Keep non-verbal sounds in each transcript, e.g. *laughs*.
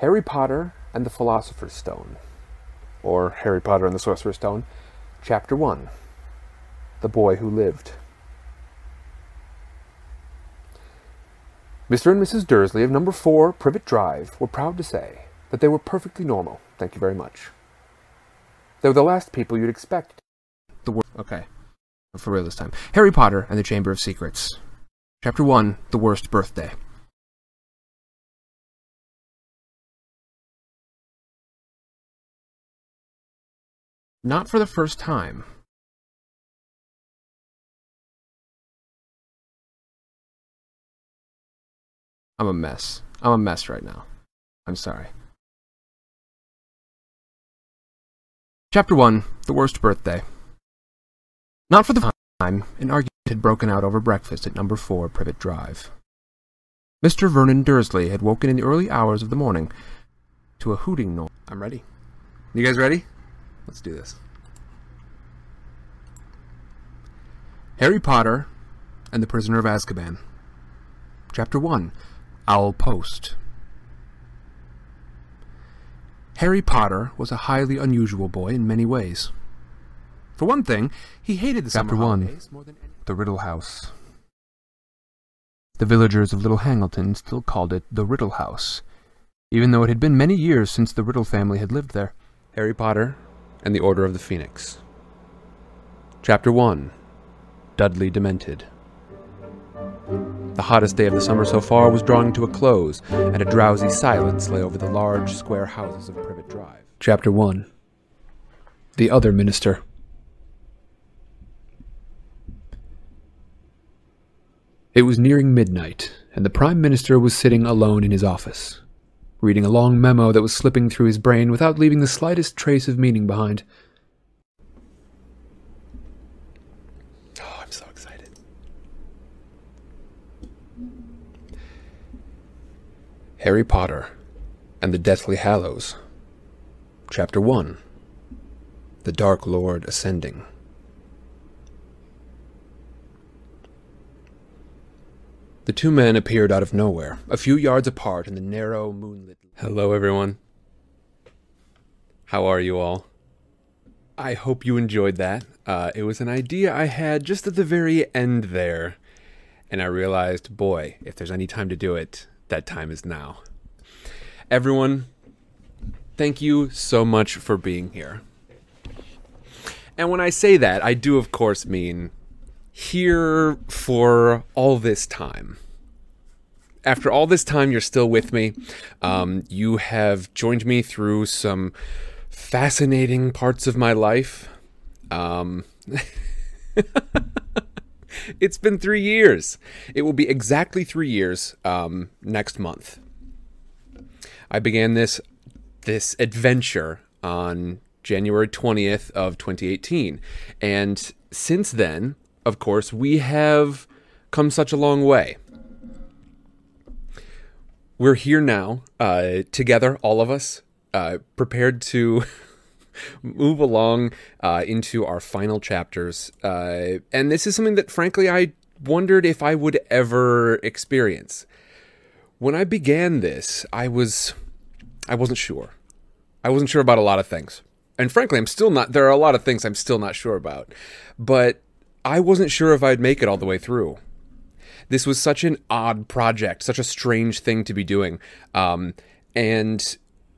Harry Potter and the Philosopher's Stone, or Harry Potter and the Sorcerer's Stone, Chapter 1 The Boy Who Lived. Mr. and Mrs. Dursley of number 4 Privet Drive were proud to say that they were perfectly normal, thank you very much. They were the last people you'd expect. The wor- okay, for real this time. Harry Potter and the Chamber of Secrets. Chapter 1 The Worst Birthday. Not for the first time. I'm a mess. I'm a mess right now. I'm sorry. Chapter 1 The Worst Birthday. Not for the first time, an argument had broken out over breakfast at number 4 Privet Drive. Mr. Vernon Dursley had woken in the early hours of the morning to a hooting noise. I'm ready. You guys ready? Let's do this. Harry Potter and the Prisoner of Azkaban. Chapter 1 Owl Post. Harry Potter was a highly unusual boy in many ways. For one thing, he hated the Chapter summer 1 holidays more than any- The Riddle House. The villagers of Little Hangleton still called it the Riddle House, even though it had been many years since the Riddle family had lived there. Harry Potter and the Order of the Phoenix. Chapter 1 Dudley Demented. The hottest day of the summer so far was drawing to a close, and a drowsy silence lay over the large square houses of Privet Drive. Chapter 1 The Other Minister. It was nearing midnight, and the Prime Minister was sitting alone in his office, reading a long memo that was slipping through his brain without leaving the slightest trace of meaning behind. Oh, I'm so excited. Harry Potter and the Deathly Hallows. Chapter 1 The Dark Lord Ascending. The two men appeared out of nowhere, a few yards apart in the narrow, moonlit. Hello, everyone. How are you all? I hope you enjoyed that. Uh, it was an idea I had just at the very end there, and I realized, boy, if there's any time to do it, that time is now. Everyone, thank you so much for being here. And when I say that, I do, of course, mean here for all this time. After all this time, you're still with me. Um, you have joined me through some fascinating parts of my life. Um, *laughs* it's been three years. It will be exactly three years um, next month. I began this this adventure on January 20th of 2018. And since then, of course, we have come such a long way. We're here now, uh, together, all of us, uh, prepared to *laughs* move along uh, into our final chapters. Uh, and this is something that, frankly, I wondered if I would ever experience. When I began this, I was, I wasn't sure. I wasn't sure about a lot of things. And frankly, I'm still not, there are a lot of things I'm still not sure about. But I wasn't sure if I'd make it all the way through. This was such an odd project, such a strange thing to be doing. Um, and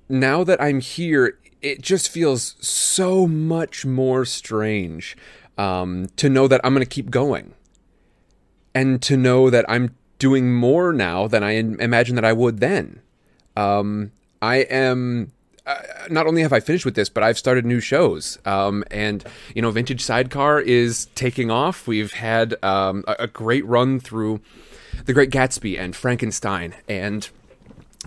now that I'm here, it just feels so much more strange um, to know that I'm going to keep going. And to know that I'm doing more now than I imagined that I would then. Um, I am uh, not only have I finished with this, but I've started new shows. Um, and you know, Vintage Sidecar is taking off. We've had um, a, a great run through The Great Gatsby and Frankenstein, and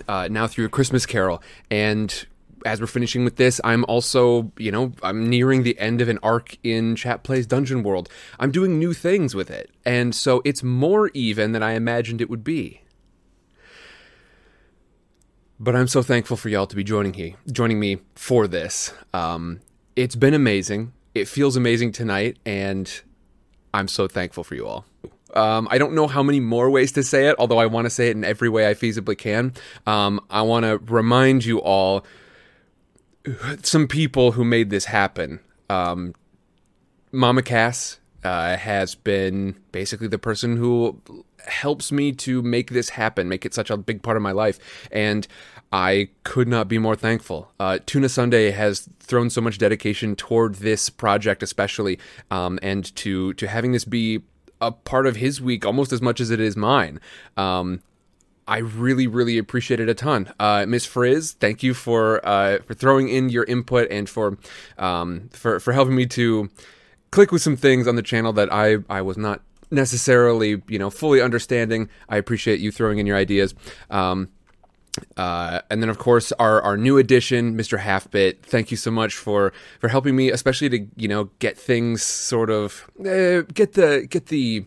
uh, now through A Christmas Carol. And as we're finishing with this, I'm also, you know, I'm nearing the end of an arc in Chat Plays Dungeon World. I'm doing new things with it, and so it's more even than I imagined it would be. But I'm so thankful for y'all to be joining he joining me for this. Um, it's been amazing. It feels amazing tonight, and I'm so thankful for you all. Um, I don't know how many more ways to say it, although I want to say it in every way I feasibly can. Um, I want to remind you all some people who made this happen. Um, Mama Cass uh, has been basically the person who helps me to make this happen, make it such a big part of my life. And I could not be more thankful. Uh, Tuna Sunday has thrown so much dedication toward this project, especially, um, and to to having this be a part of his week almost as much as it is mine. Um, I really, really appreciate it a ton. Uh, Miss Frizz, thank you for uh, for throwing in your input and for um, for for helping me to click with some things on the channel that I I was not necessarily you know fully understanding. I appreciate you throwing in your ideas. Um, uh, and then of course our, our new addition, Mr. Halfbit. Thank you so much for for helping me, especially to you know get things sort of uh, get the get the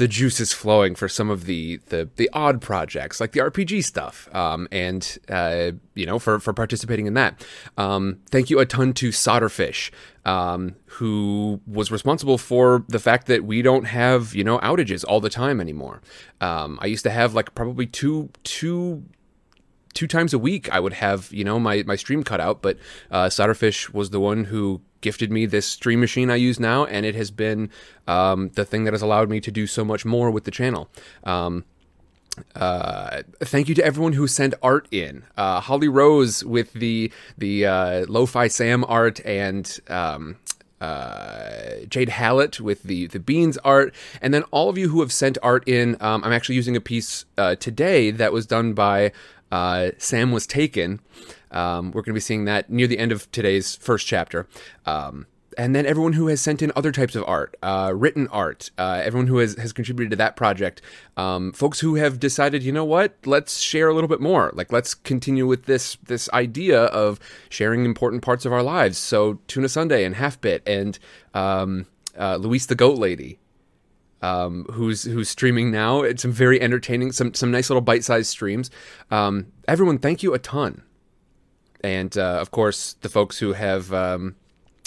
the juices flowing for some of the the, the odd projects like the RPG stuff, um, and uh, you know for for participating in that. Um, thank you a ton to Solderfish, um, who was responsible for the fact that we don't have you know outages all the time anymore. Um, I used to have like probably two two two times a week I would have you know my my stream cut out, but uh, Solderfish was the one who gifted me this stream machine I use now, and it has been um, the thing that has allowed me to do so much more with the channel. Um, uh, thank you to everyone who sent art in. Uh, Holly Rose with the the uh, Lo-Fi Sam art and um, uh, Jade Hallett with the the beans art, and then all of you who have sent art in. Um, I'm actually using a piece uh, today that was done by uh, Sam was taken. Um, we're going to be seeing that near the end of today's first chapter. Um, and then everyone who has sent in other types of art, uh, written art, uh, everyone who has, has contributed to that project, um, folks who have decided, you know what, let's share a little bit more. Like let's continue with this this idea of sharing important parts of our lives. So Tuna Sunday and Half Bit and um, uh, Luis the Goat Lady, um, who's who's streaming now. It's some very entertaining, some some nice little bite sized streams. Um, everyone, thank you a ton, and uh, of course the folks who have um,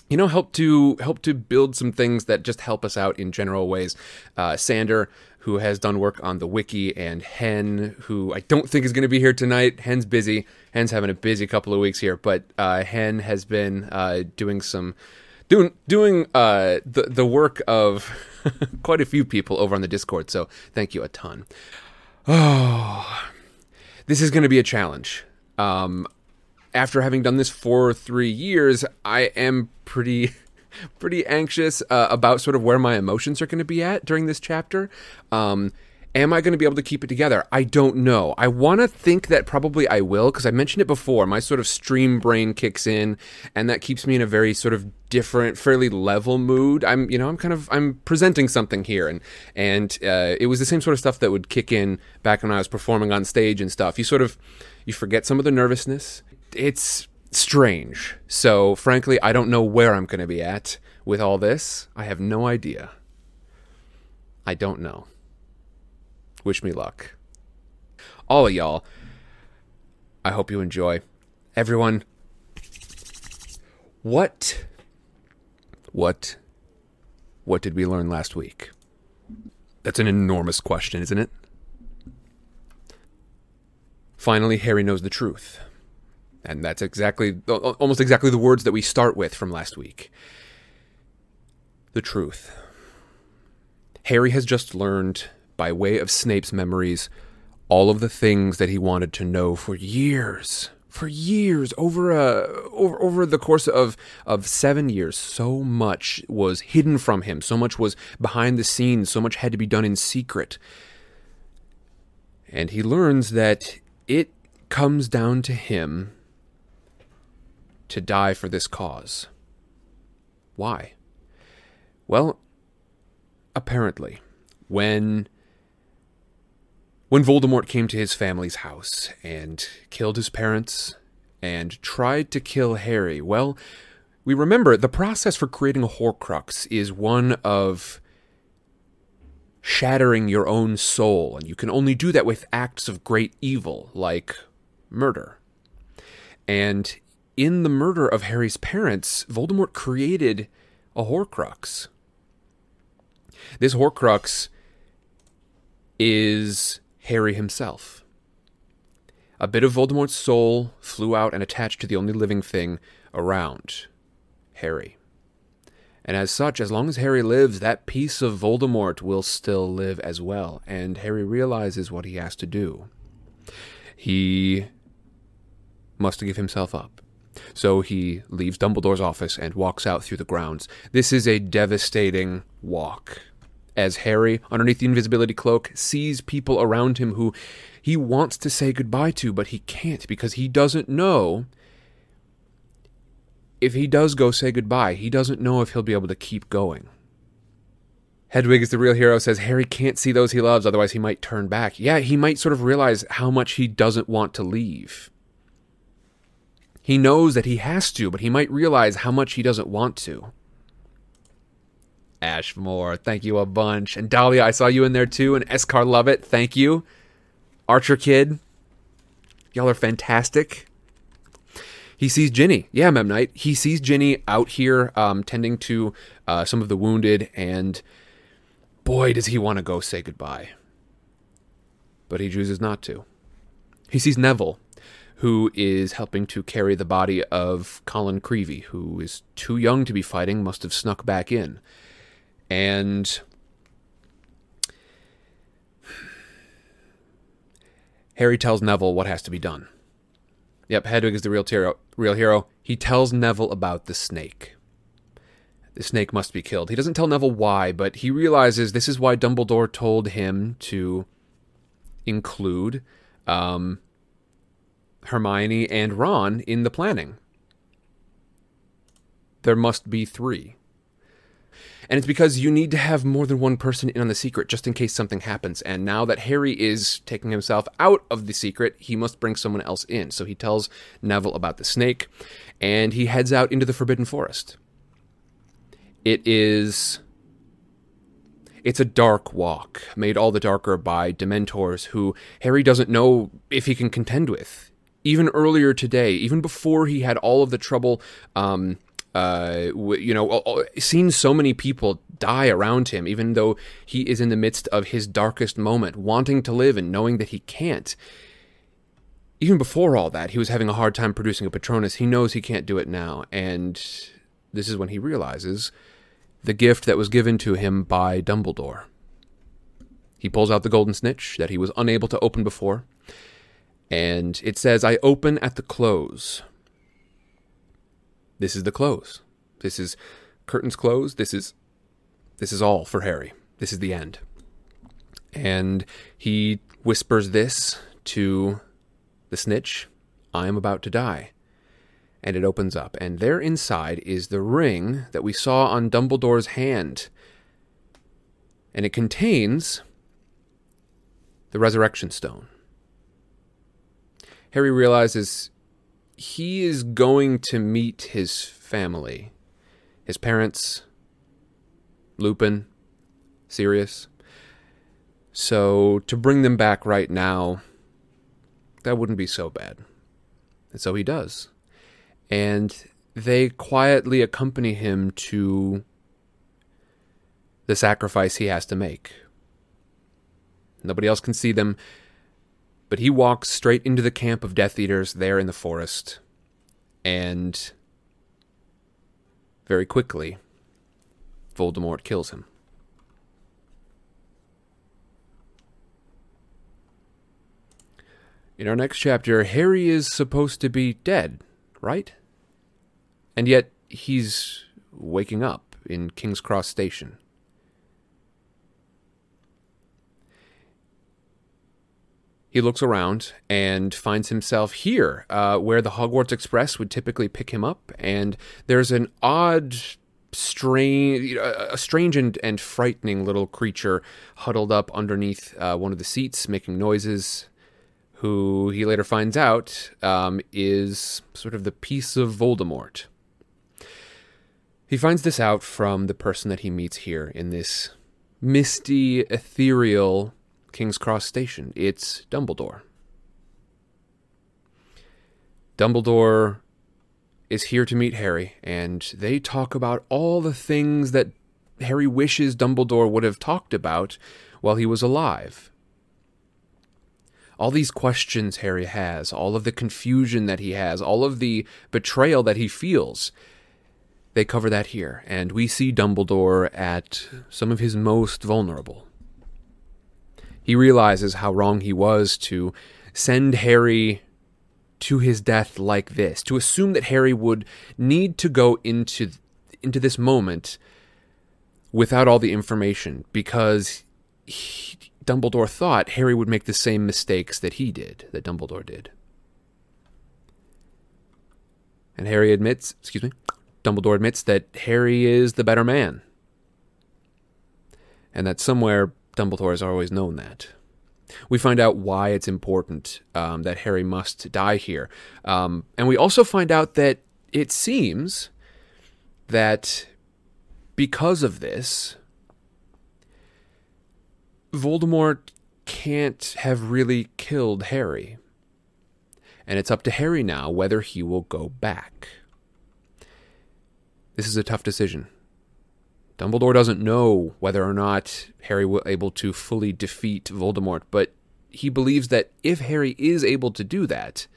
you know helped to help to build some things that just help us out in general ways. Uh, Sander. Who has done work on the wiki and Hen, who I don't think is going to be here tonight. Hen's busy. Hen's having a busy couple of weeks here, but uh, Hen has been uh, doing some doing doing uh, the the work of *laughs* quite a few people over on the Discord. So thank you a ton. Oh, *sighs* this is going to be a challenge. Um, after having done this for three years, I am pretty *laughs* pretty anxious uh, about sort of where my emotions are going to be at during this chapter. Um, Am I going to be able to keep it together? I don't know. I want to think that probably I will because I mentioned it before. My sort of stream brain kicks in, and that keeps me in a very sort of different, fairly level mood. I'm, you know, I'm kind of I'm presenting something here, and and uh, it was the same sort of stuff that would kick in back when I was performing on stage and stuff. You sort of you forget some of the nervousness. It's strange. So frankly, I don't know where I'm going to be at with all this. I have no idea. I don't know. Wish me luck. All of y'all, I hope you enjoy. Everyone, what, what, what did we learn last week? That's an enormous question, isn't it? Finally, Harry knows the truth. And that's exactly, almost exactly the words that we start with from last week. The truth. Harry has just learned by way of Snape's memories, all of the things that he wanted to know for years. For years, over a over over the course of of seven years, so much was hidden from him. So much was behind the scenes. So much had to be done in secret. And he learns that it comes down to him to die for this cause. Why? Well, apparently, when when Voldemort came to his family's house and killed his parents and tried to kill Harry, well, we remember the process for creating a Horcrux is one of shattering your own soul, and you can only do that with acts of great evil, like murder. And in the murder of Harry's parents, Voldemort created a Horcrux. This Horcrux is Harry himself. A bit of Voldemort's soul flew out and attached to the only living thing around Harry. And as such, as long as Harry lives, that piece of Voldemort will still live as well. And Harry realizes what he has to do. He must give himself up. So he leaves Dumbledore's office and walks out through the grounds. This is a devastating walk. As Harry, underneath the invisibility cloak, sees people around him who he wants to say goodbye to, but he can't because he doesn't know if he does go say goodbye, he doesn't know if he'll be able to keep going. Hedwig is the real hero, says Harry can't see those he loves, otherwise he might turn back. Yeah, he might sort of realize how much he doesn't want to leave. He knows that he has to, but he might realize how much he doesn't want to. Ashmore, thank you a bunch. And Dahlia, I saw you in there too. And Escar Lovett, thank you. Archer Kid, y'all are fantastic. He sees Ginny. Yeah, Memnite. He sees Ginny out here um, tending to uh, some of the wounded, and boy, does he want to go say goodbye. But he chooses not to. He sees Neville who is helping to carry the body of Colin Creevey, who is too young to be fighting, must have snuck back in. And Harry tells Neville what has to be done. Yep, Hedwig is the real hero. Real hero. He tells Neville about the snake. The snake must be killed. He doesn't tell Neville why, but he realizes this is why Dumbledore told him to include um, Hermione and Ron in the planning. There must be three. And it's because you need to have more than one person in on the secret just in case something happens. And now that Harry is taking himself out of the secret, he must bring someone else in. So he tells Neville about the snake and he heads out into the Forbidden Forest. It is. It's a dark walk, made all the darker by Dementors who Harry doesn't know if he can contend with even earlier today, even before he had all of the trouble, um, uh, you know, seen so many people die around him, even though he is in the midst of his darkest moment, wanting to live and knowing that he can't. Even before all that, he was having a hard time producing a Patronus. He knows he can't do it now, and this is when he realizes the gift that was given to him by Dumbledore. He pulls out the golden snitch that he was unable to open before and it says, I open at the close. This is the close. This is curtains closed. This is this is all for Harry. This is the end. And he whispers this to the snitch, I am about to die. And it opens up, and there inside is the ring that we saw on Dumbledore's hand. And it contains the resurrection stone. Harry realizes he is going to meet his family, his parents, Lupin, Sirius. So to bring them back right now, that wouldn't be so bad. And so he does. And they quietly accompany him to the sacrifice he has to make. Nobody else can see them. But he walks straight into the camp of Death Eaters there in the forest. And very quickly, Voldemort kills him. In our next chapter, Harry is supposed to be dead, right? And yet he's waking up in King's Cross Station. He looks around and finds himself here, uh, where the Hogwarts Express would typically pick him up. And there's an odd, strange, a strange and, and frightening little creature huddled up underneath uh, one of the seats, making noises. Who he later finds out um, is sort of the piece of Voldemort. He finds this out from the person that he meets here in this misty, ethereal King's Cross Station. It's Dumbledore. Dumbledore is here to meet Harry, and they talk about all the things that Harry wishes Dumbledore would have talked about while he was alive. all these questions Harry has, all of the confusion that he has, all of the betrayal that he feels. They cover that here, and we see Dumbledore at some of his most vulnerable. He realizes how wrong he was to send Harry to his death like this, to assume that Harry would need to go into into this moment without all the information because he, Dumbledore thought Harry would make the same mistakes that he did, that Dumbledore did. And Harry admits, excuse me, Dumbledore admits that Harry is the better man. And that somewhere Dumbledore has always known that. We find out why it's important um, that Harry must die here. Um, and we also find out that it seems that because of this, Voldemort can't have really killed Harry. And it's up to Harry now whether he will go back. This is a tough decision. Dumbledore doesn't know whether or not Harry will able to fully defeat Voldemort, but he believes that if Harry is able to do that,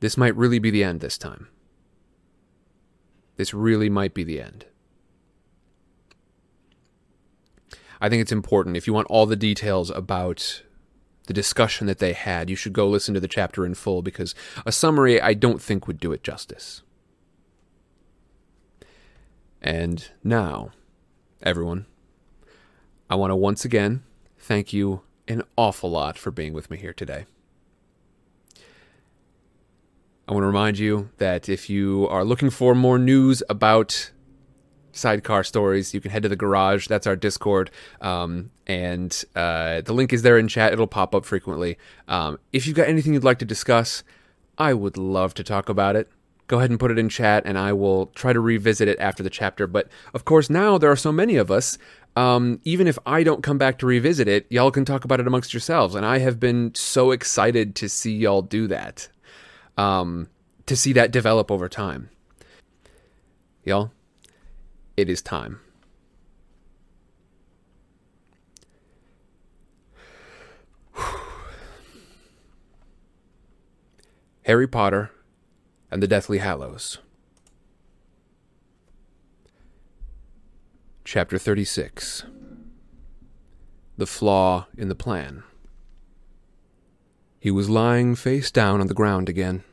this might really be the end this time. This really might be the end. I think it's important. If you want all the details about the discussion that they had, you should go listen to the chapter in full because a summary I don't think would do it justice. And now, everyone, I want to once again thank you an awful lot for being with me here today. I want to remind you that if you are looking for more news about sidecar stories, you can head to the garage. That's our Discord. Um, and uh, the link is there in chat. It'll pop up frequently. Um, if you've got anything you'd like to discuss, I would love to talk about it go ahead and put it in chat and I will try to revisit it after the chapter. But of course, now there are so many of us. Um, even if I don't come back to revisit it, y'all can talk about it amongst yourselves. And I have been so excited to see y'all do that, um, to see that develop over time. Y'all, it is time. *sighs* Harry Potter and the Deathly Hallows. Chapter 36 The Flaw in the Plan. He was lying face down on the ground again.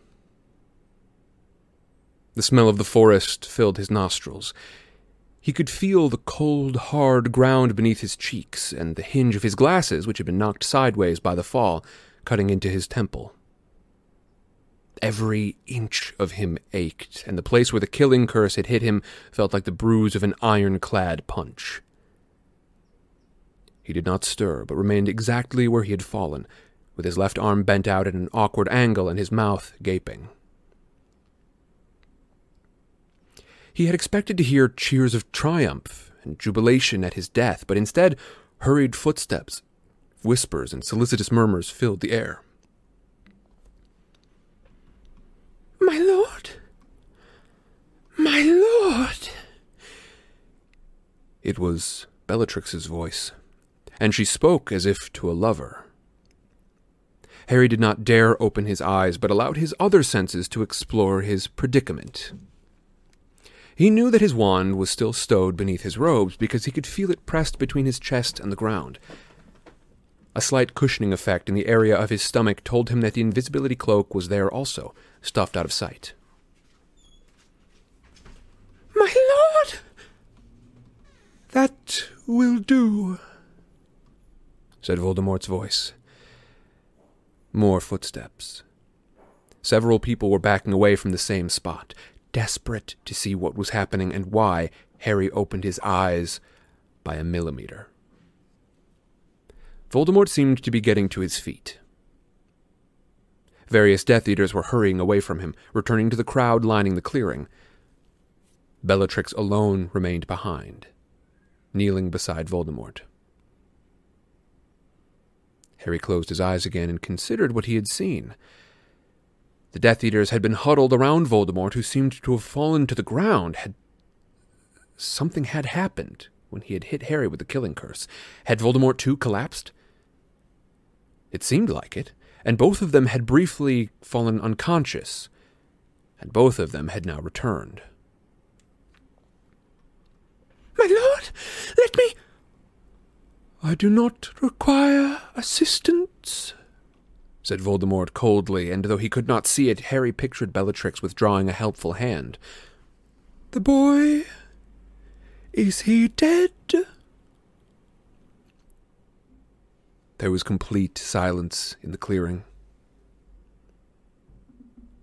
The smell of the forest filled his nostrils. He could feel the cold, hard ground beneath his cheeks, and the hinge of his glasses, which had been knocked sideways by the fall, cutting into his temple. Every inch of him ached, and the place where the killing curse had hit him felt like the bruise of an ironclad punch. He did not stir, but remained exactly where he had fallen, with his left arm bent out at an awkward angle and his mouth gaping. He had expected to hear cheers of triumph and jubilation at his death, but instead, hurried footsteps, whispers, and solicitous murmurs filled the air. My lord! My lord! It was Bellatrix's voice, and she spoke as if to a lover. Harry did not dare open his eyes, but allowed his other senses to explore his predicament. He knew that his wand was still stowed beneath his robes because he could feel it pressed between his chest and the ground. A slight cushioning effect in the area of his stomach told him that the invisibility cloak was there also, stuffed out of sight. My lord! That will do, said Voldemort's voice. More footsteps. Several people were backing away from the same spot, desperate to see what was happening and why Harry opened his eyes by a millimeter. Voldemort seemed to be getting to his feet. Various Death Eaters were hurrying away from him, returning to the crowd lining the clearing. Bellatrix alone remained behind, kneeling beside Voldemort. Harry closed his eyes again and considered what he had seen. The Death Eaters had been huddled around Voldemort, who seemed to have fallen to the ground. Had something had happened when he had hit Harry with the killing curse? Had Voldemort too collapsed? It seemed like it, and both of them had briefly fallen unconscious, and both of them had now returned. My lord, let me. I do not require assistance, said Voldemort coldly, and though he could not see it, Harry pictured Bellatrix withdrawing a helpful hand. The boy. Is he dead? There was complete silence in the clearing.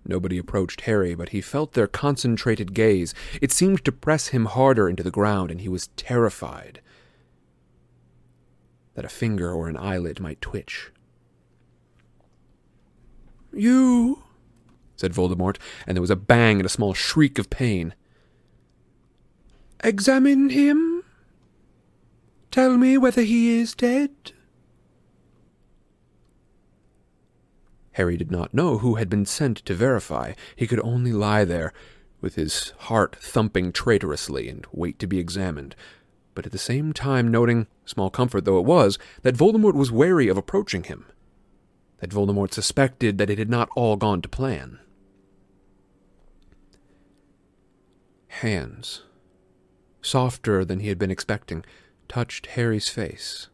Nobody approached Harry, but he felt their concentrated gaze. It seemed to press him harder into the ground, and he was terrified that a finger or an eyelid might twitch. You, said Voldemort, and there was a bang and a small shriek of pain. Examine him. Tell me whether he is dead. Harry did not know who had been sent to verify. He could only lie there, with his heart thumping traitorously, and wait to be examined, but at the same time noting, small comfort though it was, that Voldemort was wary of approaching him, that Voldemort suspected that it had not all gone to plan. Hands, softer than he had been expecting, touched Harry's face,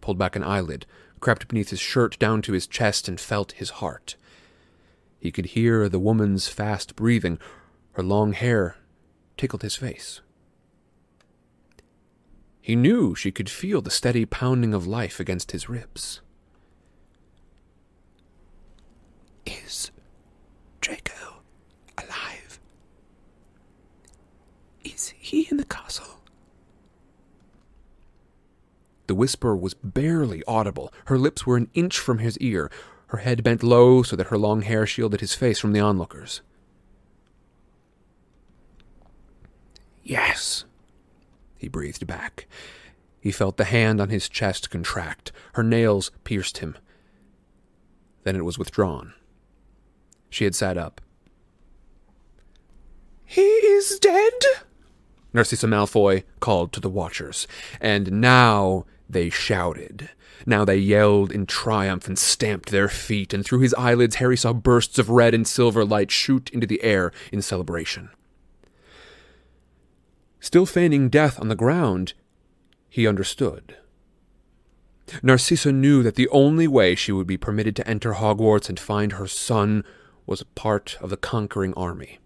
pulled back an eyelid, crept beneath his shirt down to his chest and felt his heart. He could hear the woman's fast breathing. Her long hair tickled his face. He knew she could feel the steady pounding of life against his ribs. Is Draco alive? Is he in the castle? The whisper was barely audible. Her lips were an inch from his ear, her head bent low so that her long hair shielded his face from the onlookers. Yes, he breathed back. He felt the hand on his chest contract. Her nails pierced him. Then it was withdrawn. She had sat up. He is dead? Narcissa Malfoy called to the watchers, and now they shouted. Now they yelled in triumph and stamped their feet, and through his eyelids Harry saw bursts of red and silver light shoot into the air in celebration. Still feigning death on the ground, he understood. Narcissa knew that the only way she would be permitted to enter Hogwarts and find her son was a part of the conquering army.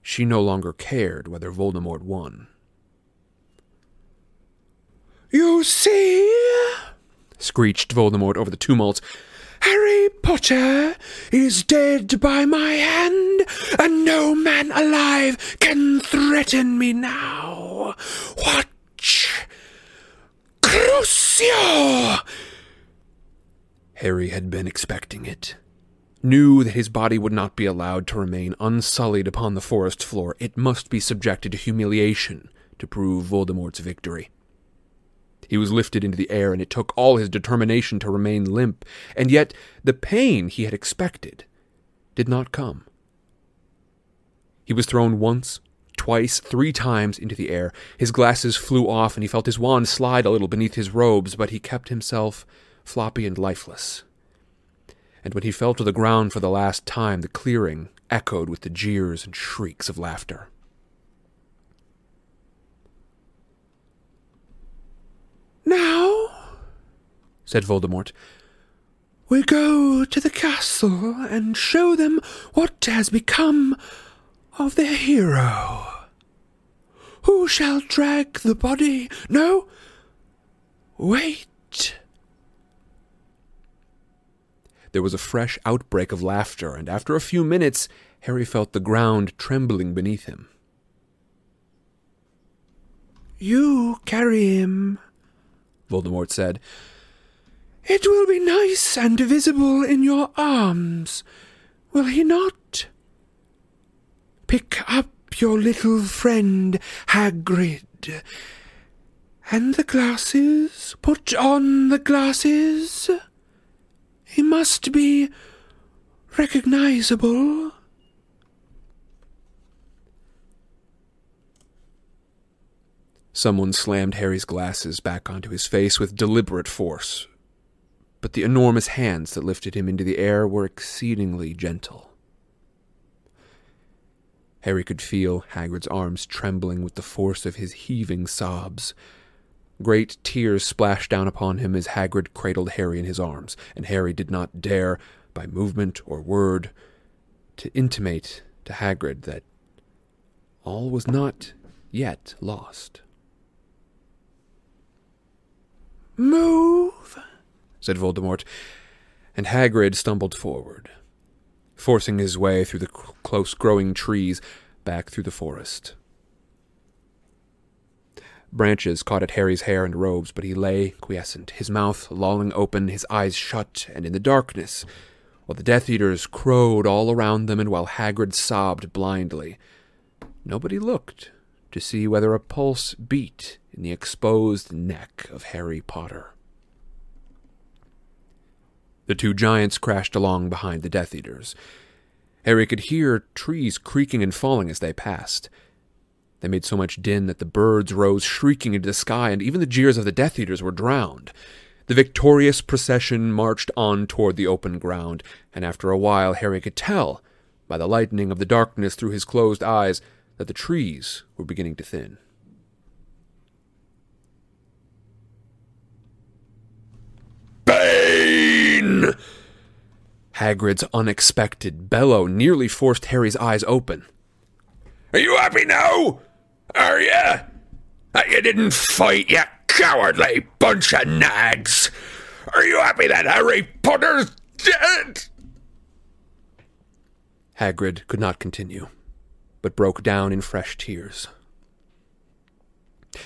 She no longer cared whether Voldemort won. You see? screeched Voldemort over the tumult. Harry Potter is dead by my hand, and no man alive can threaten me now. Watch! Crucio! Harry had been expecting it. Knew that his body would not be allowed to remain unsullied upon the forest floor. It must be subjected to humiliation to prove Voldemort's victory. He was lifted into the air, and it took all his determination to remain limp, and yet the pain he had expected did not come. He was thrown once, twice, three times into the air. His glasses flew off, and he felt his wand slide a little beneath his robes, but he kept himself floppy and lifeless. And when he fell to the ground for the last time, the clearing echoed with the jeers and shrieks of laughter. Now, said Voldemort, we go to the castle and show them what has become of their hero. Who shall drag the body? No. Wait. There was a fresh outbreak of laughter, and after a few minutes, Harry felt the ground trembling beneath him. You carry him, Voldemort said. It will be nice and visible in your arms, will he not? Pick up your little friend, Hagrid. And the glasses. Put on the glasses. He must be recognizable. Someone slammed Harry's glasses back onto his face with deliberate force. but the enormous hands that lifted him into the air were exceedingly gentle. Harry could feel Hagrid's arms trembling with the force of his heaving sobs. Great tears splashed down upon him as Hagrid cradled Harry in his arms, and Harry did not dare, by movement or word, to intimate to Hagrid that all was not yet lost. Move, said Voldemort, and Hagrid stumbled forward, forcing his way through the close growing trees back through the forest. Branches caught at Harry's hair and robes, but he lay quiescent, his mouth lolling open, his eyes shut, and in the darkness, while the Death Eaters crowed all around them and while Hagrid sobbed blindly, nobody looked to see whether a pulse beat in the exposed neck of Harry Potter. The two giants crashed along behind the Death Eaters. Harry could hear trees creaking and falling as they passed. They made so much din that the birds rose shrieking into the sky, and even the jeers of the Death Eaters were drowned. The victorious procession marched on toward the open ground, and after a while Harry could tell, by the lightening of the darkness through his closed eyes, that the trees were beginning to thin. Bane! Hagrid's unexpected bellow nearly forced Harry's eyes open. Are you happy now? Are you? That you didn't fight, you cowardly bunch of nags? Are you happy that Harry Potter's dead? Hagrid could not continue, but broke down in fresh tears.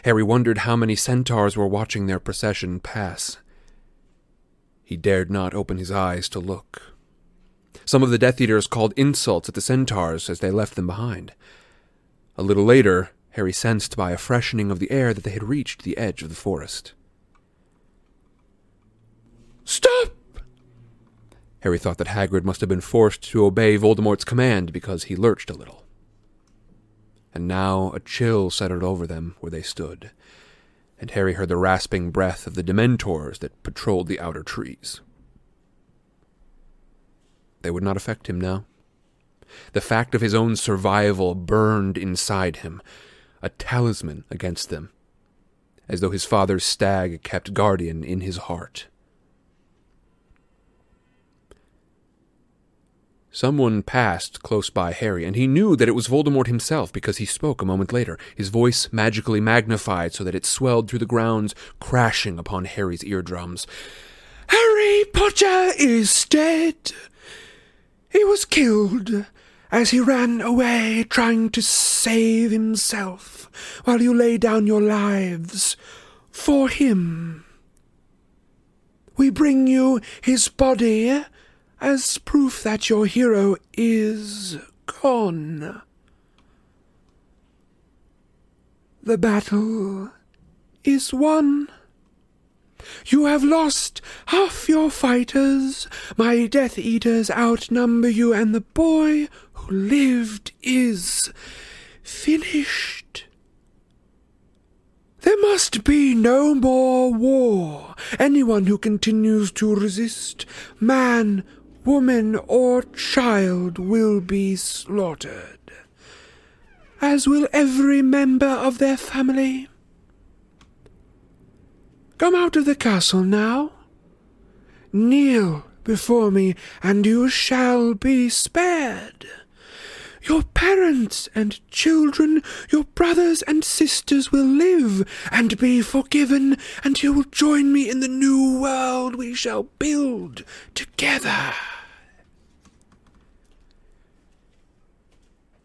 Harry wondered how many centaurs were watching their procession pass. He dared not open his eyes to look. Some of the Death Eaters called insults at the centaurs as they left them behind. A little later, Harry sensed by a freshening of the air that they had reached the edge of the forest. Stop! Harry thought that Hagrid must have been forced to obey Voldemort's command because he lurched a little. And now a chill settled over them where they stood, and Harry heard the rasping breath of the Dementors that patrolled the outer trees. They would not affect him now. The fact of his own survival burned inside him, a talisman against them, as though his father's stag kept guardian in his heart. Someone passed close by Harry, and he knew that it was Voldemort himself because he spoke a moment later, his voice magically magnified so that it swelled through the grounds, crashing upon Harry's eardrums. Harry Potter is dead. He was killed as he ran away trying to save himself while you lay down your lives for him. We bring you his body as proof that your hero is gone. The battle is won. You have lost half your fighters. My Death Eaters outnumber you, and the boy who lived is finished. There must be no more war. Anyone who continues to resist, man, woman, or child, will be slaughtered, as will every member of their family. Come out of the castle now. Kneel before me, and you shall be spared. Your parents and children, your brothers and sisters will live and be forgiven, and you will join me in the new world we shall build together.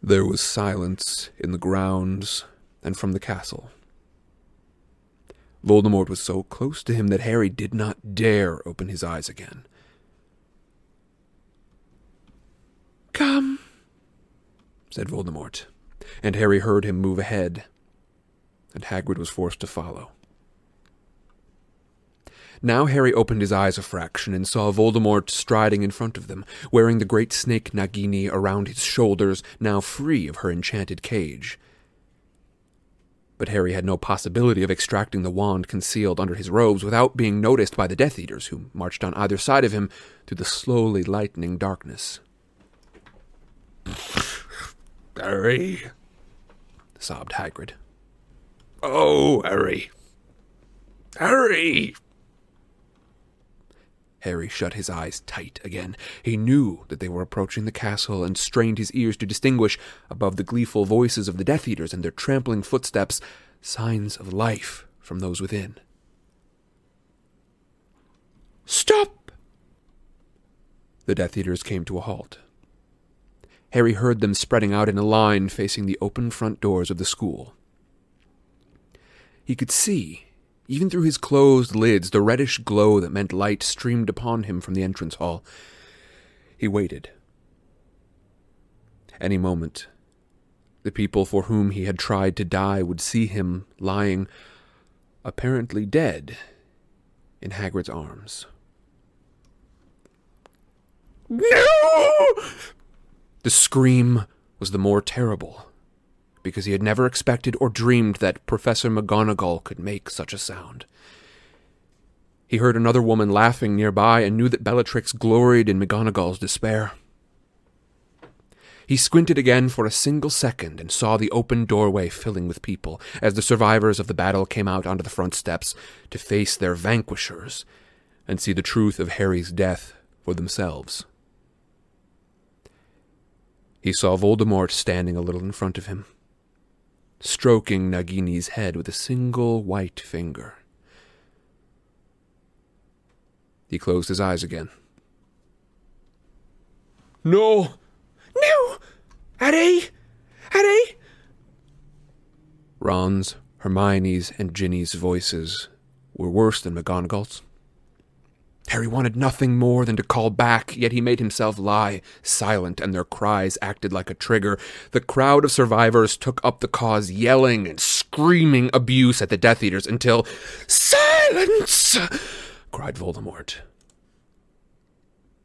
There was silence in the grounds and from the castle. Voldemort was so close to him that Harry did not dare open his eyes again. Come, said Voldemort, and Harry heard him move ahead, and Hagrid was forced to follow. Now Harry opened his eyes a fraction and saw Voldemort striding in front of them, wearing the great snake Nagini around his shoulders, now free of her enchanted cage. but Harry had no possibility of extracting the wand concealed under his robes without being noticed by the Death Eaters, who marched on either side of him through the slowly lightening darkness. Harry, sobbed Hagrid. Oh, Harry. Harry! Harry shut his eyes tight again. He knew that they were approaching the castle and strained his ears to distinguish, above the gleeful voices of the Death Eaters and their trampling footsteps, signs of life from those within. Stop! The Death Eaters came to a halt. Harry heard them spreading out in a line facing the open front doors of the school. He could see even through his closed lids, the reddish glow that meant light streamed upon him from the entrance hall. He waited. Any moment, the people for whom he had tried to die would see him lying, apparently dead, in Hagrid's arms. No! The scream was the more terrible because he had never expected or dreamed that Professor McGonagall could make such a sound. He heard another woman laughing nearby and knew that Bellatrix gloried in McGonagall's despair. He squinted again for a single second and saw the open doorway filling with people as the survivors of the battle came out onto the front steps to face their vanquishers and see the truth of Harry's death for themselves. He saw Voldemort standing a little in front of him stroking Nagini's head with a single white finger. He closed his eyes again. No! No! Harry! Harry! Ron's, Hermione's, and Ginny's voices were worse than McGonagall's. Harry wanted nothing more than to call back, yet he made himself lie silent, and their cries acted like a trigger. The crowd of survivors took up the cause, yelling and screaming abuse at the Death Eaters until Silence! cried Voldemort.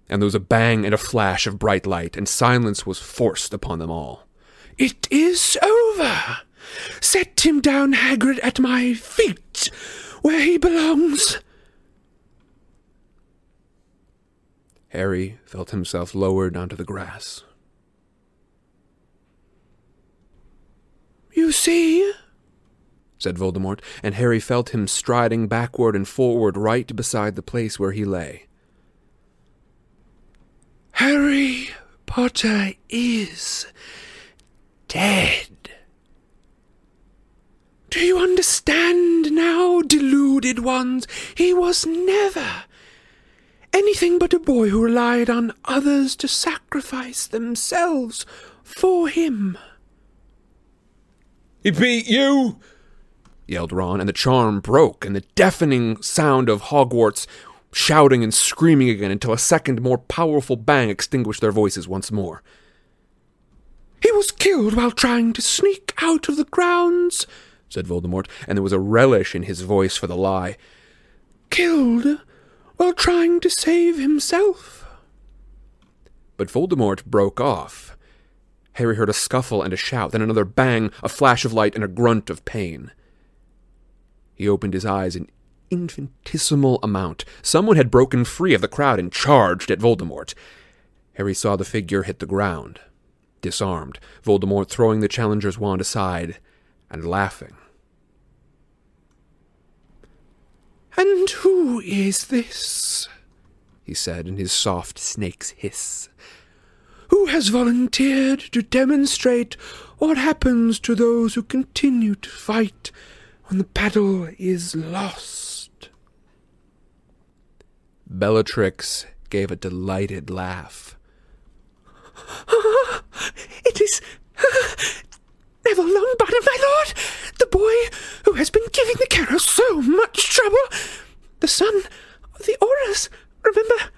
And there was a bang and a flash of bright light, and silence was forced upon them all. It is over! Set him down, Hagrid, at my feet, where he belongs. Harry felt himself lowered onto the grass. You see, said Voldemort, and Harry felt him striding backward and forward right beside the place where he lay. Harry Potter is dead. Do you understand now, deluded ones? He was never anything but a boy who relied on others to sacrifice themselves for him. He beat you! yelled Ron, and the charm broke, and the deafening sound of Hogwarts shouting and screaming again until a second more powerful bang extinguished their voices once more. He was killed while trying to sneak out of the grounds, said Voldemort, and there was a relish in his voice for the lie. Killed while trying to save himself. But Voldemort broke off. Harry heard a scuffle and a shout, then another bang, a flash of light, and a grunt of pain. He opened his eyes an infinitesimal amount. Someone had broken free of the crowd and charged at Voldemort. Harry saw the figure hit the ground, disarmed, Voldemort throwing the challenger's wand aside and laughing. And who is this? he said in his soft snake's hiss. Who has volunteered to demonstrate what happens to those who continue to fight when the battle is lost? Bellatrix gave a delighted laugh. *laughs* it is Neville Longbottom, my lord, the boy who has been giving the Carrows so much trouble, the son of the Aurors, remember?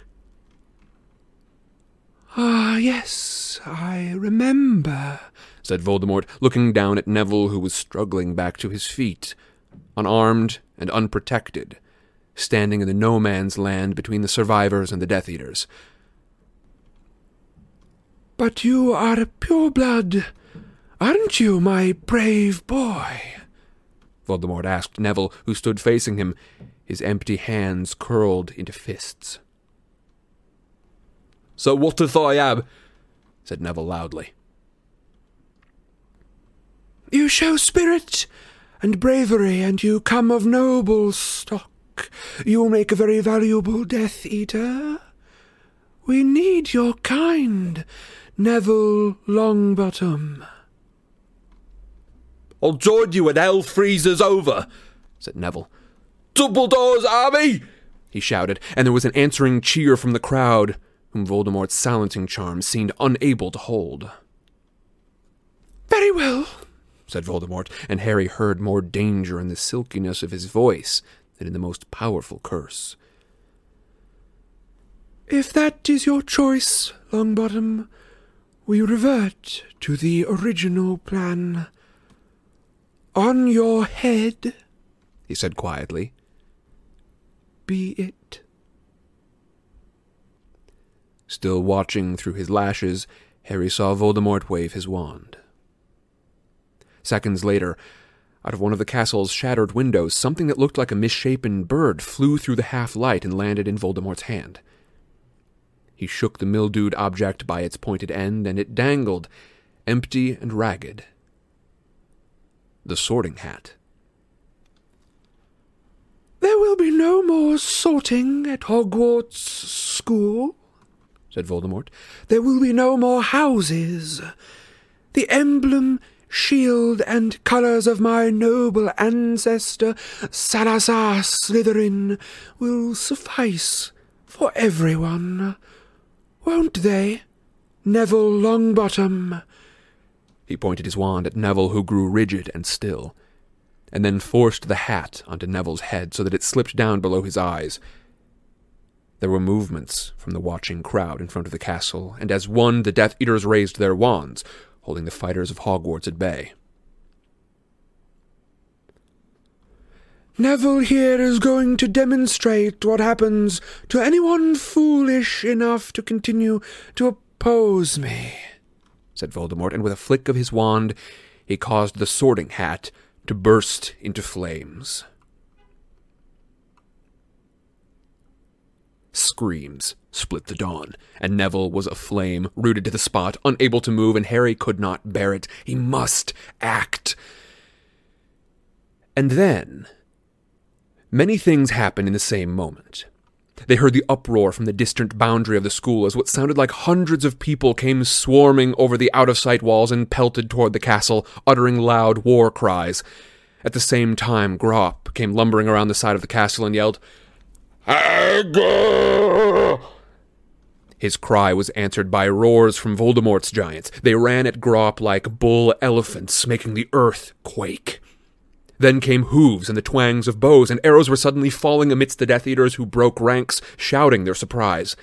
Ah, yes, I remember, said Voldemort, looking down at Neville, who was struggling back to his feet, unarmed and unprotected, standing in the no man's land between the survivors and the Death Eaters. But you are a pureblood, Aren't you, my brave boy? Voldemort asked Neville, who stood facing him, his empty hands curled into fists. So what if I am? said Neville loudly. You show spirit and bravery, and you come of noble stock. You make a very valuable Death Eater. We need your kind, Neville Longbottom. I'll join you when hell freezes over, said Neville. Dumbledore's army! he shouted, and there was an answering cheer from the crowd, whom Voldemort's silencing charm seemed unable to hold. Very well, said Voldemort, and Harry heard more danger in the silkiness of his voice than in the most powerful curse. If that is your choice, Longbottom, we revert to the original plan. On your head, he said quietly, be it. Still watching through his lashes, Harry saw Voldemort wave his wand. Seconds later, out of one of the castle's shattered windows, something that looked like a misshapen bird flew through the half light and landed in Voldemort's hand. He shook the mildewed object by its pointed end, and it dangled, empty and ragged. The sorting hat. There will be no more sorting at Hogwarts School, said Voldemort. There will be no more houses. The emblem, shield, and colours of my noble ancestor, Salazar Slytherin, will suffice for everyone. Won't they, Neville Longbottom? He pointed his wand at Neville, who grew rigid and still, and then forced the hat onto Neville's head so that it slipped down below his eyes. There were movements from the watching crowd in front of the castle, and as one the Death Eaters raised their wands, holding the fighters of Hogwarts at bay. Neville here is going to demonstrate what happens to anyone foolish enough to continue to oppose me, said Voldemort, and with a flick of his wand he caused the sorting hat to burst into flames. Screams split the dawn, and Neville was aflame, rooted to the spot, unable to move, and Harry could not bear it. He must act. And then Many things happened in the same moment. They heard the uproar from the distant boundary of the school as what sounded like hundreds of people came swarming over the out of sight walls and pelted toward the castle, uttering loud war cries. At the same time, Grawp came lumbering around the side of the castle and yelled, Hagrid! His cry was answered by roars from Voldemort's giants. They ran at Grawp like bull elephants, making the earth quake. Then came hooves and the twangs of bows, and arrows were suddenly falling amidst the Death Eaters who broke ranks, shouting their surprise.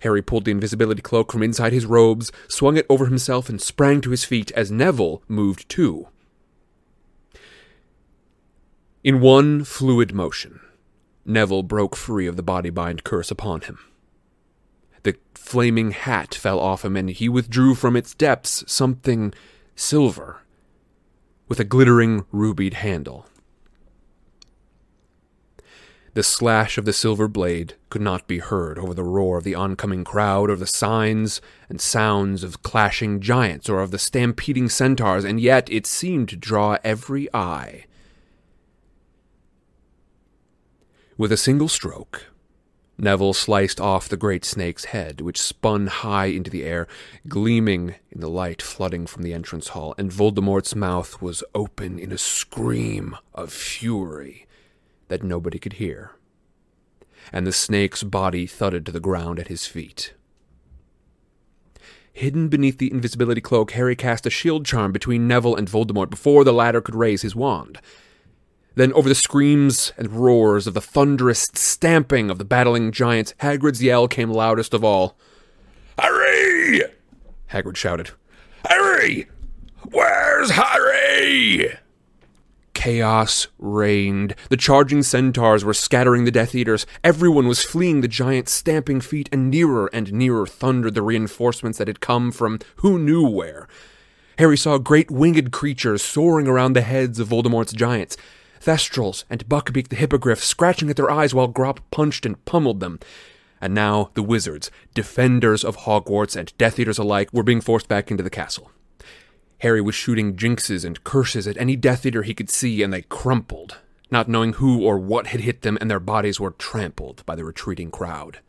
Harry pulled the invisibility cloak from inside his robes, swung it over himself, and sprang to his feet as Neville moved too. In one fluid motion, Neville broke free of the body bind curse upon him. The flaming hat fell off him, and he withdrew from its depths something silver with a glittering rubied handle. The slash of the silver blade could not be heard over the roar of the oncoming crowd, or the signs and sounds of clashing giants, or of the stampeding centaurs, and yet it seemed to draw every eye. With a single stroke, Neville sliced off the great snake's head, which spun high into the air, gleaming in the light flooding from the entrance hall, and Voldemort's mouth was open in a scream of fury that nobody could hear. And the snake's body thudded to the ground at his feet. Hidden beneath the invisibility cloak, Harry cast a shield charm between Neville and Voldemort before the latter could raise his wand. Then, over the screams and roars of the thunderous stamping of the battling giants, Hagrid's yell came loudest of all. Harry! Hagrid shouted. Harry! Where's Harry? Chaos reigned. The charging centaurs were scattering the Death Eaters. Everyone was fleeing the giant's stamping feet, and nearer and nearer thundered the reinforcements that had come from who knew where. Harry saw great winged creatures soaring around the heads of Voldemort's giants. Thestrals and Buckbeak the Hippogriff scratching at their eyes while Grawp punched and pummeled them. And now the wizards, defenders of Hogwarts and Death Eaters alike, were being forced back into the castle. Harry was shooting jinxes and curses at any Death Eater he could see, and they crumpled, not knowing who or what had hit them, and their bodies were trampled by the retreating crowd.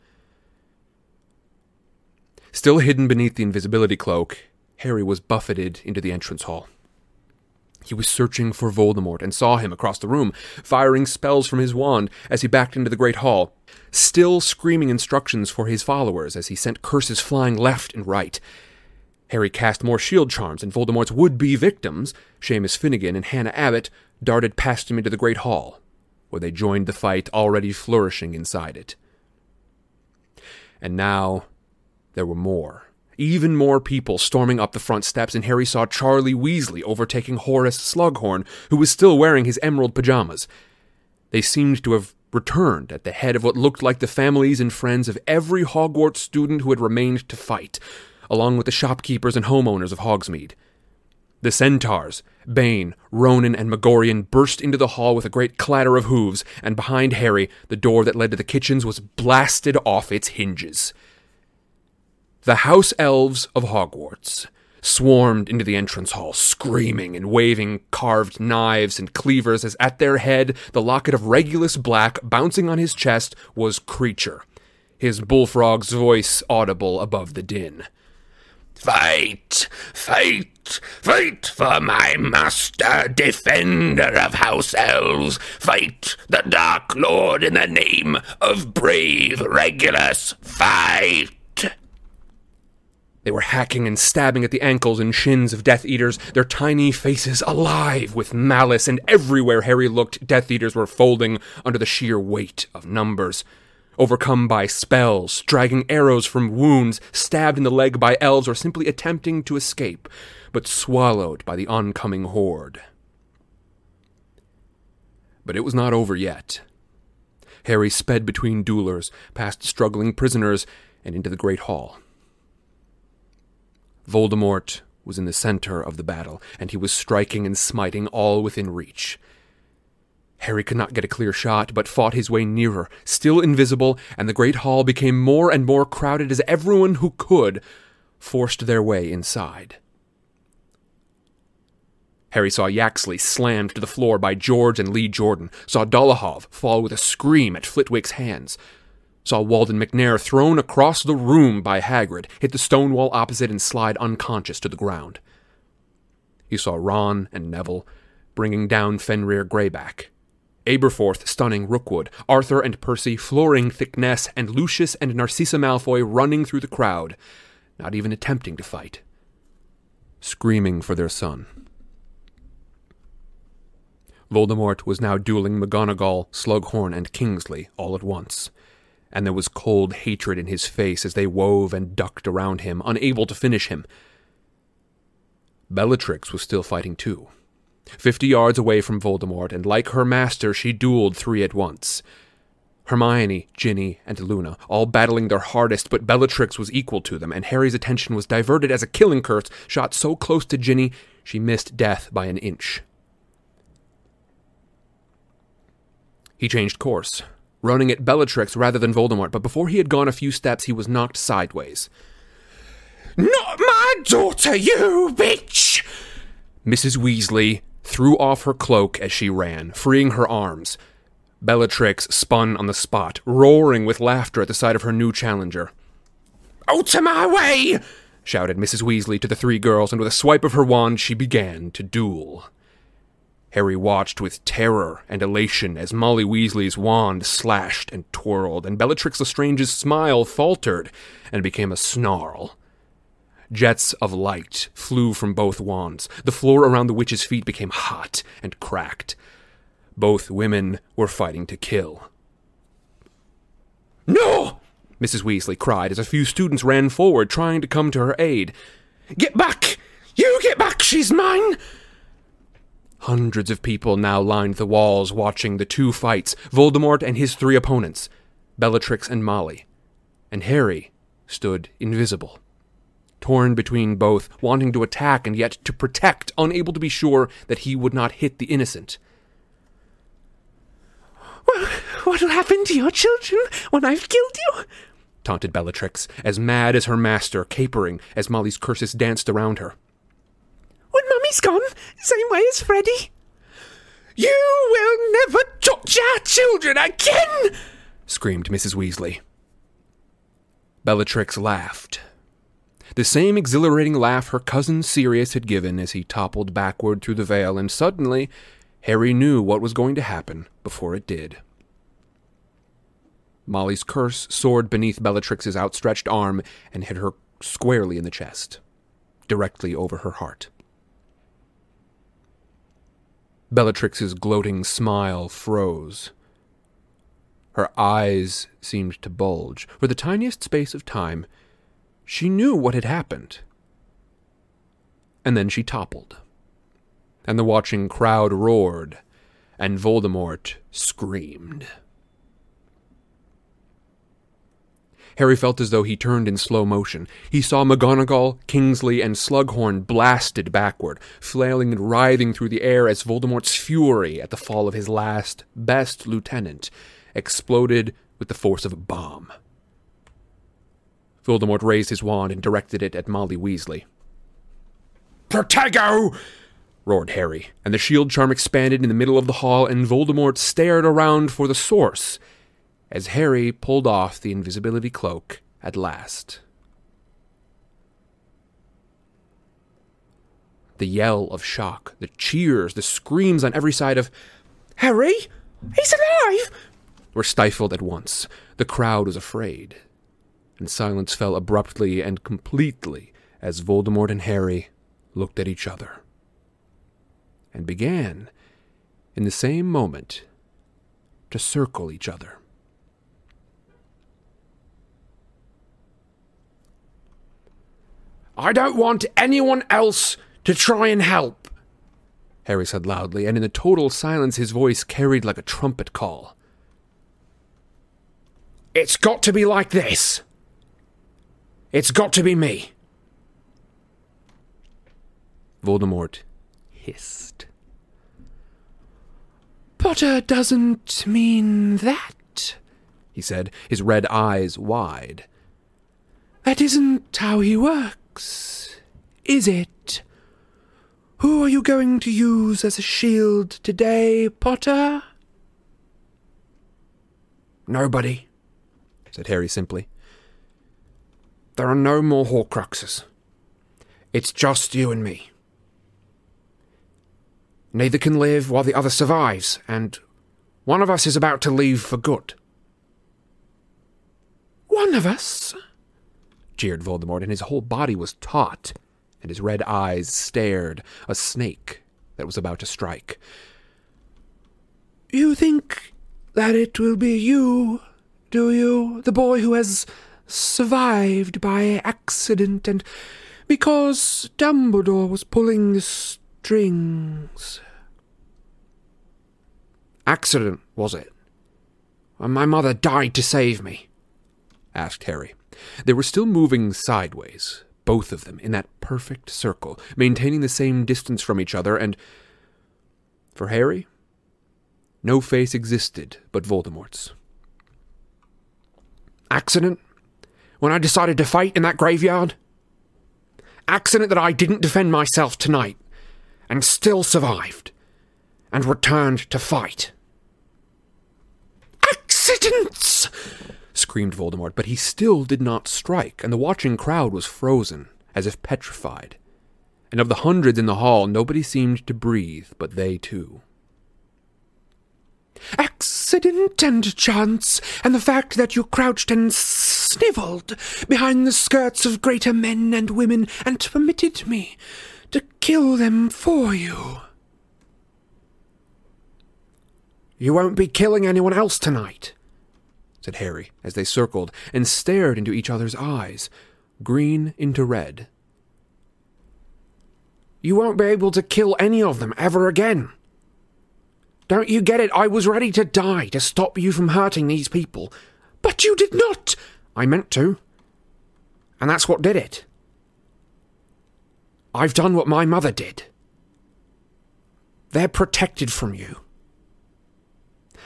Still hidden beneath the invisibility cloak, Harry was buffeted into the entrance hall. He was searching for Voldemort and saw him across the room, firing spells from his wand as he backed into the great hall, still screaming instructions for his followers as he sent curses flying left and right. Harry cast more shield charms, and Voldemort's would be victims, Seamus Finnigan and Hannah Abbott, darted past him into the great hall, where they joined the fight already flourishing inside it. And now there were more. Even more people storming up the front steps, and Harry saw Charlie Weasley overtaking Horace Slughorn, who was still wearing his emerald pajamas. They seemed to have returned at the head of what looked like the families and friends of every Hogwarts student who had remained to fight, along with the shopkeepers and homeowners of Hogsmeade. The centaurs, Bane, Ronan, and Magorian burst into the hall with a great clatter of hooves, and behind Harry, the door that led to the kitchens was blasted off its hinges. The house elves of Hogwarts swarmed into the entrance hall, screaming and waving carved knives and cleavers as at their head the locket of Regulus Black bouncing on his chest was Kreacher, his bullfrog's voice audible above the din. Fight! Fight! Fight for my master, defender of House Elves! Fight the Dark Lord in the name of brave Regulus! Fight! They were hacking and stabbing at the ankles and shins of Death Eaters, their tiny faces alive with malice, and everywhere Harry looked, Death Eaters were folding under the sheer weight of numbers. Overcome by spells, dragging arrows from wounds, stabbed in the leg by elves, or simply attempting to escape, but swallowed by the oncoming horde. But it was not over yet. Harry sped between duelers, past struggling prisoners, and into the great hall. Voldemort was in the center of the battle, and he was striking and smiting all within reach. Harry could not get a clear shot, but fought his way nearer, still invisible, and the great hall became more and more crowded as everyone who could forced their way inside. Harry saw Yaxley slammed to the floor by George and Lee Jordan, saw Dolohov fall with a scream at Flitwick's hands, saw Walden Macnair thrown across the room by Hagrid, hit the stone wall opposite, and slide unconscious to the ground. He saw Ron and Neville bringing down Fenrir Greyback, Aberforth stunning Rookwood, Arthur and Percy flooring Thicknesse, and Lucius and Narcissa Malfoy running through the crowd, not even attempting to fight, screaming for their son. Voldemort was now dueling McGonagall, Slughorn, and Kingsley all at once and there was cold hatred in his face as they wove and ducked around him, unable to finish him. Bellatrix was still fighting too. Fifty yards away from Voldemort, and like her master, she dueled three at once. Hermione, Ginny, and Luna, all battling their hardest, but Bellatrix was equal to them, and Harry's attention was diverted as a killing curse shot so close to Ginny she missed death by an inch. He changed course, running at Bellatrix rather than Voldemort, but before he had gone a few steps, he was knocked sideways. Not my daughter, you bitch! Mrs. Weasley threw off her cloak as she ran, freeing her arms. Bellatrix spun on the spot, roaring with laughter at the sight of her new challenger. Out of my way! shouted Mrs. Weasley to the three girls, and with a swipe of her wand she began to duel. Harry watched with terror and elation as Molly Weasley's wand slashed and twirled, and Bellatrix Lestrange's smile faltered and became a snarl. Jets of light flew from both wands. The floor around the witch's feet became hot and cracked. Both women were fighting to kill. No! Mrs. Weasley cried as a few students ran forward, trying to come to her aid. Get back! You get back! She's mine! Hundreds of people now lined the walls watching the two fights Voldemort and his three opponents, Bellatrix and Molly. And Harry stood invisible, torn between both, wanting to attack and yet to protect, unable to be sure that he would not hit the innocent. What'll happen to your children when I've killed you? taunted Bellatrix, as mad as her master, capering as Molly's curses danced around her. When Mummy's gone, same way as Freddie. You will never touch our children again! screamed Mrs. Weasley. Bellatrix laughed. The same exhilarating laugh her cousin Sirius had given as he toppled backward through the veil, and suddenly Harry knew what was going to happen before it did. Molly's curse soared beneath Bellatrix's outstretched arm and hit her squarely in the chest, directly over her heart. Bellatrix's gloating smile froze. Her eyes seemed to bulge. For the tiniest space of time, she knew what had happened. And then she toppled. And the watching crowd roared, and Voldemort screamed. Harry felt as though he turned in slow motion. He saw McGonagall, Kingsley, and Slughorn blasted backward, flailing and writhing through the air as Voldemort's fury at the fall of his last, best lieutenant exploded with the force of a bomb. Voldemort raised his wand and directed it at Molly Weasley. Protego! roared Harry, and the shield charm expanded in the middle of the hall, and Voldemort stared around for the source as Harry pulled off the invisibility cloak at last. The yell of shock, the cheers, the screams on every side of Harry? He's alive! were stifled at once. The crowd was afraid, and silence fell abruptly and completely as Voldemort and Harry looked at each other and began, in the same moment, to circle each other. I don't want anyone else to try and help, Harry said loudly, and in the total silence his voice carried like a trumpet call. It's got to be like this. It's got to be me. Voldemort hissed. Potter uh, doesn't mean that, he said, his red eyes wide. That isn't how he works, is it? Who are you going to use as a shield today, Potter? Nobody, said Harry simply. There are no more Horcruxes. It's just you and me. Neither can live while the other survives, and one of us is about to leave for good. One of us? Jeered Voldemort, and his whole body was taut, and his red eyes stared, a snake that was about to strike. You think that it will be you, do you? The boy who has survived by accident and because Dumbledore was pulling the strings. Accident, was it? And my mother died to save me? asked Harry. They were still moving sideways, both of them, in that perfect circle, maintaining the same distance from each other, and for Harry, no face existed but Voldemort's. Accident? When I decided to fight in that graveyard? Accident that I didn't defend myself tonight, and still survived, and returned to fight. Accidents! Screamed Voldemort, but he still did not strike, and the watching crowd was frozen, as if petrified. And of the hundreds in the hall, nobody seemed to breathe but they two. Accident and chance, and the fact that you crouched and snivelled behind the skirts of greater men and women and permitted me to kill them for you. You won't be killing anyone else tonight, said Harry, as they circled and stared into each other's eyes, green into red. You won't be able to kill any of them ever again. Don't you get it? I was ready to die to stop you from hurting these people. But you did not! I meant to. And that's what did it. I've done what my mother did. They're protected from you.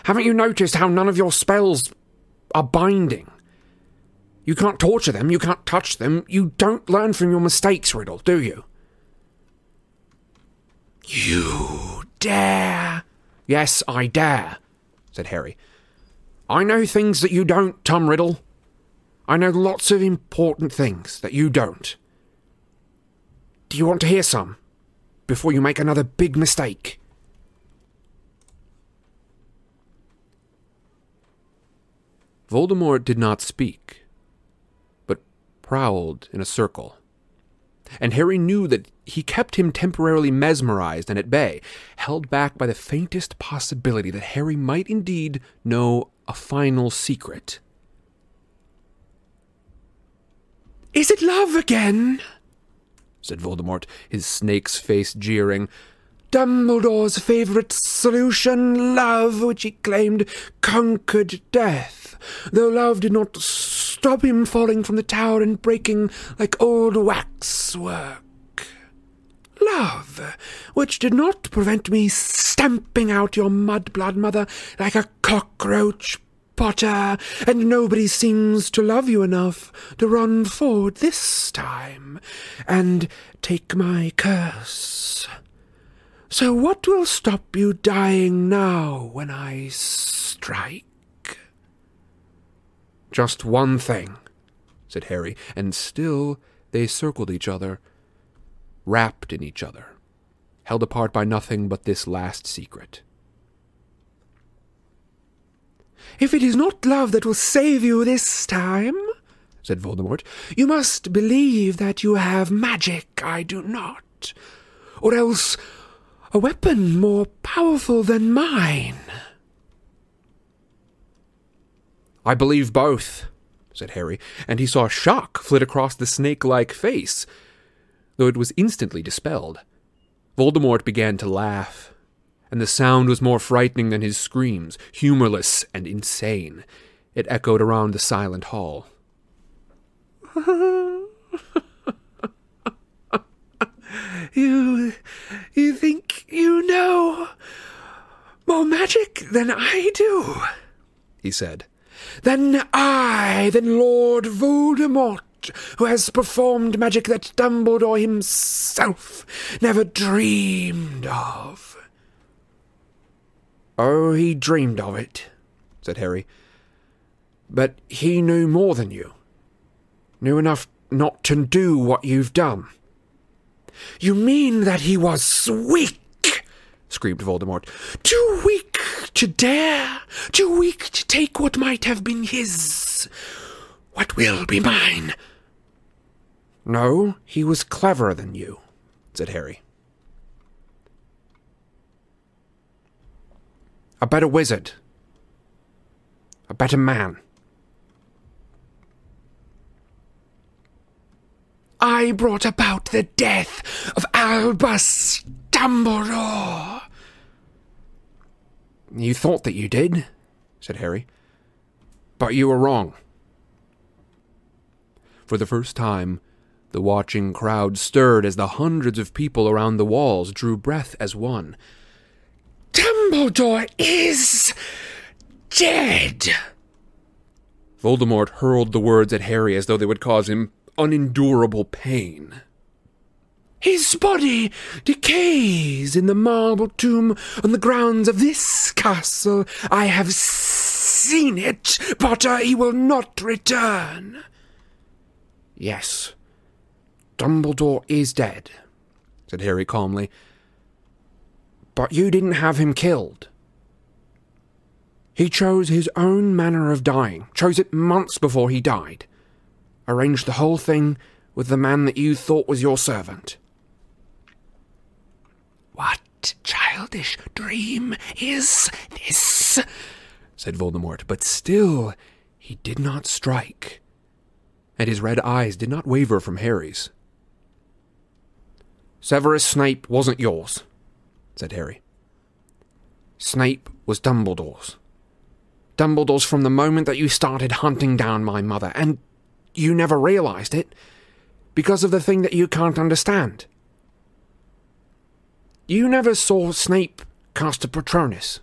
Haven't you noticed how none of your spells are binding? You can't torture them, you can't touch them, you don't learn from your mistakes, Riddle, do you? You dare? Yes, I dare, said Harry. I know things that you don't, Tom Riddle. I know lots of important things that you don't. Do you want to hear some? Before you make another big mistake? Voldemort did not speak, but prowled in a circle. And Harry knew that he kept him temporarily mesmerized and at bay, held back by the faintest possibility that Harry might indeed know a final secret. Is it love again? said Voldemort, his snake's face jeering. Dumbledore's favourite solution, love, which he claimed conquered death, though love did not stop him falling from the tower and breaking like old waxwork. Love, which did not prevent me stamping out your mud-blood mother like a cockroach, Potter, and nobody seems to love you enough to run forward this time and take my curse. So what will stop you dying now when I strike? Just one thing, said Harry, and still they circled each other, wrapped in each other, held apart by nothing but this last secret. If it is not love that will save you this time, said Voldemort, you must believe that you have magic I do not, or else a weapon more powerful than mine. I believe both, said Harry, and he saw a shock flit across the snake like face, though it was instantly dispelled. Voldemort began to laugh, and the sound was more frightening than his screams, humorless and insane. It echoed around the silent hall. *laughs* you you think you know more magic than I do, he said. Than I, than Lord Voldemort, who has performed magic that Dumbledore himself never dreamed of. Oh, he dreamed of it, said Harry. But he knew more than you. Knew enough not to do what you've done. You mean that he was weak? Screamed Voldemort. Too weak to dare, too weak to take what might have been his, what will be mine. No, he was cleverer than you, said Harry. A better wizard. A better man. I brought about the death of Albus Dumbledore. You thought that you did, said Harry. But you were wrong. For the first time, the watching crowd stirred as the hundreds of people around the walls drew breath as one. Dumbledore is dead. Voldemort hurled the words at Harry as though they would cause him unendurable pain. His body decays in the marble tomb on the grounds of this castle. I have seen it, Potter. Uh, he will not return. Yes, Dumbledore is dead, said Harry calmly. But you didn't have him killed. He chose his own manner of dying, chose it months before he died. Arranged the whole thing with the man that you thought was your servant. Childish dream is this? said Voldemort, but still he did not strike, and his red eyes did not waver from Harry's. Severus Snape wasn't yours, said Harry. Snape was Dumbledore's. Dumbledore's from the moment that you started hunting down my mother, and you never realized it because of the thing that you can't understand. You never saw Snape cast a Patronus.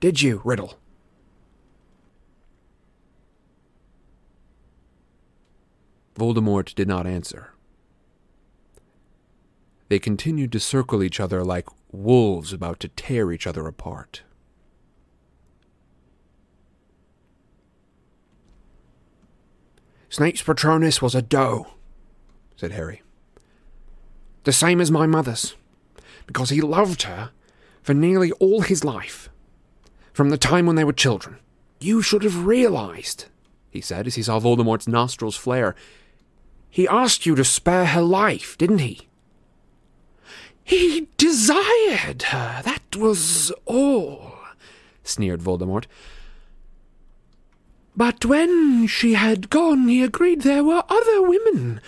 Did you, Riddle? Voldemort did not answer. They continued to circle each other like wolves about to tear each other apart. Snape's Patronus was a doe, said Harry. The same as my mother's, because he loved her for nearly all his life, from the time when they were children. You should have realized, he said as he saw Voldemort's nostrils flare. He asked you to spare her life, didn't he? He desired her, that was all, sneered Voldemort. But when she had gone, he agreed there were other women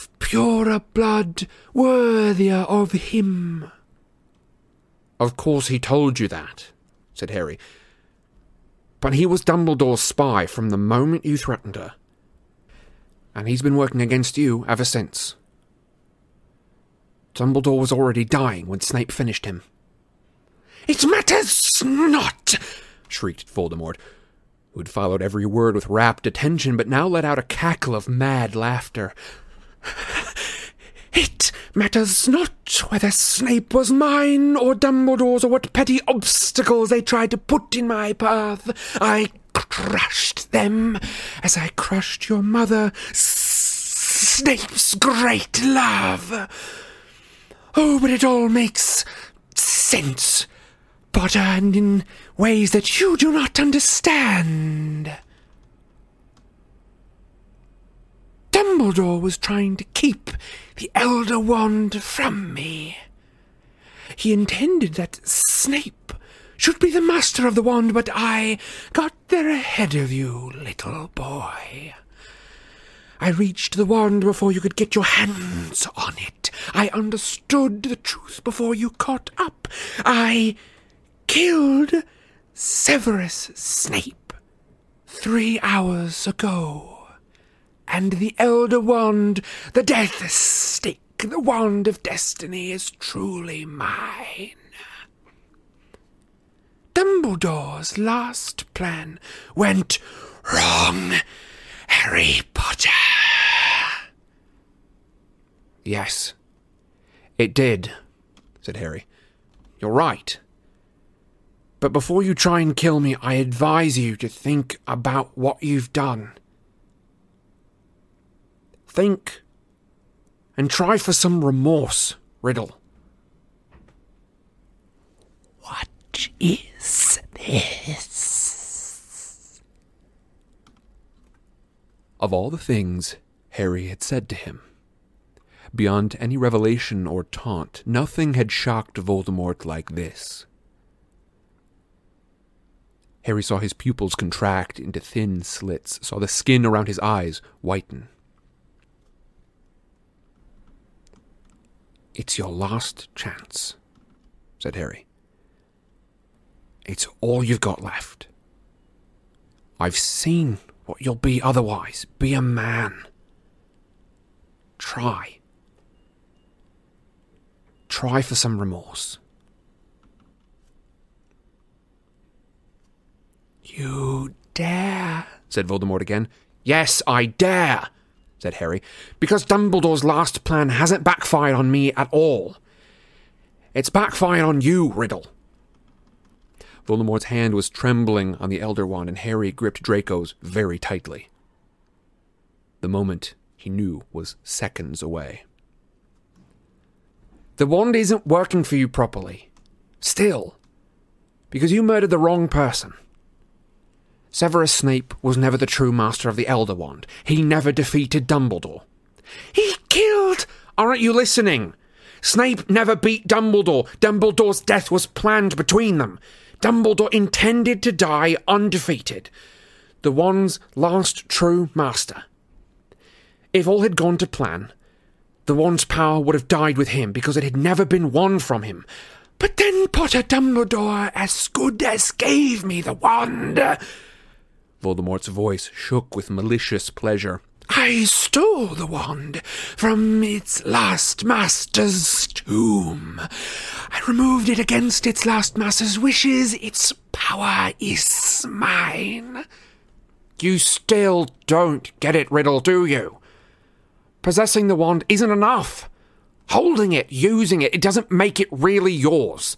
of purer blood worthier of him. Of course he told you that, said Harry. But he was Dumbledore's spy from the moment you threatened her. And he's been working against you ever since. Dumbledore was already dying when Snape finished him. It matters not! shrieked Voldemort, who had followed every word with rapt attention, but now let out a cackle of mad laughter. It matters not whether Snape was mine or Dumbledore's or what petty obstacles they tried to put in my path. I crushed them as I crushed your mother, Snape's great love. Oh, but it all makes sense, Potter, and in ways that you do not understand. Dumbledore was trying to keep the Elder Wand from me. He intended that Snape should be the master of the wand, but I got there ahead of you, little boy. I reached the wand before you could get your hands on it. I understood the truth before you caught up. I killed Severus Snape three hours ago and the Elder Wand, the Death Stick, the Wand of Destiny is truly mine. Dumbledore's last plan went wrong, Harry Potter. Yes, it did, said Harry. You're right. But before you try and kill me, I advise you to think about what you've done. Think. And try for some remorse, Riddle. What is this? Of all the things Harry had said to him, beyond any revelation or taunt, nothing had shocked Voldemort like this. Harry saw his pupils contract into thin slits, saw the skin around his eyes whiten. It's your last chance, said Harry. It's all you've got left. I've seen what you'll be otherwise. Be a man. Try. Try for some remorse. You dare, said Voldemort again. Yes, I dare, said Harry, because Dumbledore's last plan hasn't backfired on me at all. It's backfired on you, Riddle. Voldemort's hand was trembling on the Elder Wand, and Harry gripped Draco's very tightly. The moment he knew was seconds away. The wand isn't working for you properly. Still. Because you murdered the wrong person. Severus Snape was never the true master of the Elder Wand. He never defeated Dumbledore. He killed. Aren't you listening? Snape never beat Dumbledore. Dumbledore's death was planned between them. Dumbledore intended to die undefeated. The wand's last true master. If all had gone to plan, the wand's power would have died with him because it had never been won from him. But then Potter Dumbledore as good as gave me the wand. Voldemort's voice shook with malicious pleasure. I stole the wand from its last master's tomb. I removed it against its last master's wishes. Its power is mine. You still don't get it, Riddle, do you? Possessing the wand isn't enough. Holding it, using it, it doesn't make it really yours.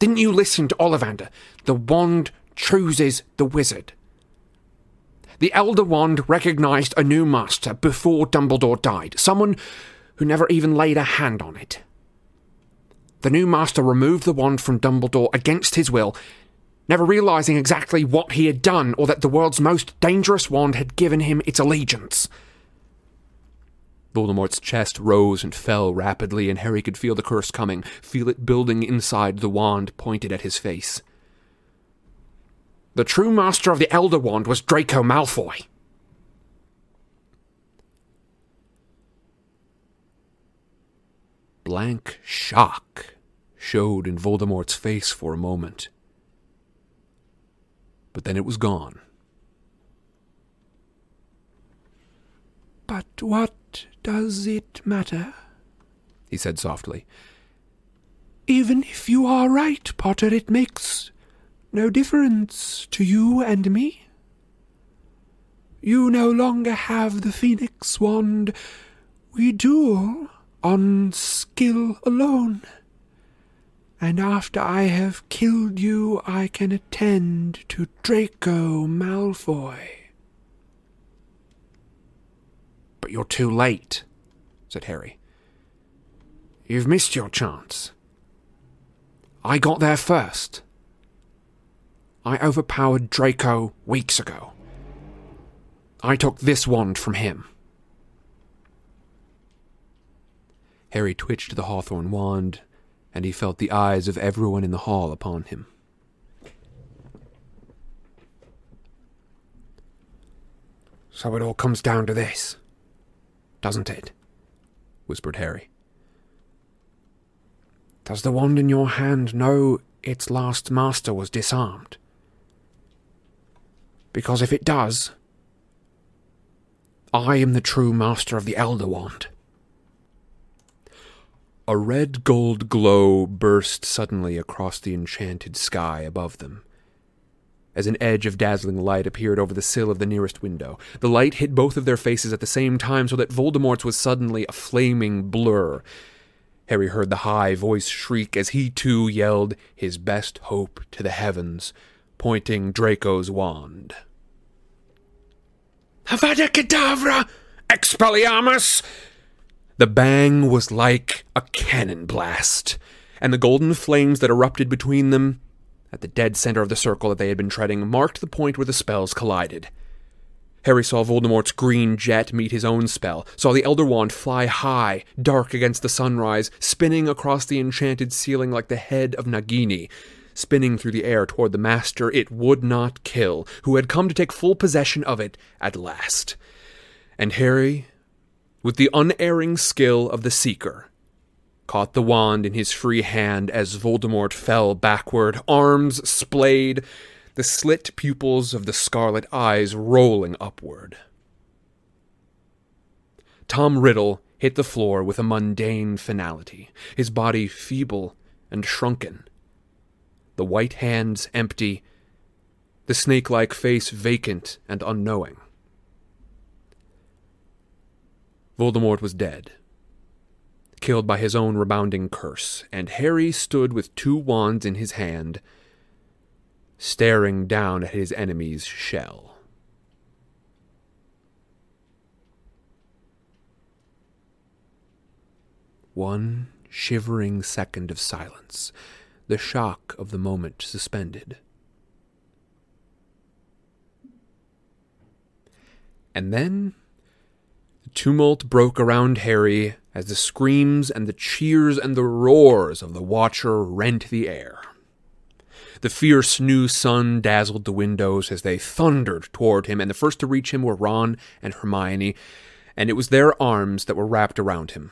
Didn't you listen to Ollivander? The wand chooses the wizard. The Elder Wand recognized a new master before Dumbledore died, someone who never even laid a hand on it. The new master removed the wand from Dumbledore against his will, never realizing exactly what he had done or that the world's most dangerous wand had given him its allegiance. Voldemort's chest rose and fell rapidly, and Harry could feel the curse coming, feel it building inside the wand pointed at his face. The true master of the Elder Wand was Draco Malfoy. Blank shock showed in Voldemort's face for a moment. But then it was gone. But what does it matter? He said softly. Even if you are right, Potter, it makes no difference to you and me. You no longer have the Phoenix wand. We duel on skill alone. And after I have killed you, I can attend to Draco Malfoy. But you're too late, said Harry. You've missed your chance. I got there first. I overpowered Draco weeks ago. I took this wand from him. Harry twitched the hawthorn wand, and he felt the eyes of everyone in the hall upon him. So it all comes down to this, doesn't it? whispered Harry. Does the wand in your hand know its last master was disarmed? Because if it does, I am the true master of the Elder Wand. A red gold glow burst suddenly across the enchanted sky above them. As an edge of dazzling light appeared over the sill of the nearest window, the light hit both of their faces at the same time so that Voldemort's was suddenly a flaming blur. Harry heard the high voice shriek as he too yelled his best hope to the heavens, pointing Draco's wand. Avada Kedavra! Expelliarmus! The bang was like a cannon blast, and the golden flames that erupted between them, at the dead center of the circle that they had been treading, marked the point where the spells collided. Harry saw Voldemort's green jet meet his own spell, saw the Elder Wand fly high, dark against the sunrise, spinning across the enchanted ceiling like the head of Nagini, spinning through the air toward the master it would not kill, who had come to take full possession of it at last. And Harry, with the unerring skill of the Seeker, caught the wand in his free hand as Voldemort fell backward, arms splayed, the slit pupils of the scarlet eyes rolling upward. Tom Riddle hit the floor with a mundane finality, his body feeble and shrunken, the white hands empty, the snake like face vacant and unknowing. Voldemort was dead, killed by his own rebounding curse, and Harry stood with two wands in his hand, staring down at his enemy's shell. One shivering second of silence, the shock of the moment suspended. And then the tumult broke around Harry as the screams and the cheers and the roars of the Watcher rent the air. The fierce new sun dazzled the windows as they thundered toward him, and the first to reach him were Ron and Hermione, and it was their arms that were wrapped around him.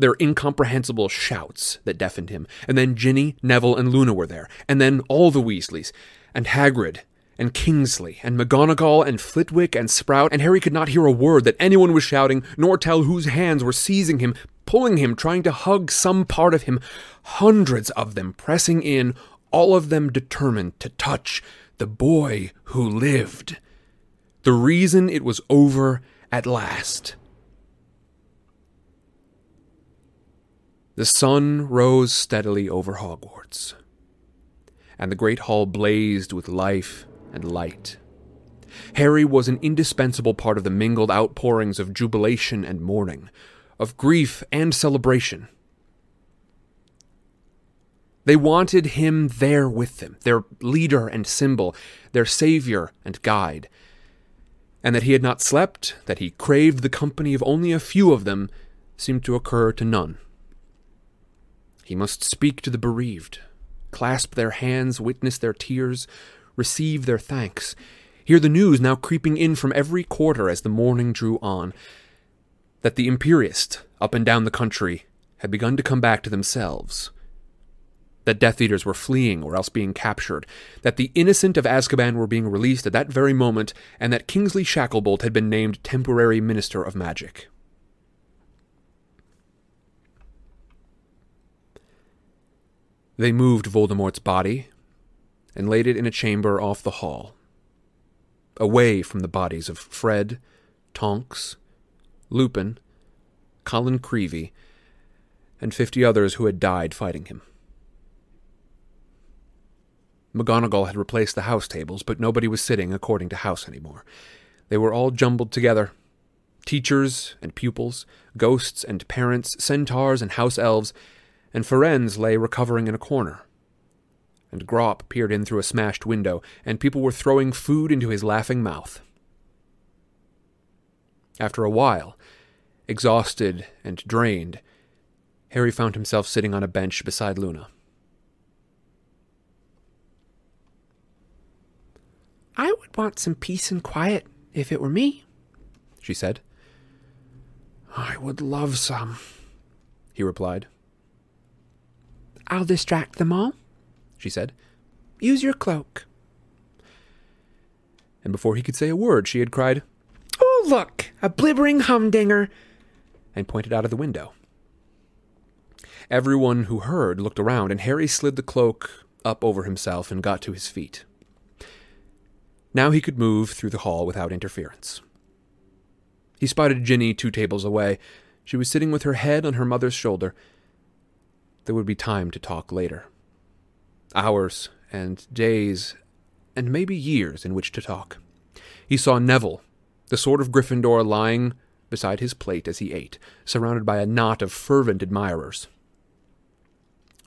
Their incomprehensible shouts that deafened him, and then Ginny, Neville, and Luna were there, and then all the Weasleys, and Hagrid, and Kingsley, and McGonagall, and Flitwick, and Sprout, and Harry could not hear a word that anyone was shouting, nor tell whose hands were seizing him, pulling him, trying to hug some part of him. Hundreds of them pressing in, all of them determined to touch the boy who lived. The reason it was over at last. The sun rose steadily over Hogwarts, and the great hall blazed with life and light. Harry was an indispensable part of the mingled outpourings of jubilation and mourning, of grief and celebration. They wanted him there with them, their leader and symbol, their savior and guide. And that he had not slept, that he craved the company of only a few of them, seemed to occur to none. He must speak to the bereaved, clasp their hands, witness their tears, receive their thanks. Hear the news now creeping in from every quarter as the morning drew on that the Imperiused, up and down the country, had begun to come back to themselves. That Death Eaters were fleeing or else being captured, that the innocent of Azkaban were being released at that very moment, and that Kingsley Shacklebolt had been named temporary Minister of Magic. They moved Voldemort's body and laid it in a chamber off the hall, away from the bodies of Fred, Tonks, Lupin, Colin Creevey, and fifty others who had died fighting him. McGonagall had replaced the house tables, but nobody was sitting according to house anymore. They were all jumbled together. Teachers and pupils, ghosts and parents, centaurs and house elves, and Firenze lay recovering in a corner. And Grawp peered in through a smashed window, and people were throwing food into his laughing mouth. After a while, exhausted and drained, Harry found himself sitting on a bench beside Luna. I would want some peace and quiet if it were me, she said. I would love some, he replied. I'll distract them all, she said. Use your cloak. And before he could say a word, she had cried, Oh, look, a blibbering humdinger, and pointed out of the window. Everyone who heard looked around, and Harry slid the cloak up over himself and got to his feet. Now he could move through the hall without interference. He spotted Ginny two tables away. She was sitting with her head on her mother's shoulder. There would be time to talk later. Hours and days and maybe years in which to talk. He saw Neville, the sword of Gryffindor, lying beside his plate as he ate, surrounded by a knot of fervent admirers.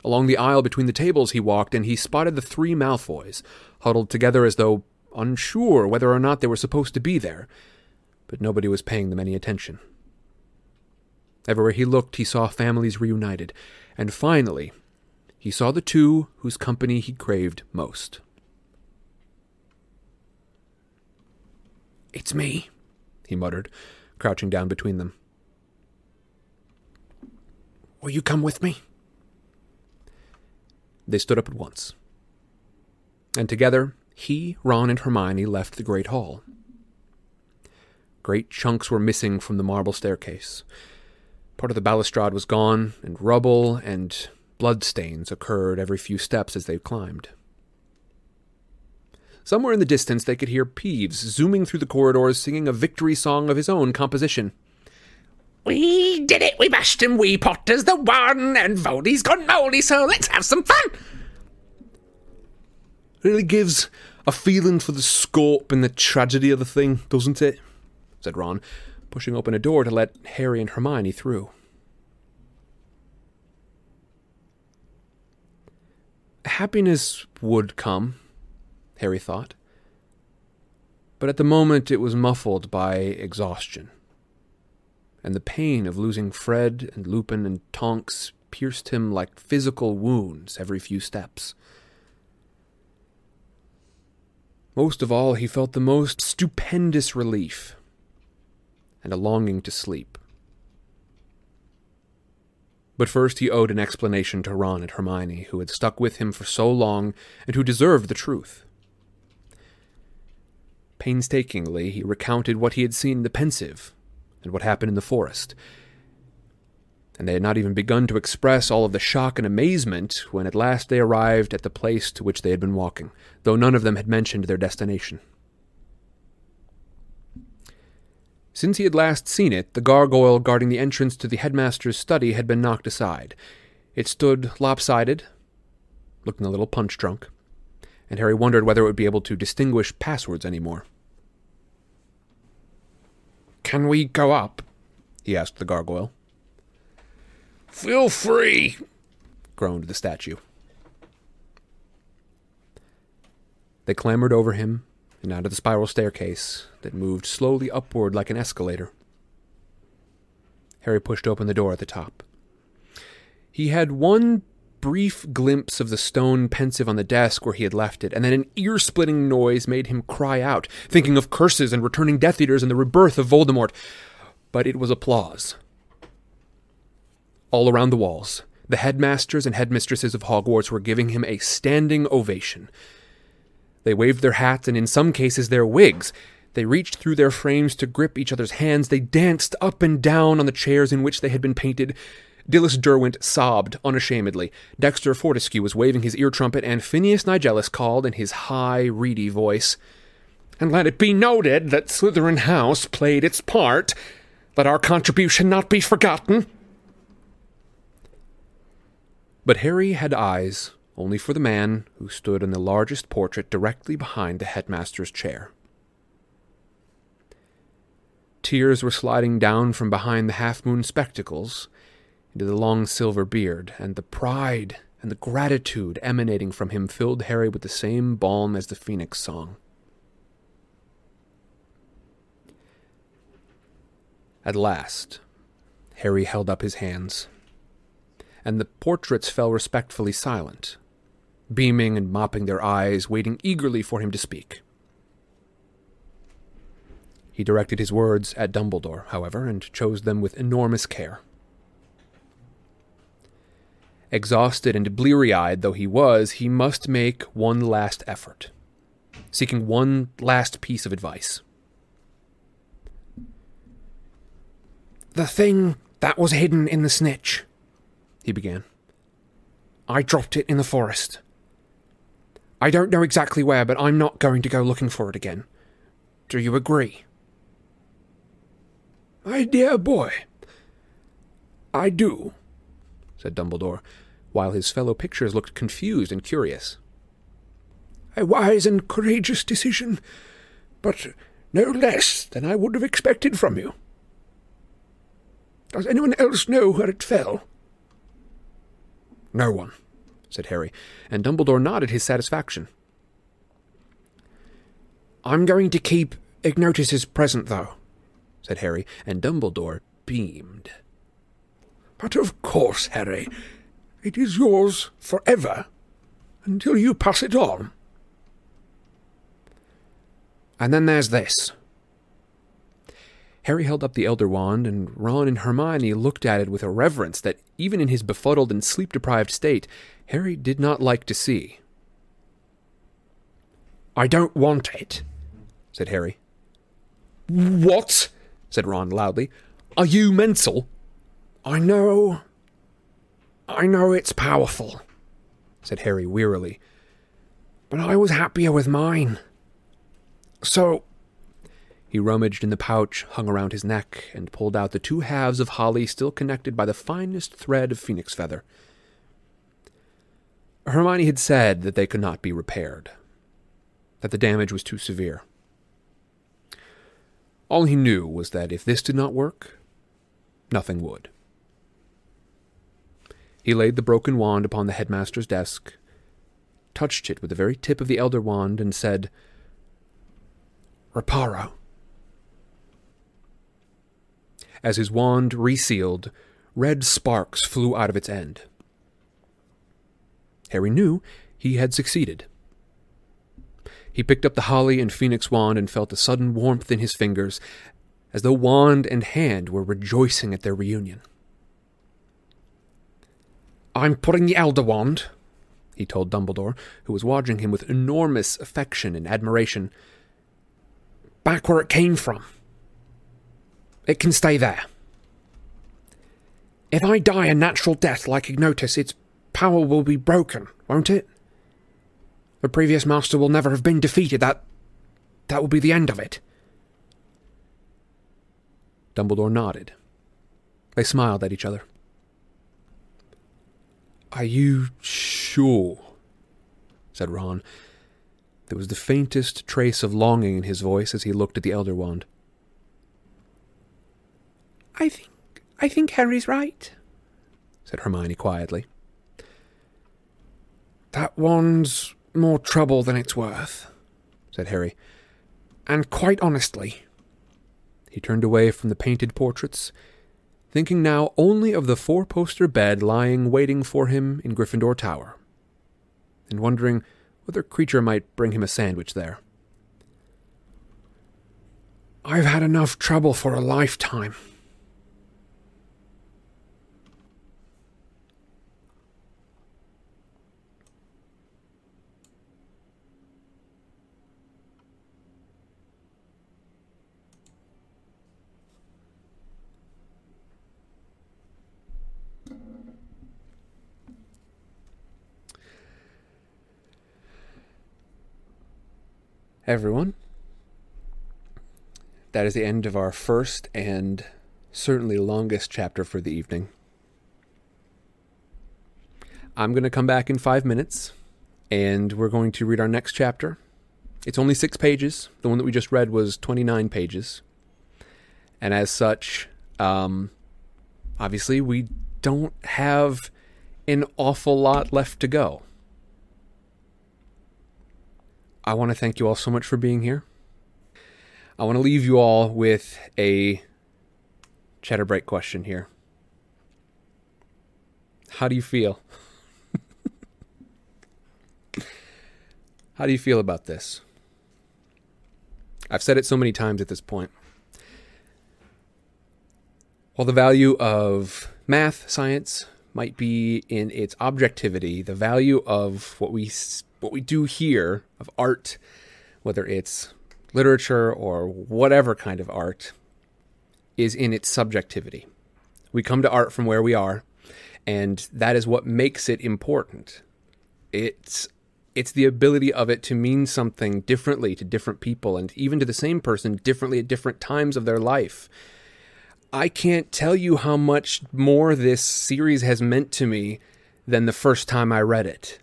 Along the aisle between the tables he walked, and he spotted the three Malfoys, huddled together as though unsure whether or not they were supposed to be there, but nobody was paying them any attention. Everywhere he looked, he saw families reunited, and finally, he saw the two whose company he craved most. It's me, he muttered, crouching down between them. Will you come with me? They stood up at once. And together, he, Ron, and Hermione left the Great Hall. Great chunks were missing from the marble staircase. Part of the balustrade was gone, and rubble and bloodstains occurred every few steps as they climbed. Somewhere in the distance they could hear Peeves zooming through the corridors singing a victory song of his own composition. We did it! We bashed him! We Potters the one! And Voldy's gone moldy, so let's have some fun! Really gives a feeling for the scope and the tragedy of the thing, doesn't it? said Ron, pushing open a door to let Harry and Hermione through. Happiness would come, Harry thought. But at the moment it was muffled by exhaustion. And the pain of losing Fred and Lupin and Tonks pierced him like physical wounds every few steps. Most of all, he felt the most stupendous relief and a longing to sleep. But first he owed an explanation to Ron and Hermione, who had stuck with him for so long and who deserved the truth. Painstakingly, he recounted what he had seen in the Pensieve and what happened in the forest. and they had not even begun to express all of the shock and amazement when at last they arrived at the place to which they had been walking, though none of them had mentioned their destination. Since he had last seen it, the gargoyle guarding the entrance to the headmaster's study had been knocked aside. It stood lopsided, looking a little punch drunk, and Harry wondered whether it would be able to distinguish passwords anymore. Can we go up? he asked the gargoyle. Feel free, groaned the statue. They clambered over him and out of the spiral staircase that moved slowly upward like an escalator. Harry pushed open the door at the top. He had one brief glimpse of the stone Pensieve on the desk where he had left it, and then an ear splitting noise made him cry out, thinking of curses and returning Death Eaters and the rebirth of Voldemort. But it was applause. All around the walls, the headmasters and headmistresses of Hogwarts were giving him a standing ovation. They waved their hats and, in some cases, their wigs. They reached through their frames to grip each other's hands. They danced up and down on the chairs in which they had been painted. Dilys Derwent sobbed unashamedly. Dexter Fortescue was waving his ear trumpet, and Phineas Nigellus called in his high, reedy voice, And let it be noted that Slytherin House played its part. Let our contribution not be forgotten. But Harry had eyes only for the man who stood in the largest portrait directly behind the headmaster's chair. Tears were sliding down from behind the half moon spectacles into the long silver beard, and the pride and the gratitude emanating from him filled Harry with the same balm as the phoenix song. At last, Harry held up his hands, and the portraits fell respectfully silent, beaming and mopping their eyes, waiting eagerly for him to speak. He directed his words at Dumbledore, however, and chose them with enormous care. Exhausted and bleary eyed though he was, he must make one last effort, seeking one last piece of advice. The thing that was hidden in the snitch, he began. I dropped it in the forest. I don't know exactly where, but I'm not going to go looking for it again. Do you agree? My dear boy, I do, said Dumbledore, while his fellow pictures looked confused and curious. A wise and courageous decision, but no less than I would have expected from you. Does anyone else know where it fell? No one, said Harry, and Dumbledore nodded his satisfaction. I'm going to keep Ignotus's present, though, said Harry, and Dumbledore beamed. But of course, Harry, it is yours forever, until you pass it on. And then there's this. Harry held up the Elder Wand, and Ron and Hermione looked at it with a reverence that, even in his befuddled and sleep deprived state, Harry did not like to see. I don't want it, said Harry. What? said Ron loudly. Are you mental? I know. I know it's powerful, said Harry wearily. But I was happier with mine. So. He rummaged in the pouch hung around his neck and pulled out the two halves of holly still connected by the finest thread of phoenix feather. Hermione had said that they could not be repaired, that the damage was too severe. All he knew was that if this did not work, nothing would. He laid the broken wand upon the headmaster's desk, touched it with the very tip of the elder wand, and said, Reparo. As his wand resealed, red sparks flew out of its end. Harry knew he had succeeded. He picked up the holly and phoenix wand and felt a sudden warmth in his fingers, as though wand and hand were rejoicing at their reunion. I'm putting the Elder Wand, he told Dumbledore, who was watching him with enormous affection and admiration, back where it came from. It can stay there. If I die a natural death like Ignotus, its power will be broken, won't it? The previous master will never have been defeated. That. that will be the end of it. Dumbledore nodded. They smiled at each other. Are you sure? said Ron. There was the faintest trace of longing in his voice as he looked at the Elder Wand. I think I think Harry's right, said Hermione quietly. That wand's more trouble than it's worth, said Harry. And quite honestly, he turned away from the painted portraits, thinking now only of the four poster bed lying waiting for him in Gryffindor Tower, and wondering whether Kreacher might bring him a sandwich there. I've had enough trouble for a lifetime. Everyone. That is the end of our first and certainly longest chapter for the evening. I'm going to come back in five minutes and we're going to read our next chapter. It's only six pages. The one that we just read was 29 pages. And as such, um, obviously, we don't have an awful lot left to go. I want to thank you all so much for being here. I want to leave you all with a chatter break question here. How do you feel? *laughs* How do you feel about this? I've said it so many times at this point. While the value of math, science might be in its objectivity, the value of what we what we do here of art, whether it's literature or whatever kind of art, is in its subjectivity. We come to art from where we are, and that is what makes it important. It's it's the ability of it to mean something differently to different people and even to the same person differently at different times of their life. I can't tell you how much more this series has meant to me than the first time I read it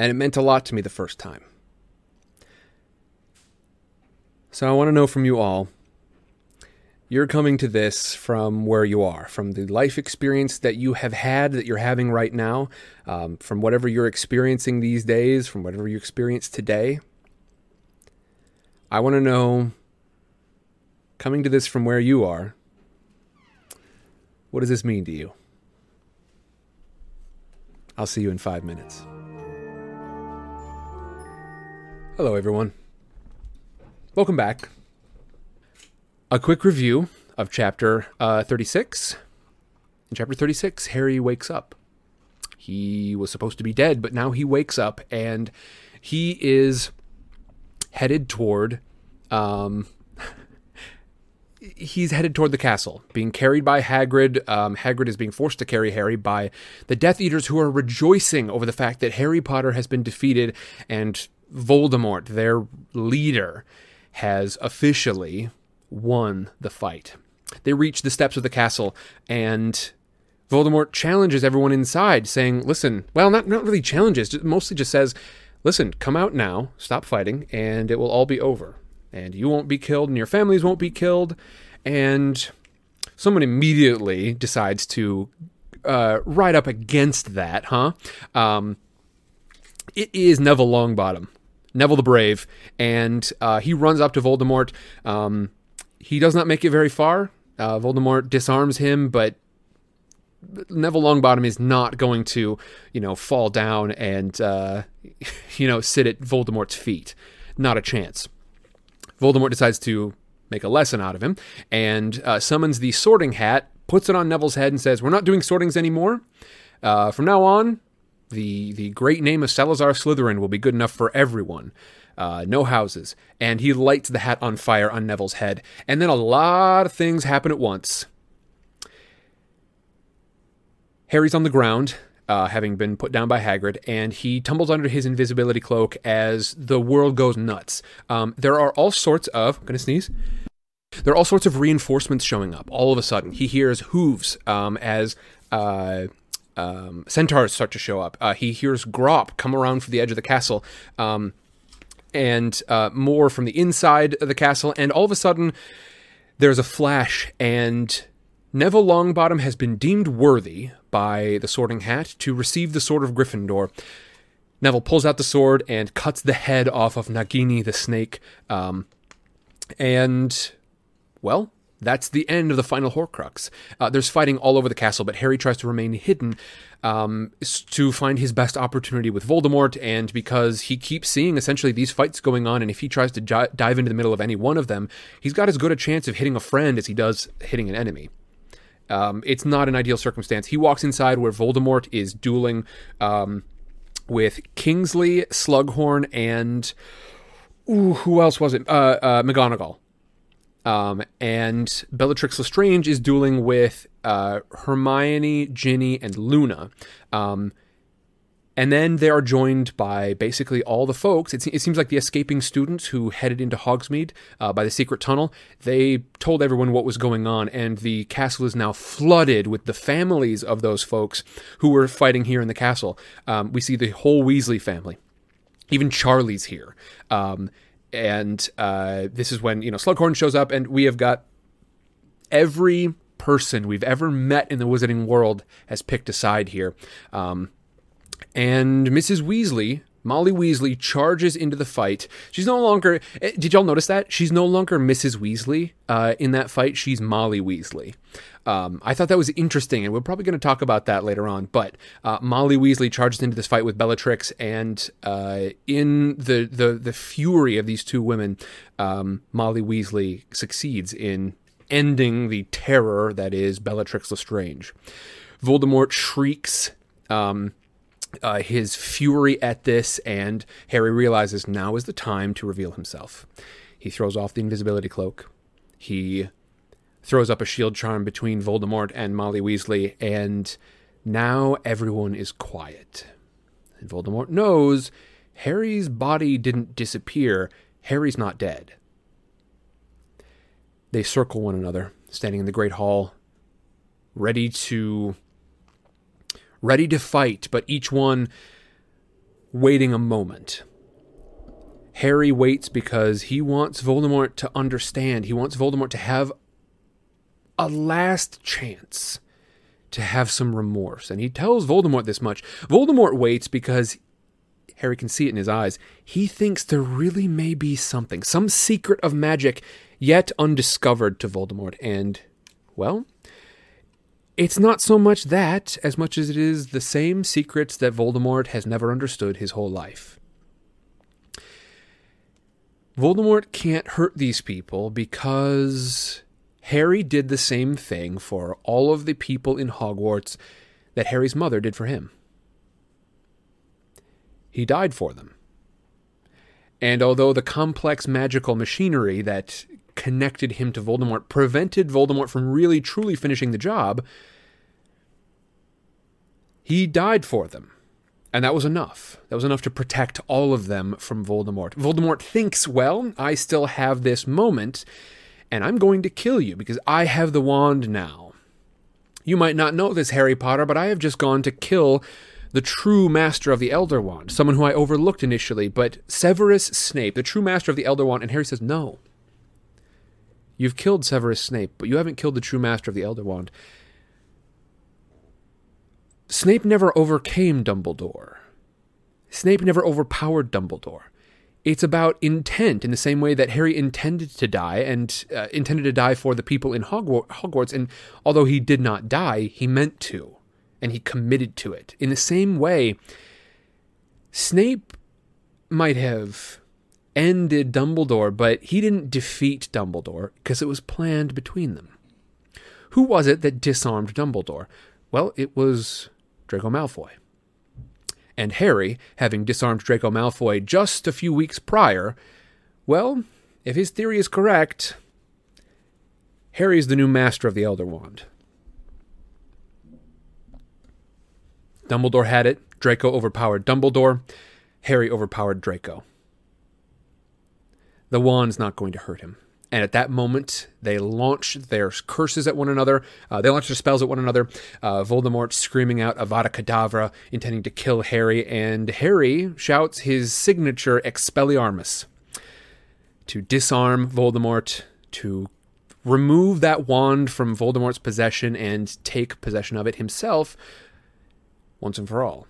and it meant a lot to me the first time. So I want to know from you all you're coming to this from where you are, from the life experience that you have had, that you're having right now, um, from whatever you're experiencing these days, from whatever you experience today. I want to know, coming to this from where you are, what does this mean to you? I'll see you in five minutes. Hello, everyone. Welcome back. A quick review of chapter uh, 36. In chapter 36, Harry wakes up. He was supposed to be dead, but now he wakes up and he is headed toward. Um, *laughs* he's headed toward the castle, being carried by Hagrid. Um, Hagrid is being forced to carry Harry by the Death Eaters, who are rejoicing over the fact that Harry Potter has been defeated and Voldemort, their leader, has officially won the fight. They reach the steps of the castle, and Voldemort challenges everyone inside, saying, Listen, well, not, not really challenges, mostly just says, Listen, come out now, stop fighting, and it will all be over. And you won't be killed, and your families won't be killed. And someone immediately decides to uh, ride up against that, huh? Um, it is Neville Longbottom, Neville the Brave, and uh, he runs up to Voldemort. Um, he does not make it very far. Uh, Voldemort disarms him, but Neville Longbottom is not going to, you know, fall down and, uh, *laughs* you know, sit at Voldemort's feet. Not a chance. Voldemort decides to make a lesson out of him and uh, summons the sorting hat, puts it on Neville's head, and says, We're not doing sortings anymore. Uh, from now on, the the great name of Salazar Slytherin will be good enough for everyone. Uh, no houses, and he lights the hat on fire on Neville's head, and then a lot of things happen at once. Harry's on the ground, uh, having been put down by Hagrid, and he tumbles under his invisibility cloak as the world goes nuts. Um, there are all sorts of. I'm gonna sneeze. There are all sorts of reinforcements showing up. All of a sudden, he hears hooves um, as uh, um, centaurs start to show up. Uh, he hears Grawp come around from the edge of the castle, um, and uh, more from the inside of the castle. And all of a sudden, there's a flash, and Neville Longbottom has been deemed worthy by the Sorting Hat to receive the Sword of Gryffindor. Neville pulls out the sword and cuts the head off of Nagini the snake. Um, and, well, that's the end of the final Horcrux. Uh, there's fighting all over the castle, but Harry tries to remain hidden um, to find his best opportunity with Voldemort, and because he keeps seeing essentially these fights going on, and if he tries to j- dive into the middle of any one of them, he's got as good a chance of hitting a friend as he does hitting an enemy. Um, it's not an ideal circumstance. He walks inside where Voldemort is dueling um, with Kingsley, Slughorn, and ooh, who else was it? Uh, uh, McGonagall. Um, and Bellatrix Lestrange is dueling with uh, Hermione, Ginny, and Luna. Um, and then they are joined by basically all the folks. It, it seems like the escaping students who headed into Hogsmeade uh, by the secret tunnel. They told everyone what was going on, and the castle is now flooded with the families of those folks who were fighting here in the castle. Um, we see the whole Weasley family. Even Charlie's here. Um, and uh, this is when you know Slughorn shows up, and we have got every person we've ever met in the wizarding world has picked a side here. Um, and Mrs. Weasley, Molly Weasley, charges into the fight. She's no longer. eh, Did y'all notice that she's no longer Mrs. Weasley uh, in that fight? She's Molly Weasley. Um, I thought that was interesting, and we're probably going to talk about that later on. But uh, Molly Weasley charges into this fight with Bellatrix, and uh, in the, the the fury of these two women, um, Molly Weasley succeeds in ending the terror that is Bellatrix Lestrange. Voldemort shrieks. Um, uh, his fury at this, and Harry realizes now is the time to reveal himself. He throws off the invisibility cloak. He throws up a shield charm between Voldemort and Molly Weasley, and now everyone is quiet. And Voldemort knows Harry's body didn't disappear. Harry's not dead. They circle one another, standing in the Great Hall, ready to ready to fight, but each one waiting a moment. Harry waits because he wants Voldemort to understand. He wants Voldemort to have a last chance to have some remorse. And he tells Voldemort this much. Voldemort waits because Harry can see it in his eyes. He thinks there really may be something, some secret of magic yet undiscovered to Voldemort. And, well, it's not so much that as much as it is the same secrets that Voldemort has never understood his whole life. Voldemort can't hurt these people because Harry did the same thing for all of the people in Hogwarts that Harry's mother did for him. He died for them. And although the complex magical machinery that connected him to Voldemort prevented Voldemort from really truly finishing the job, he died for them. And that was enough. That was enough to protect all of them from Voldemort. Voldemort thinks, well, I still have this moment, and I'm going to kill you because I have the wand now. You might not know this, Harry Potter, but I have just gone to kill the true master of the Elder Wand, someone who I overlooked initially, but Severus Snape, the true master of the Elder Wand. And Harry says, no. You've killed Severus Snape, but you haven't killed the true master of the Elder Wand. Snape never overcame Dumbledore. Snape never overpowered Dumbledore. It's about intent in the same way that Harry intended to die and uh, intended to die for the people in Hogwarts, Hogwarts. And although he did not die, he meant to, and he committed to it. In the same way, Snape might have ended Dumbledore, but he didn't defeat Dumbledore because it was planned between them. Who was it that disarmed Dumbledore? Well, it was Draco Malfoy. And Harry, having disarmed Draco Malfoy just a few weeks prior, well, if his theory is correct, Harry's the new master of the Elder Wand. Dumbledore had it. Draco overpowered Dumbledore. Harry overpowered Draco. The wand's not going to hurt him. And at that moment, they launch their curses at one another. Uh, they launch their spells at one another. Uh, Voldemort screaming out Avada Kedavra, intending to kill Harry. And Harry shouts his signature Expelliarmus to disarm Voldemort, to remove that wand from Voldemort's possession and take possession of it himself once and for all.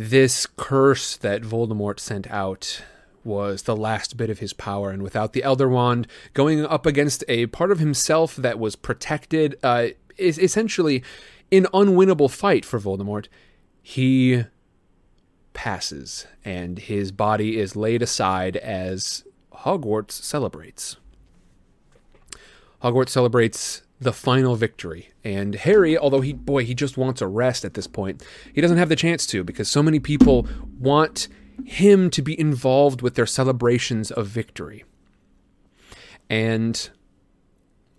This curse that Voldemort sent out was the last bit of his power, and without the Elder Wand, going up against a part of himself that was protected, uh, is essentially an unwinnable fight for Voldemort. He passes, and his body is laid aside as Hogwarts celebrates. Hogwarts celebrates the final victory. And Harry, although he, boy, he just wants a rest at this point, he doesn't have the chance to because so many people want him to be involved with their celebrations of victory. And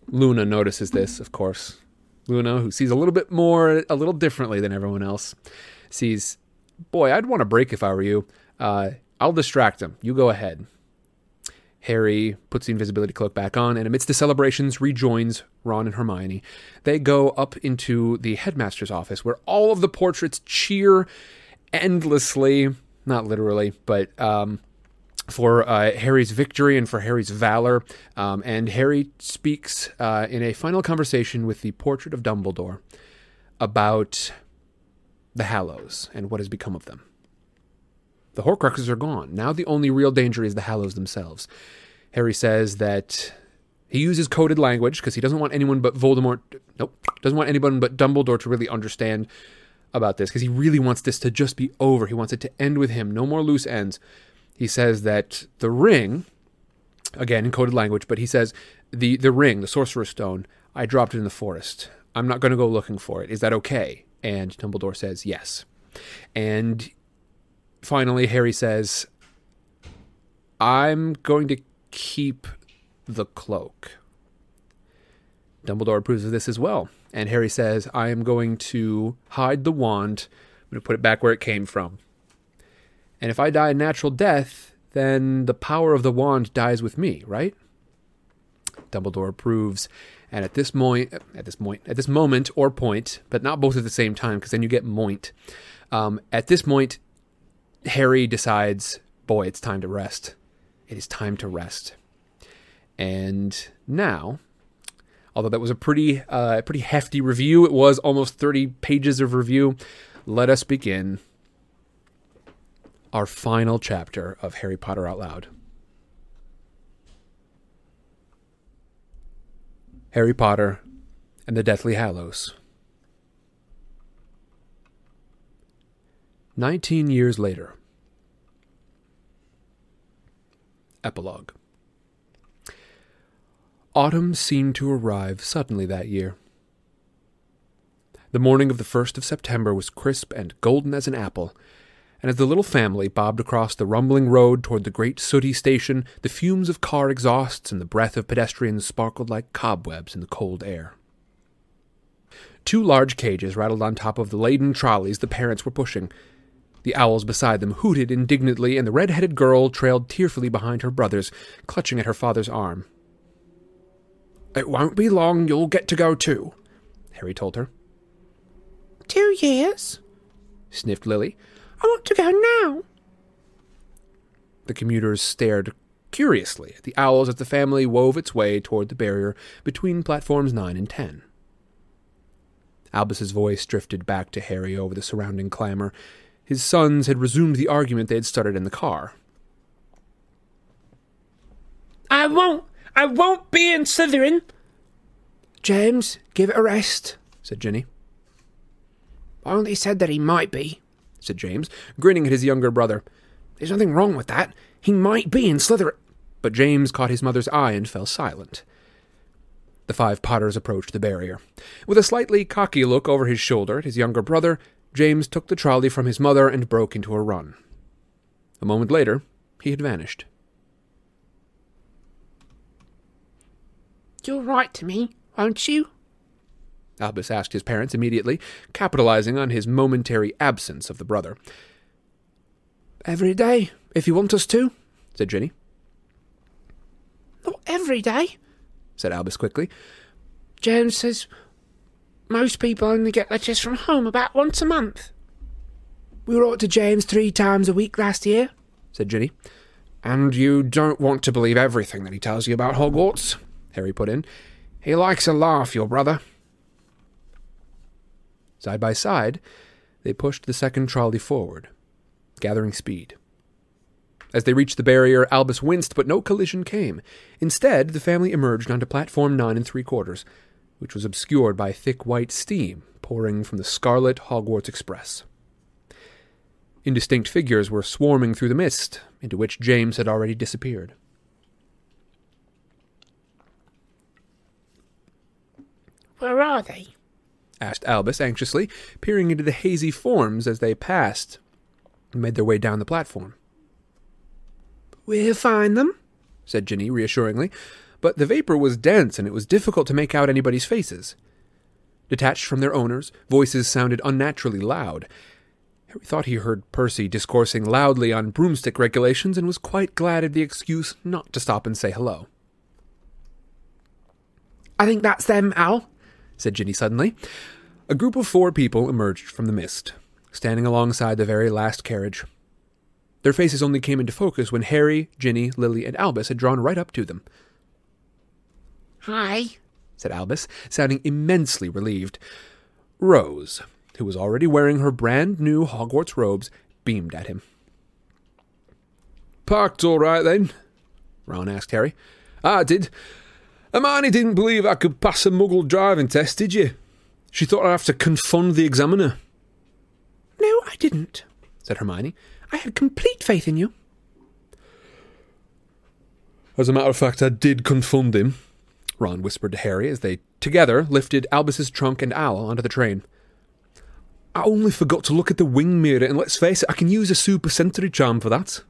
Luna notices this, of course. Luna, who sees a little bit more, a little differently than everyone else, sees, boy, I'd want to break if I were you. Uh, I'll distract him. You go ahead. Harry puts the invisibility cloak back on and, amidst the celebrations, rejoins Ron and Hermione. They go up into the headmaster's office where all of the portraits cheer endlessly, not literally, but um, for uh, Harry's victory and for Harry's valor. Um, and Harry speaks uh, in a final conversation with the portrait of Dumbledore about the Hallows and what has become of them. The Horcruxes are gone. Now the only real danger is the Hallows themselves. Harry says that he uses coded language because he doesn't want anyone but Voldemort, nope, doesn't want anyone but Dumbledore to really understand about this because he really wants this to just be over. He wants it to end with him, no more loose ends. He says that the ring, again in coded language, but he says the the ring, the Sorcerer's Stone, I dropped it in the forest. I'm not going to go looking for it. Is that okay? And Dumbledore says yes. And finally, Harry says, I'm going to keep the cloak. Dumbledore approves of this as well. And Harry says, I am going to hide the wand. I'm going to put it back where it came from. And if I die a natural death, then the power of the wand dies with me, right? Dumbledore approves. And at this point, at this point, at this moment or point, but not both at the same time, because then you get moint. Um, at this point, Harry decides, boy, it's time to rest. It is time to rest. And now, although that was a pretty, uh, pretty hefty review, it was almost 30 pages of review. Let us begin our final chapter of Harry Potter Out Loud. Harry Potter and the Deathly Hallows. Nineteen years later. Epilogue. Autumn seemed to arrive suddenly that year. The morning of the first of September was crisp and golden as an apple, and as the little family bobbed across the rumbling road toward the great sooty station, the fumes of car exhausts and the breath of pedestrians sparkled like cobwebs in the cold air. Two large cages rattled on top of the laden trolleys the parents were pushing. The owls beside them hooted indignantly, and the red headed girl trailed tearfully behind her brothers, clutching at her father's arm. It won't be long you'll get to go too, Harry told her. Two years? sniffed Lily. I want to go now. The commuters stared curiously at the owls as the family wove its way toward the barrier between platforms 9 and 10. Albus's voice drifted back to Harry over the surrounding clamor. His sons had resumed the argument they had started in the car. I won't. I won't be in Slytherin. James, give it a rest, said Ginny. I only said that he might be, said James, grinning at his younger brother. There's nothing wrong with that. He might be in Slytherin. But James caught his mother's eye and fell silent. The five Potters approached the barrier. With a slightly cocky look over his shoulder at his younger brother, James took the trolley from his mother and broke into a run. A moment later, he had vanished. You'll write to me, won't you? Albus asked his parents immediately, capitalizing on his momentary absence of the brother. Every day, if you want us to, said Ginny. Not every day, said Albus quickly. James says most people only get letters from home about once a month. We wrote to James three times a week last year, said Ginny. And you don't want to believe everything that he tells you about Hogwarts, Harry put in. He likes a laugh, your brother. Side by side, they pushed the second trolley forward, gathering speed. As they reached the barrier, Albus winced, but no collision came. Instead, the family emerged onto platform nine and three quarters, which was obscured by thick white steam pouring from the scarlet Hogwarts Express. Indistinct figures were swarming through the mist, into which James had already disappeared. Where are they? asked Albus anxiously, peering into the hazy forms as they passed and made their way down the platform. We'll find them, said Ginny reassuringly, but the vapor was dense and it was difficult to make out anybody's faces. Detached from their owners, voices sounded unnaturally loud. Harry thought he heard Percy discoursing loudly on broomstick regulations and was quite glad of the excuse not to stop and say hello. I think that's them, Al, said Ginny suddenly. A group of four people emerged from the mist, standing alongside the very last carriage. Their faces only came into focus when Harry, Ginny, Lily, and Albus had drawn right up to them. Hi, said Albus, sounding immensely relieved. Rose, who was already wearing her brand new Hogwarts robes, beamed at him. Parked all right then? Ron asked Harry. I did. Hermione didn't believe I could pass a muggle driving test, did you? She thought I'd have to confound the examiner. No, I didn't, said Hermione. I had complete faith in you. As a matter of fact, I did confound him, Ron whispered to Harry as they together lifted Albus's trunk and owl onto the train. I only forgot to look at the wing mirror, and let's face it, I can use a super sensory charm for that.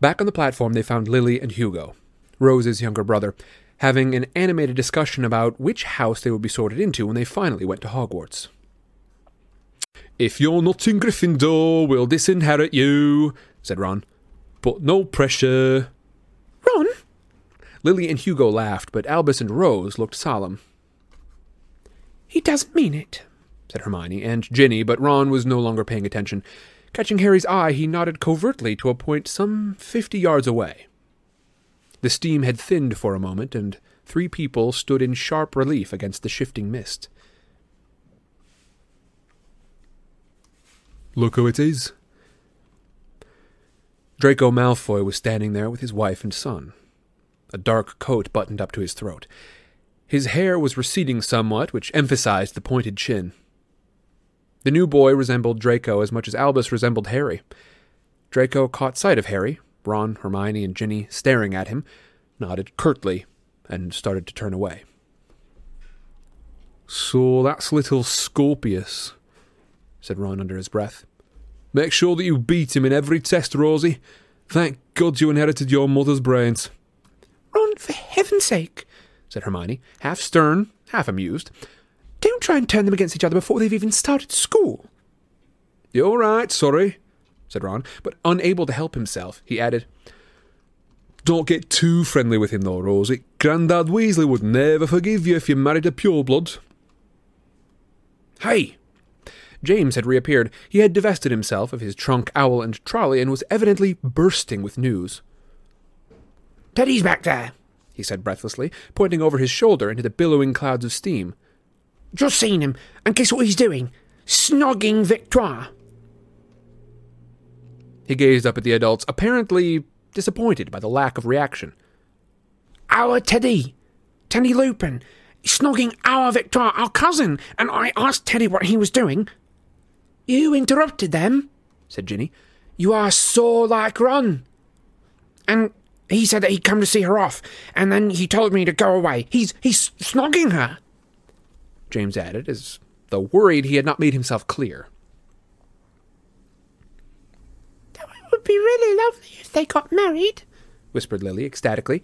Back on the platform, they found Lily and Hugo, Rose's younger brother, having an animated discussion about which house they would be sorted into when they finally went to Hogwarts. If you're not in Gryffindor, we'll disinherit you, said Ron. But no pressure. Ron? Lily and Hugo laughed, but Albus and Rose looked solemn. He doesn't mean it, said Hermione and Ginny, but Ron was no longer paying attention. Catching Harry's eye, he nodded covertly to a point some fifty yards away. The steam had thinned for a moment, and three people stood in sharp relief against the shifting mist. Look who it is. Draco Malfoy was standing there with his wife and son, a dark coat buttoned up to his throat. His hair was receding somewhat, which emphasized the pointed chin. The new boy resembled Draco as much as Albus resembled Harry. Draco caught sight of Harry, Ron, Hermione, and Ginny staring at him, nodded curtly, and started to turn away. So that's little Scorpius, said Ron under his breath. Make sure that you beat him in every test, Rosie. Thank God you inherited your mother's brains. For heaven's sake, said Hermione, half stern, half amused. Don't try and turn them against each other before they've even started school. You're right, sorry, said Ron, but unable to help himself, he added, Don't get too friendly with him, though, Rosie. Grandad Weasley would never forgive you if you married a pureblood. Hey! James had reappeared. He had divested himself of his trunk, owl, and trolley and was evidently bursting with news. Teddy's back there, he said breathlessly, pointing over his shoulder into the billowing clouds of steam. Just seen him, and guess what he's doing? Snogging Victoire. He gazed up at the adults, apparently disappointed by the lack of reaction. Our Teddy! Teddy Lupin! Snogging our Victoire, our cousin, and I asked Teddy what he was doing. You interrupted them, said Ginny. You are so like Ron. And he said that he'd come to see her off, and then he told me to go away. He's he's snogging her. James added, as though worried he had not made himself clear. That would be really lovely if they got married, whispered Lily ecstatically.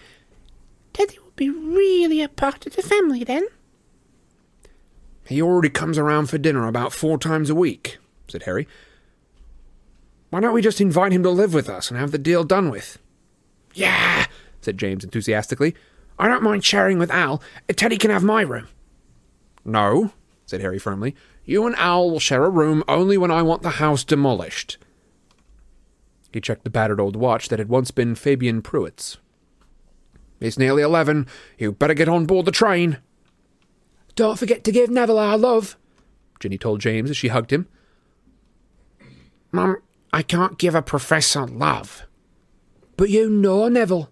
Teddy would be really a part of the family then. He already comes around for dinner about four times a week, said Harry. Why don't we just invite him to live with us and have the deal done with? Yeah, said James enthusiastically. I don't mind sharing with Al. Teddy can have my room. No, said Harry firmly. You and Al will share a room only when I want the house demolished. He checked the battered old watch that had once been Fabian Prewett's. It's nearly eleven. You'd better get on board the train. Don't forget to give Neville our love, Ginny told James as she hugged him. Mum, I can't give a professor love. But you know Neville.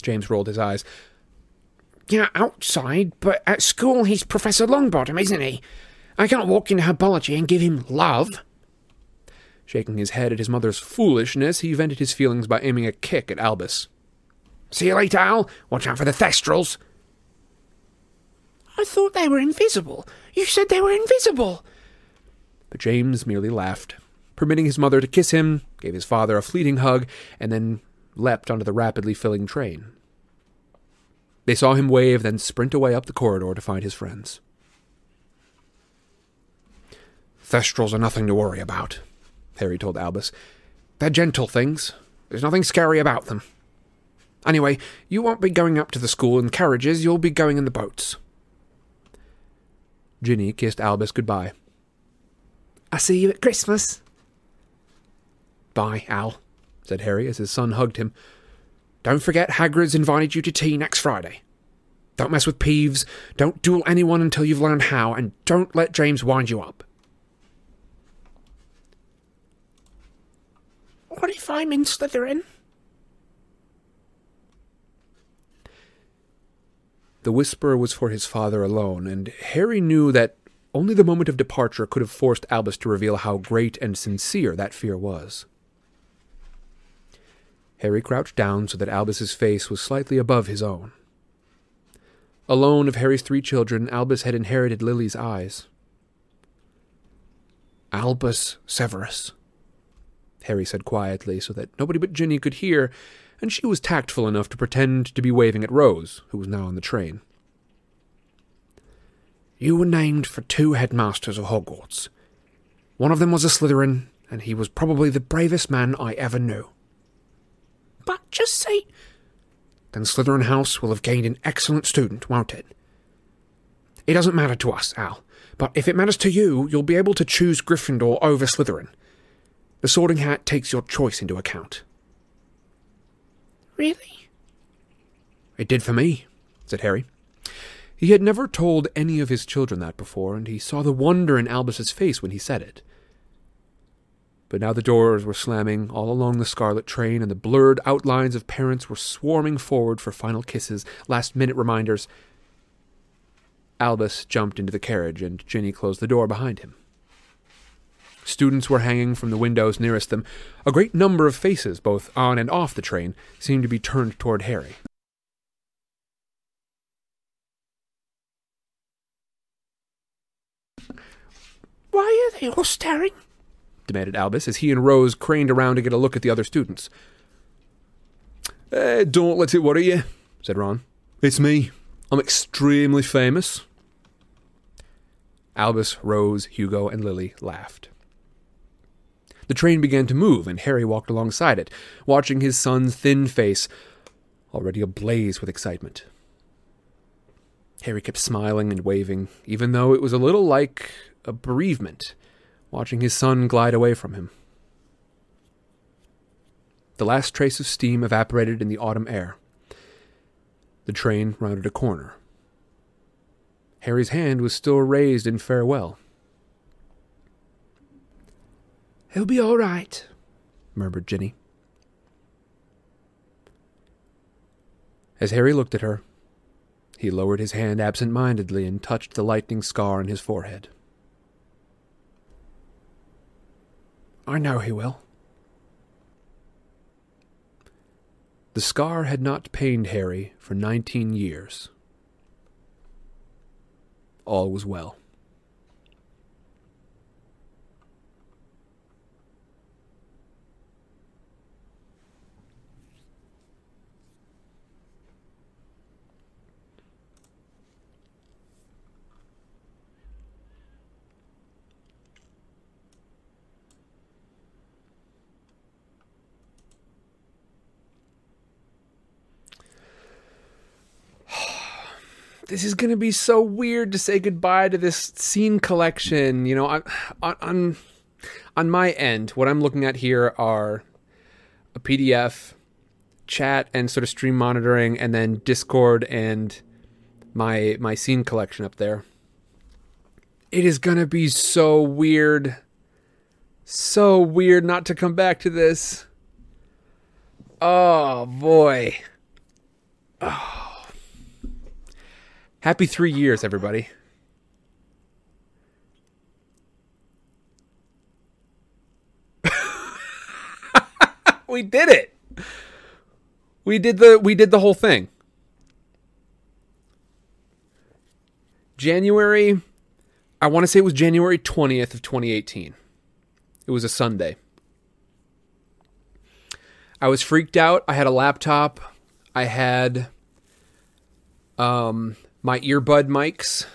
James rolled his eyes. Yeah, outside, but at school he's Professor Longbottom, isn't he? I can't walk into herbology and give him love. Shaking his head at his mother's foolishness, he vented his feelings by aiming a kick at Albus. See you later, Al. Watch out for the Thestrals. I thought they were invisible. You said they were invisible. But James merely laughed, permitting his mother to kiss him, gave his father a fleeting hug, and then leapt onto the rapidly filling train. They saw him wave, then sprint away up the corridor to find his friends. Thestrals are nothing to worry about, Harry told Albus. They're gentle things. There's nothing scary about them. Anyway, you won't be going up to the school in carriages, you'll be going in the boats. Ginny kissed Albus goodbye. I'll see you at Christmas. Bye, Al, said Harry as his son hugged him. Don't forget Hagrid's invited you to tea next Friday. Don't mess with Peeves, don't duel anyone until you've learned how, and don't let James wind you up. What if I'm in Slytherin? The whisper was for his father alone, and Harry knew that only the moment of departure could have forced Albus to reveal how great and sincere that fear was. Harry crouched down so that Albus's face was slightly above his own. Alone of Harry's three children, Albus had inherited Lily's eyes. Albus Severus, Harry said quietly so that nobody but Ginny could hear, and she was tactful enough to pretend to be waving at Rose, who was now on the train. You were named for two headmasters of Hogwarts. One of them was a Slytherin, and he was probably the bravest man I ever knew. But just say. Then Slytherin House will have gained an excellent student, won't it? It doesn't matter to us, Al, but if it matters to you, you'll be able to choose Gryffindor over Slytherin. The Sorting Hat takes your choice into account. Really? It did for me, said Harry. He had never told any of his children that before, and he saw the wonder in Albus's face when he said it. But now the doors were slamming all along the scarlet train, and the blurred outlines of parents were swarming forward for final kisses, last minute reminders. Albus jumped into the carriage, and Ginny closed the door behind him. Students were hanging from the windows nearest them. A great number of faces, both on and off the train, seemed to be turned toward Harry. Why are they all staring? Demanded Albus as he and Rose craned around to get a look at the other students. Eh, don't let it worry you, said Ron. It's me. I'm extremely famous. Albus, Rose, Hugo, and Lily laughed. The train began to move, and Harry walked alongside it, watching his son's thin face, already ablaze with excitement. Harry kept smiling and waving, even though it was a little like a bereavement, watching his son glide away from him. The last trace of steam evaporated in the autumn air. The train rounded a corner. Harry's hand was still raised in farewell. He'll be all right, murmured Ginny. As Harry looked at her, he lowered his hand absent mindedly and touched the lightning scar on his forehead. I know he will. The scar had not pained Harry for nineteen years. All was well. This is going to be so weird to say goodbye to this scene collection. You know, on on on my end, what I'm looking at here are a PDF, chat, and sort of stream monitoring, and then Discord and my my scene collection up there. It is gonna be so weird, so weird not to come back to this. Oh boy. Oh. Happy three years, everybody. *laughs* we did it. We did the we did the whole thing. January I want to say it was January 20th of 2018. It was a Sunday. I was freaked out. I had a laptop. I had um my earbud mics.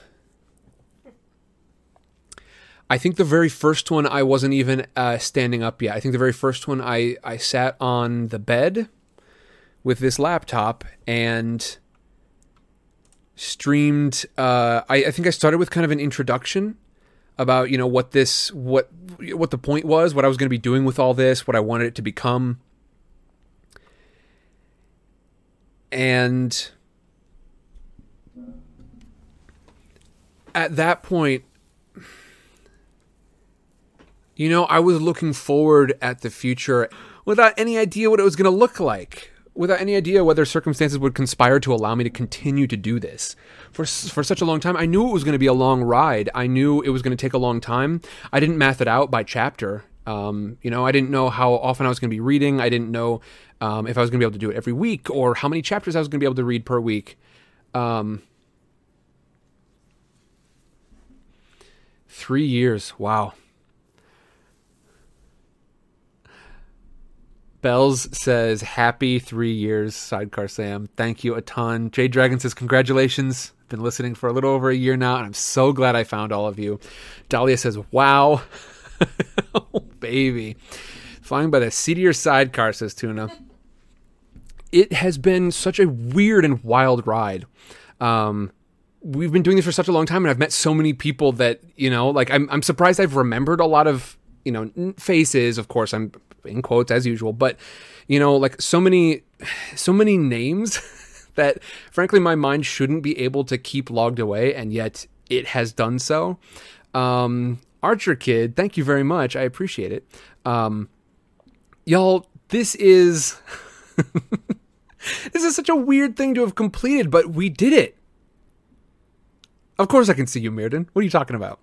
I think the very first one I wasn't even uh, standing up yet. I think the very first one I I sat on the bed with this laptop and streamed. Uh, I, I think I started with kind of an introduction about you know what this what what the point was, what I was going to be doing with all this, what I wanted it to become, and at that point you know, I was looking forward at the future without any idea what it was going to look like, without any idea whether circumstances would conspire to allow me to continue to do this for for such a long time. I knew it was going to be a long ride. I knew it was going to take a long time. I didn't math it out by chapter. Um, you know, I didn't know how often I was going to be reading. I didn't know um, if I was going to be able to do it every week or how many chapters I was going to be able to read per week. Um, three years. Wow. Bells says, Happy three years, Sidecar Sam. Thank you a ton. Jade Dragon says, Congratulations. Been listening for a little over a year now, and I'm so glad I found all of you. Dahlia says, Wow. *laughs* oh, baby. Flying by the seat of your sidecar, says Tuna. It has been such a weird and wild ride. Um, we've been doing this for such a long time, and I've met so many people that, you know, like, I'm, I'm surprised I've remembered a lot of you know faces. Of course i'm in quotes as usual but you know like so many so many names *laughs* that frankly my mind shouldn't be able to keep logged away and yet it has done so. Um archer kid thank you very much. I appreciate it. Um y'all this is *laughs* this is such a weird thing to have completed but we did it of course i can see you Mirden. what are you talking about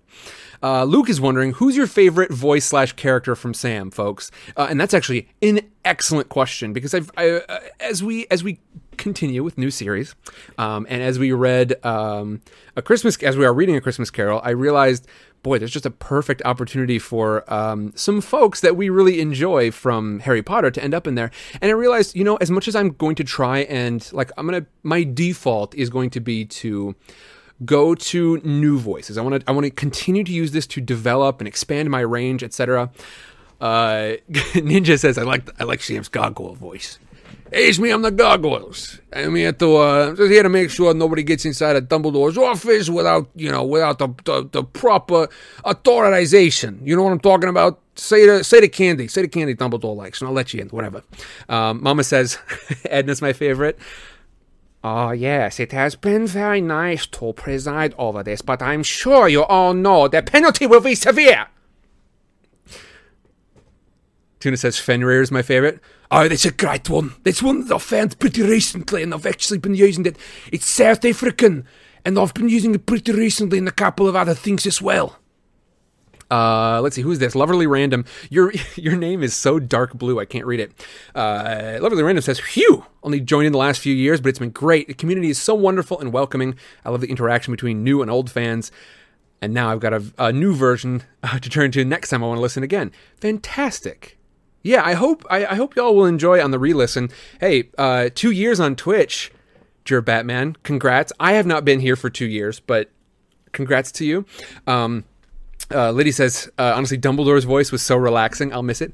uh, Luke is wondering who's your favorite voice slash character from Sam, folks, uh, and that's actually an excellent question because I've I, uh, as we as we continue with new series, um, and as we read um, a Christmas as we are reading a Christmas Carol, I realized. Boy, there's just a perfect opportunity for um, some folks that we really enjoy from Harry Potter to end up in there. And I realized, you know, as much as I'm going to try and like, I'm gonna, my default is going to be to go to new voices. I want to I want to continue to use this to develop and expand my range, etc. Uh, *laughs* Ninja says I like I like Sam's gargoyle voice. Hey, it's me. I'm the gargoyles. I'm here to uh, just here to make sure nobody gets inside of Dumbledore's office without you know without the the, the proper authorization. You know what I'm talking about? Say the say the candy. Say the candy Dumbledore likes, and I'll let you in. Whatever. Um, Mama says *laughs* Edna's my favorite. Oh, yes, it has been very nice to preside over this, but I'm sure you all know the penalty will be severe. Tuna says Fenrir is my favorite. Oh, that's a great one. That's one that I found pretty recently, and I've actually been using it. It's South African, and I've been using it pretty recently in a couple of other things as well. Uh, let's see, who's this? Loverly Random. Your *laughs* your name is so dark blue, I can't read it. Uh, Loverly Random says, "Phew, only joined in the last few years, but it's been great. The community is so wonderful and welcoming. I love the interaction between new and old fans." And now I've got a, a new version *laughs* uh, to turn to next time I want to listen again. Fantastic. Yeah, I hope I, I hope y'all will enjoy on the re-listen. Hey, uh, two years on Twitch, Jer Batman. Congrats. I have not been here for two years, but congrats to you. Um, uh, Liddy says, uh, honestly, Dumbledore's voice was so relaxing. I'll miss it.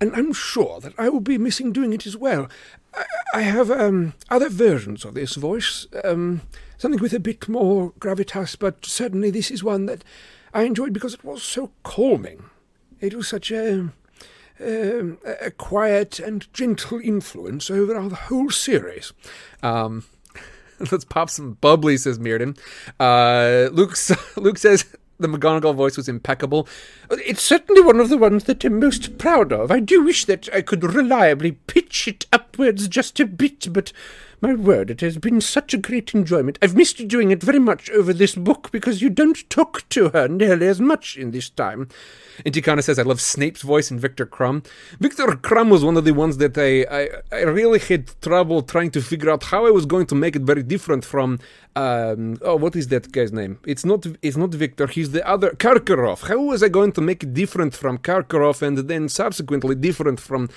and I'm sure that I will be missing doing it as well. I, I have um, other versions of this voice, um, something with a bit more gravitas, but certainly this is one that I enjoyed because it was so calming. It was such a, um, a quiet and gentle influence over our whole series. Um, *laughs* let's pop some bubbly, says Mirrodin. Uh, Luke, *laughs* Luke says the McGonagall voice was impeccable. It's certainly one of the ones that I'm most proud of. I do wish that I could reliably pitch it upwards just a bit, but my word, it has been such a great enjoyment. I've missed you doing it very much over this book because you don't talk to her nearly as much in this time. And Tikana says, I love Snape's voice and Viktor Krum. Viktor Krum was one of the ones that I, I, I really had trouble trying to figure out how I was going to make it very different from, um, oh, what is that guy's name? It's not, it's not Viktor, he's the other, Karkaroff. How was I going to make it different from Karkaroff and then subsequently different from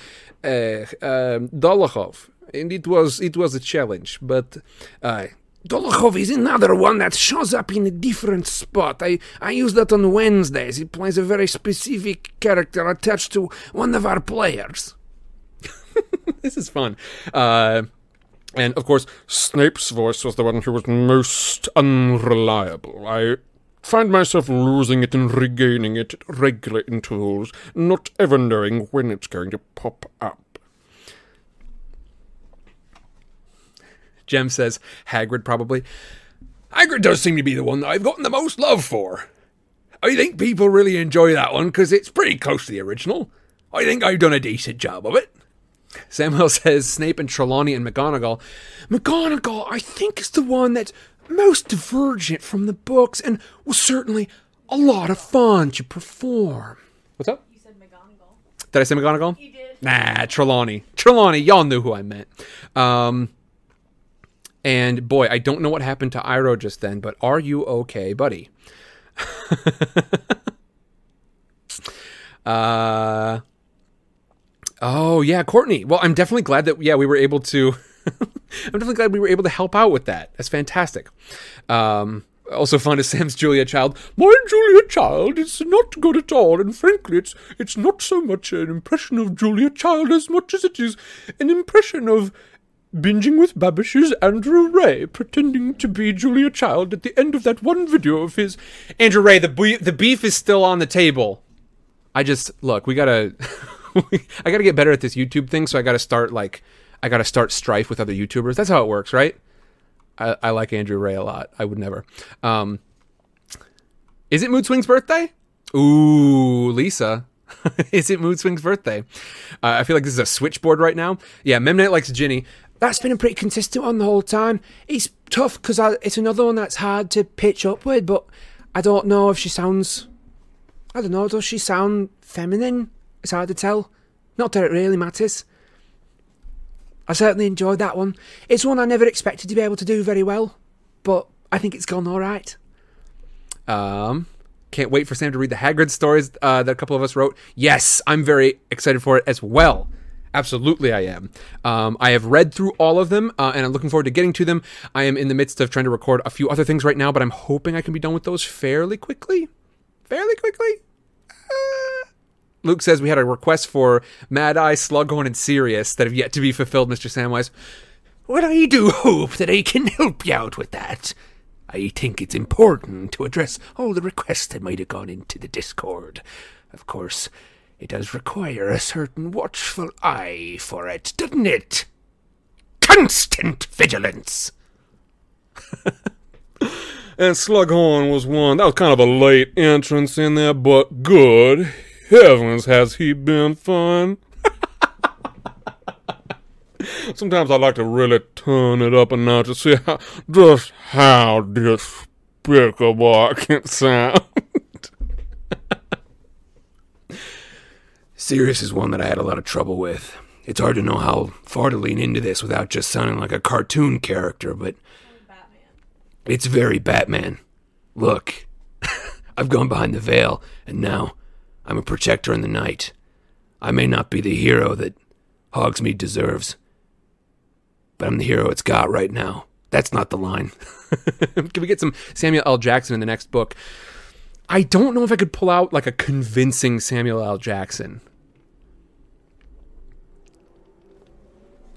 uh, Dolokhov? And it was, it was a challenge, but uh, Dolokhov is another one that shows up in a different spot. I, I use that on Wednesdays. He plays a very specific character attached to one of our players. *laughs* this is fun. Uh, and of course, Snape's voice was the one who was most unreliable. I find myself losing it and regaining it at regular intervals, not ever knowing when it's going to pop up. Jem says Hagrid probably. Hagrid does seem to be the one that I've gotten the most love for. I think people really enjoy that one because it's pretty close to the original. I think I've done a decent job of it. Samuel *laughs* says Snape and Trelawney and McGonagall. McGonagall, I think, is the one that's most divergent from the books and was certainly a lot of fun to perform. What's up? You said McGonagall. Did I say McGonagall? You did. Nah, Trelawney. Trelawney, y'all knew who I meant. Um, and boy, I don't know what happened to Iroh just then, but are you okay, buddy? *laughs* uh, oh yeah, Courtney. Well, I'm definitely glad that yeah we were able to. *laughs* I'm definitely glad we were able to help out with that. That's fantastic. Um, also fun is Sam's Julia Child. My Julia Child is not good at all, and frankly, it's it's not so much an impression of Julia Child as much as it is an impression of binging with Babish's Andrew Rea, pretending to be Julia Child at the end of that one video of his. Andrew Rea, the be- the beef is still on the table. I just look. We gotta. *laughs* I gotta get better at this YouTube thing, so I gotta start like I gotta start strife with other YouTubers. That's how it works, right? I, I like Andrew Rea a lot. I would never. Um, is it Mood Swing's birthday? Ooh, Lisa. *laughs* is it Mood Swing's birthday? Uh, I feel like this is a switchboard right now. Yeah, Memnite likes Ginny. That's been a pretty consistent one the whole time. It's tough because it's another one that's hard to pitch up with, but I don't know if she sounds. I don't know, does she sound feminine? It's hard to tell. Not that it really matters. I certainly enjoyed that one. It's one I never expected to be able to do very well, but I think it's gone alright. Um, can't wait for Sam to read the Hagrid stories uh, that a couple of us wrote. Yes, I'm very excited for it as well. Absolutely, I am. Um, I have read through all of them, uh, and I'm looking forward to getting to them. I am in the midst of trying to record a few other things right now, but I'm hoping I can be done with those fairly quickly. Fairly quickly. Uh, Luke says we had a request for Mad Eye, Slughorn, and Sirius that have yet to be fulfilled, Mr. Samwise. Well, I do hope that I can help you out with that. I think it's important to address all the requests that might have gone into the Discord. Of course, it does require a certain watchful eye for it, doesn't it? Constant vigilance! *laughs* And Slughorn was one. That was kind of a late entrance in there, but good heavens, has he been fun? *laughs* Sometimes I like to really turn it up a notch to see how, just how despicable I can sound. Sirius is one that I had a lot of trouble with. It's hard to know how far to lean into this without just sounding like a cartoon character, but Batman. it's very Batman. Look, *laughs* I've gone behind the veil, and now I'm a protector in the night. I may not be the hero that Hogsmeade deserves, but I'm the hero it's got right now. That's not the line. *laughs* Can we get some Samuel L. Jackson in the next book? I don't know if I could pull out like a convincing Samuel L. Jackson.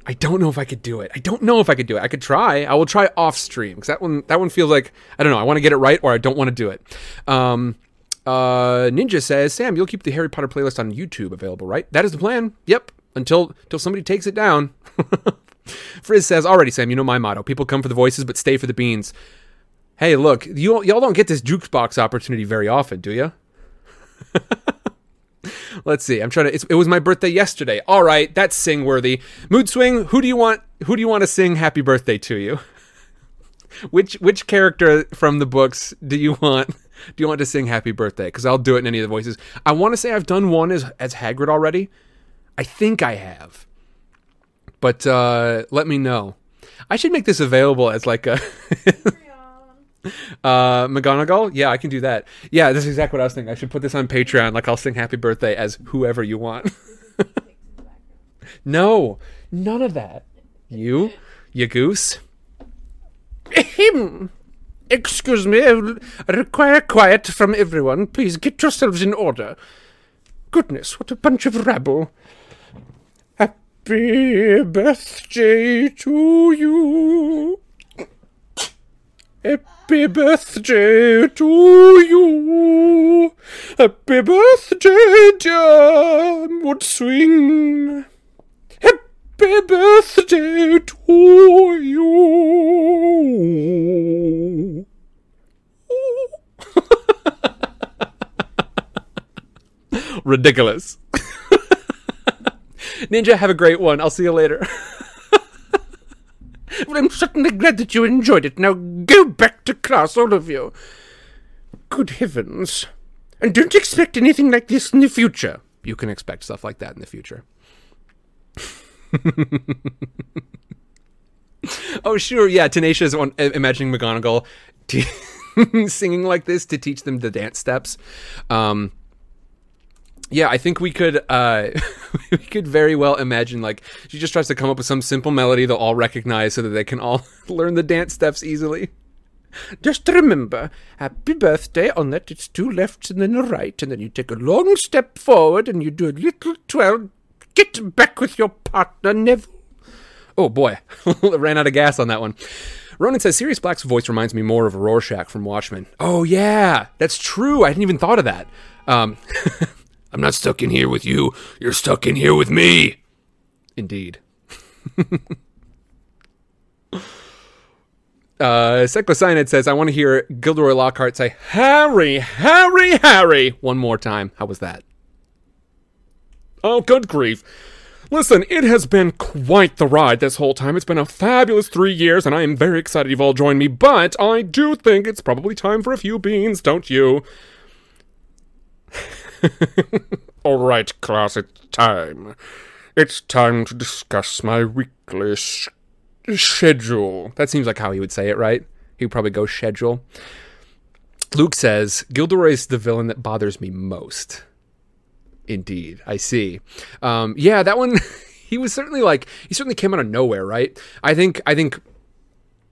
I don't know if I could do it. I don't know if I could do it. I could try. I will try off stream because that one that one feels like I don't know. I want to get it right or I don't want to do it. Um, uh, Ninja says, Sam, you'll keep the Harry Potter playlist on YouTube available, right? That is the plan. Yep. Until until somebody takes it down. *laughs* Frizz says, already, Sam, you know my motto. People come for the voices, but stay for the beans. Hey, look, you y'all don't get this jukebox opportunity very often, do you? *laughs* Let's see. I'm trying to. it was my birthday yesterday. All right, that's sing worthy. Mood swing. Who do you want? Who do you want to sing "Happy Birthday" to you? *laughs* which which character from the books do you want? Do you want to sing "Happy Birthday"? Because I'll do it in any of the voices. I want to say I've done one as as Hagrid already. I think I have, but uh, let me know. I should make this available as like a. *laughs* *laughs* Uh, McGonagall? Yeah, I can do that. Yeah, that's exactly what I was thinking. I should put this on Patreon. Like, I'll sing Happy Birthday as whoever you want. *laughs* no, none of that. You? You goose? Him! Excuse me, I require quiet from everyone. Please get yourselves in order. Goodness, what a bunch of rabble. Happy birthday to you. Happy birthday to you. Happy birthday, dear Swing. Happy birthday to you. Ridiculous. *laughs* Ninja, have a great one. I'll see you later. *laughs* Well, I'm certainly glad that you enjoyed it. Now go back to class, all of you. Good heavens. And don't expect anything like this in the future. You can expect stuff like that in the future. *laughs* oh, sure. Yeah, Tenacia is on, imagining McGonagall t- *laughs* singing like this to teach them the dance steps. Um, yeah, I think we could uh, *laughs* we could very well imagine like she just tries to come up with some simple melody they'll all recognize so that they can all *laughs* learn the dance steps easily. Just remember, happy birthday on that it's two lefts and then a right, and then you take a long step forward and you do a little twirl. Get back with your partner, Neville. Oh boy, *laughs* ran out of gas on that one. Ronan says Sirius Black's voice reminds me more of Rorschach from Watchmen. Oh yeah, that's true. I hadn't even thought of that. Um, I'm not stuck in here with you. You're stuck in here with me. Indeed. *laughs* uh, Cyclocyanid says, I want to hear Gilderoy Lockhart say, Harry, Harry, Harry, one more time. How was that? Oh, good grief. Listen, it has been quite the ride this whole time. It's been a fabulous three years, and I am very excited you've all joined me, but I do think it's probably time for a few beans, don't you? *laughs* All right, class, it's time. It's time to discuss my weekly sh- schedule. That seems like how he would say it, right? He'd probably go schedule. Luke says, Gilderoy's the villain that bothers me most. Indeed, I see. Um, yeah, that one. *laughs* he was certainly like he certainly came out of nowhere, right? I think. I think.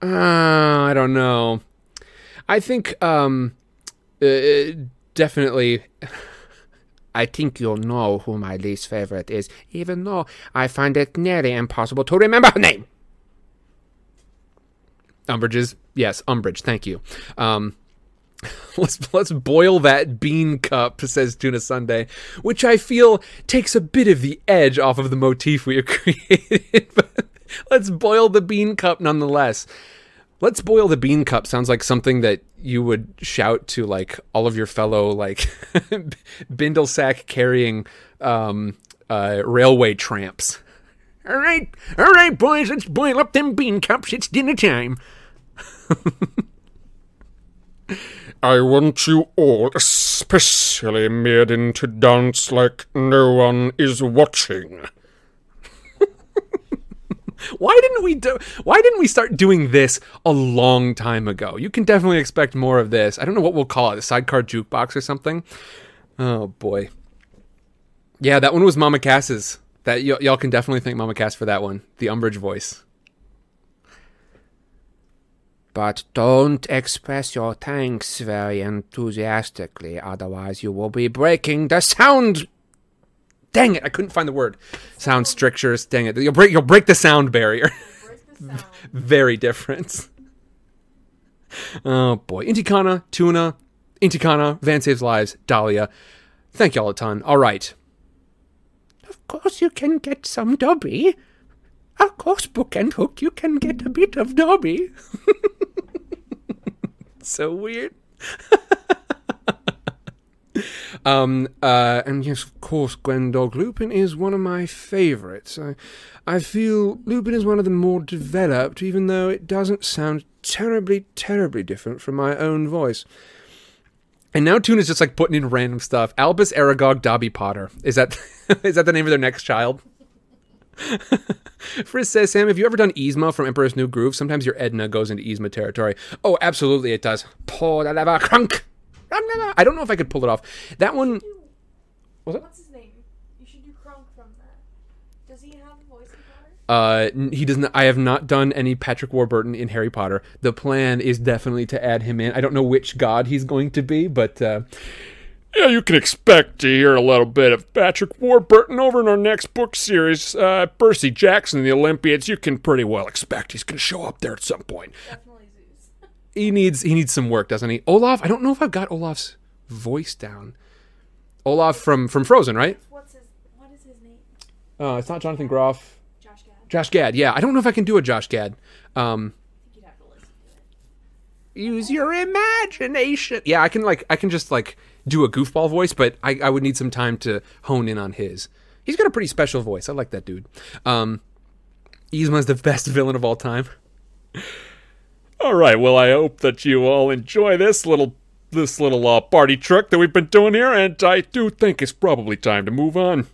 Uh, I don't know. I think. Um, uh, definitely. I think you'll know who my least favorite is, even though I find it nearly impossible to remember her name. Umbridge's yes, Umbridge. Thank you. Um, *laughs* let's let's boil that bean cup, says Tuna Sunday, which I feel takes a bit of the edge off of the motif we have *laughs* created. but let's boil the bean cup nonetheless. Let's boil the bean cup sounds like something that you would shout to like all of your fellow like *laughs* bindle sack carrying um, uh, railway tramps. All right, all right, boys, let's boil up them bean cups. It's dinner time. *laughs* I want you all, especially Mirrodin, to dance like no one is watching. Why didn't we do why didn't we start doing this a long time ago? You can definitely expect more of this. I don't know what we'll call it, a sidecar jukebox or something. Oh boy. Yeah, that one was Mama Cass's. That y- y'all can definitely thank Mama Cass for that one. The Umbridge voice. But don't express your thanks very enthusiastically, otherwise you will be breaking the sound Dang it! I couldn't find the word. Sound strictures. Dang it! You'll break. You'll break the sound barrier. *laughs* Very different. Oh boy, Intikana, Tuna, Intikana, Van saves lives, Dahlia. Thank y'all a ton. All right. Of course you can get some Dobby. Of course, Book and Hook, you can get a bit of Dobby. *laughs* so weird. *laughs* um, uh, and yes, of course, Gwendog Lupin is one of my favorites. I, I feel Lupin is one of the more developed, even though it doesn't sound terribly, terribly different from my own voice. And now Tune is just like putting in random stuff. Albus Aragog Dobby Potter. Is that *laughs* is that the name of their next child? *laughs* Frizz says, Sam, have you ever done Yzma from Emperor's New Groove? Sometimes your Edna goes into Yzma territory. Oh, absolutely it does. Pour the lava Kronk. I don't know if I could pull it off. That one What's his name? You should do Kronk from that. Does he have a voice in Potter? Uh, he doesn't. I have not done any Patrick Warburton in Harry Potter. The plan is definitely to add him in. I don't know which god he's going to be, but uh, Yeah, you can expect to hear a little bit of Patrick Warburton over in our next book series. Uh, Percy Jackson and the Olympians. you can pretty well expect he's going to show up there at some point. Definitely Zeus. He needs he needs some work, doesn't he? Olaf. I don't know if I've got Olaf's voice down. Olaf from from Frozen, right? What's his? What is his name? Uh, it's not Jonathan Groff. Josh Gad. Josh Gad. Yeah, I don't know if I can do a Josh Gad. Um, you'd have to listen to it. use your imagination. Yeah, I can like I can just like do a goofball voice, but I, I would need some time to hone in on his. He's got a pretty special voice. I like that dude. Um Yzma's the best *laughs* villain of all time. All right, well, I hope that you all enjoy this little this little uh, party trick that we've been doing here, and I do think it's probably time to move on.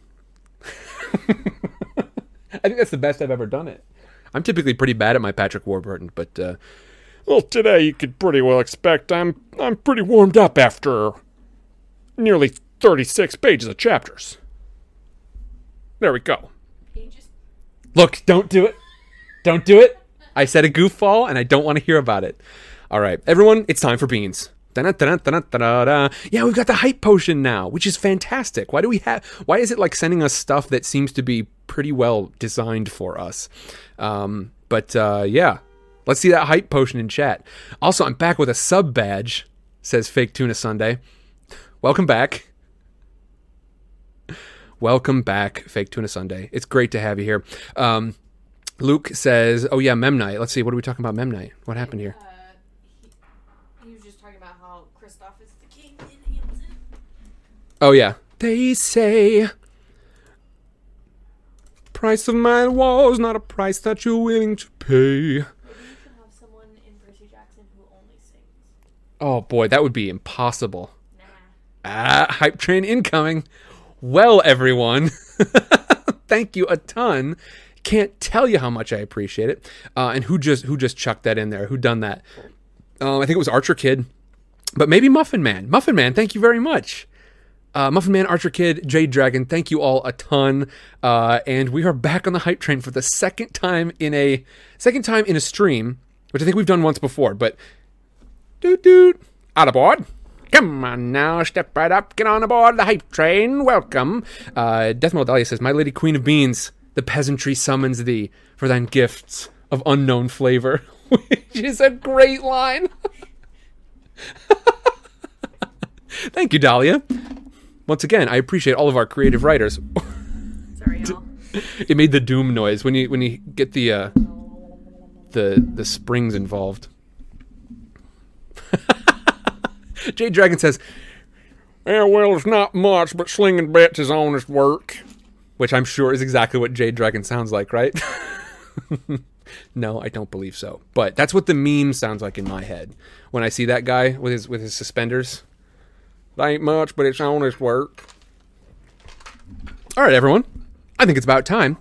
*laughs* I think that's the best I've ever done it. I'm typically pretty bad at my Patrick Warburton, but uh Well, today you could pretty well expect I'm I'm pretty warmed up after nearly 36 pages of chapters. There we go. Pages. look, don't do it. Don't do it. I said a goofball and I don't want to hear about it. All right, everyone, it's time for beans. Da-da-da-da-da-da-da. Yeah, we've got the hype potion now, which is fantastic. Why do we have? Why is it like sending us stuff that seems to be pretty well designed for us? Um, but uh, yeah, let's see that hype potion in chat. Also, I'm back with a sub badge. Says Fake Tuna Sunday. Welcome back. Welcome back, Fake Tuna Sunday. It's great to have you here. Um, Luke says, "Oh yeah, Memnite. Let's see. What are we talking about? Memnite. What happened here? Uh, he, he was just talking about how Kristoff is the king in Hamilton. Oh yeah. They say price of my walls not a price that you're willing to pay. Maybe you should have someone in Percy Jackson who only sings. Oh boy, that would be impossible. Nah. Ah, hype train incoming. Well, everyone, *laughs* thank you a ton. Can't tell you how much I appreciate it. Uh, and who just who just chucked that in there? Who done that? Um, I think it was Archer Kid, but maybe Muffin Man. Muffin Man, thank you very much. Uh, Muffin Man, Archer Kid, Jade Dragon, thank you all a ton. Uh, and we are back on the hype train for the second time in a second time in a stream, which I think we've done once before. But doot doot, out aboard. Come on now, step right up, get on aboard the hype train. Welcome. Uh, Death Metal Dahlia says, "My lady Queen of Beans, the peasantry summons thee for thine gifts of unknown flavor," *laughs* which is a great line. *laughs* Thank you, Dahlia. Once again, I appreciate all of our creative writers. Sorry, y'all. it made the doom noise when you when you get the uh, the the springs involved. *laughs* Jade Dragon says, Yeah, well, it's not much, but slinging bets is honest work. Which I'm sure is exactly what Jade Dragon sounds like, right? *laughs* no, I don't believe so. But that's what the meme sounds like in my head when I see that guy with his with his suspenders. It ain't much, but it's honest work. All right, everyone. I think it's about time.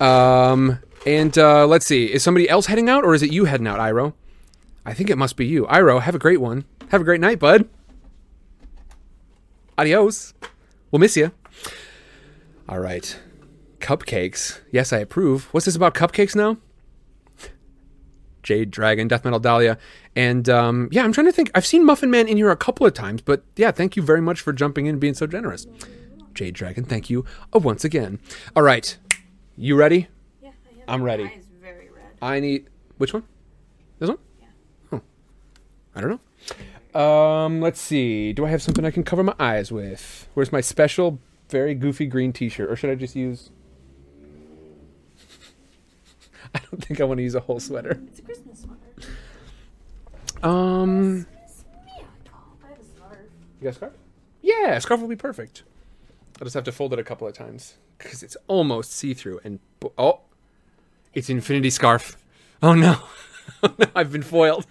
Um, and uh, let's see. Is somebody else heading out, or is it you heading out, Iro? I think it must be you. Iro, have a great one. Have a great night, bud. Adios. We'll miss you. All right. Cupcakes. Yes, I approve. What's this about cupcakes now? Jade Dragon, Death Metal Dahlia. And um, yeah, I'm trying to think. I've seen Muffin Man in here a couple of times, but yeah, thank you very much for jumping in and being so generous. Jade Dragon, thank you uh, once again. All right, you ready? Yeah, I am. I'm ready. Eyes very red. I need which one? This one? Yeah. Oh, I don't know. Um, let's see. Do I have something I can cover my eyes with? Where's my special, very goofy green T-shirt, or should I just use? *laughs* I don't think I want to use a whole sweater. It's a Christmas sweater. Um, I have a scarf. you got a scarf? Yeah, a scarf will be perfect. I'll just have to fold it a couple of times because it's almost see-through. And bo- oh, it's Infinity Scarf. Oh no, *laughs* oh no, I've been foiled.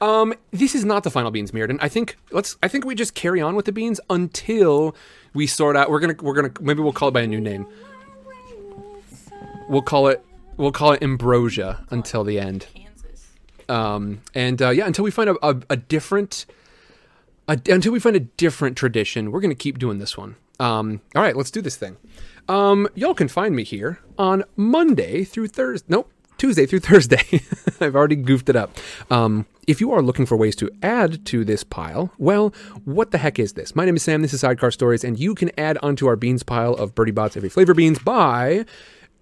Um, this is not the final beans, Mirrodin. I think let's. I think we just carry on with the beans until we sort out. We're gonna. We're gonna. Maybe we'll call it by a new name. We'll call it. We'll call it Ambrosia until the end. Um, and uh, yeah, until we find a, a, a different, a, until we find a different tradition, we're gonna keep doing this one. Um, all right, let's do this thing. Um, y'all can find me here on Monday through Thursday. Nope, Tuesday through Thursday. *laughs* I've already goofed it up. Um, if you are looking for ways to add to this pile, well, what the heck is this? My name is Sam. This is Sidecar Stories, and you can add onto our beans pile of Bertie Bott's every flavor beans by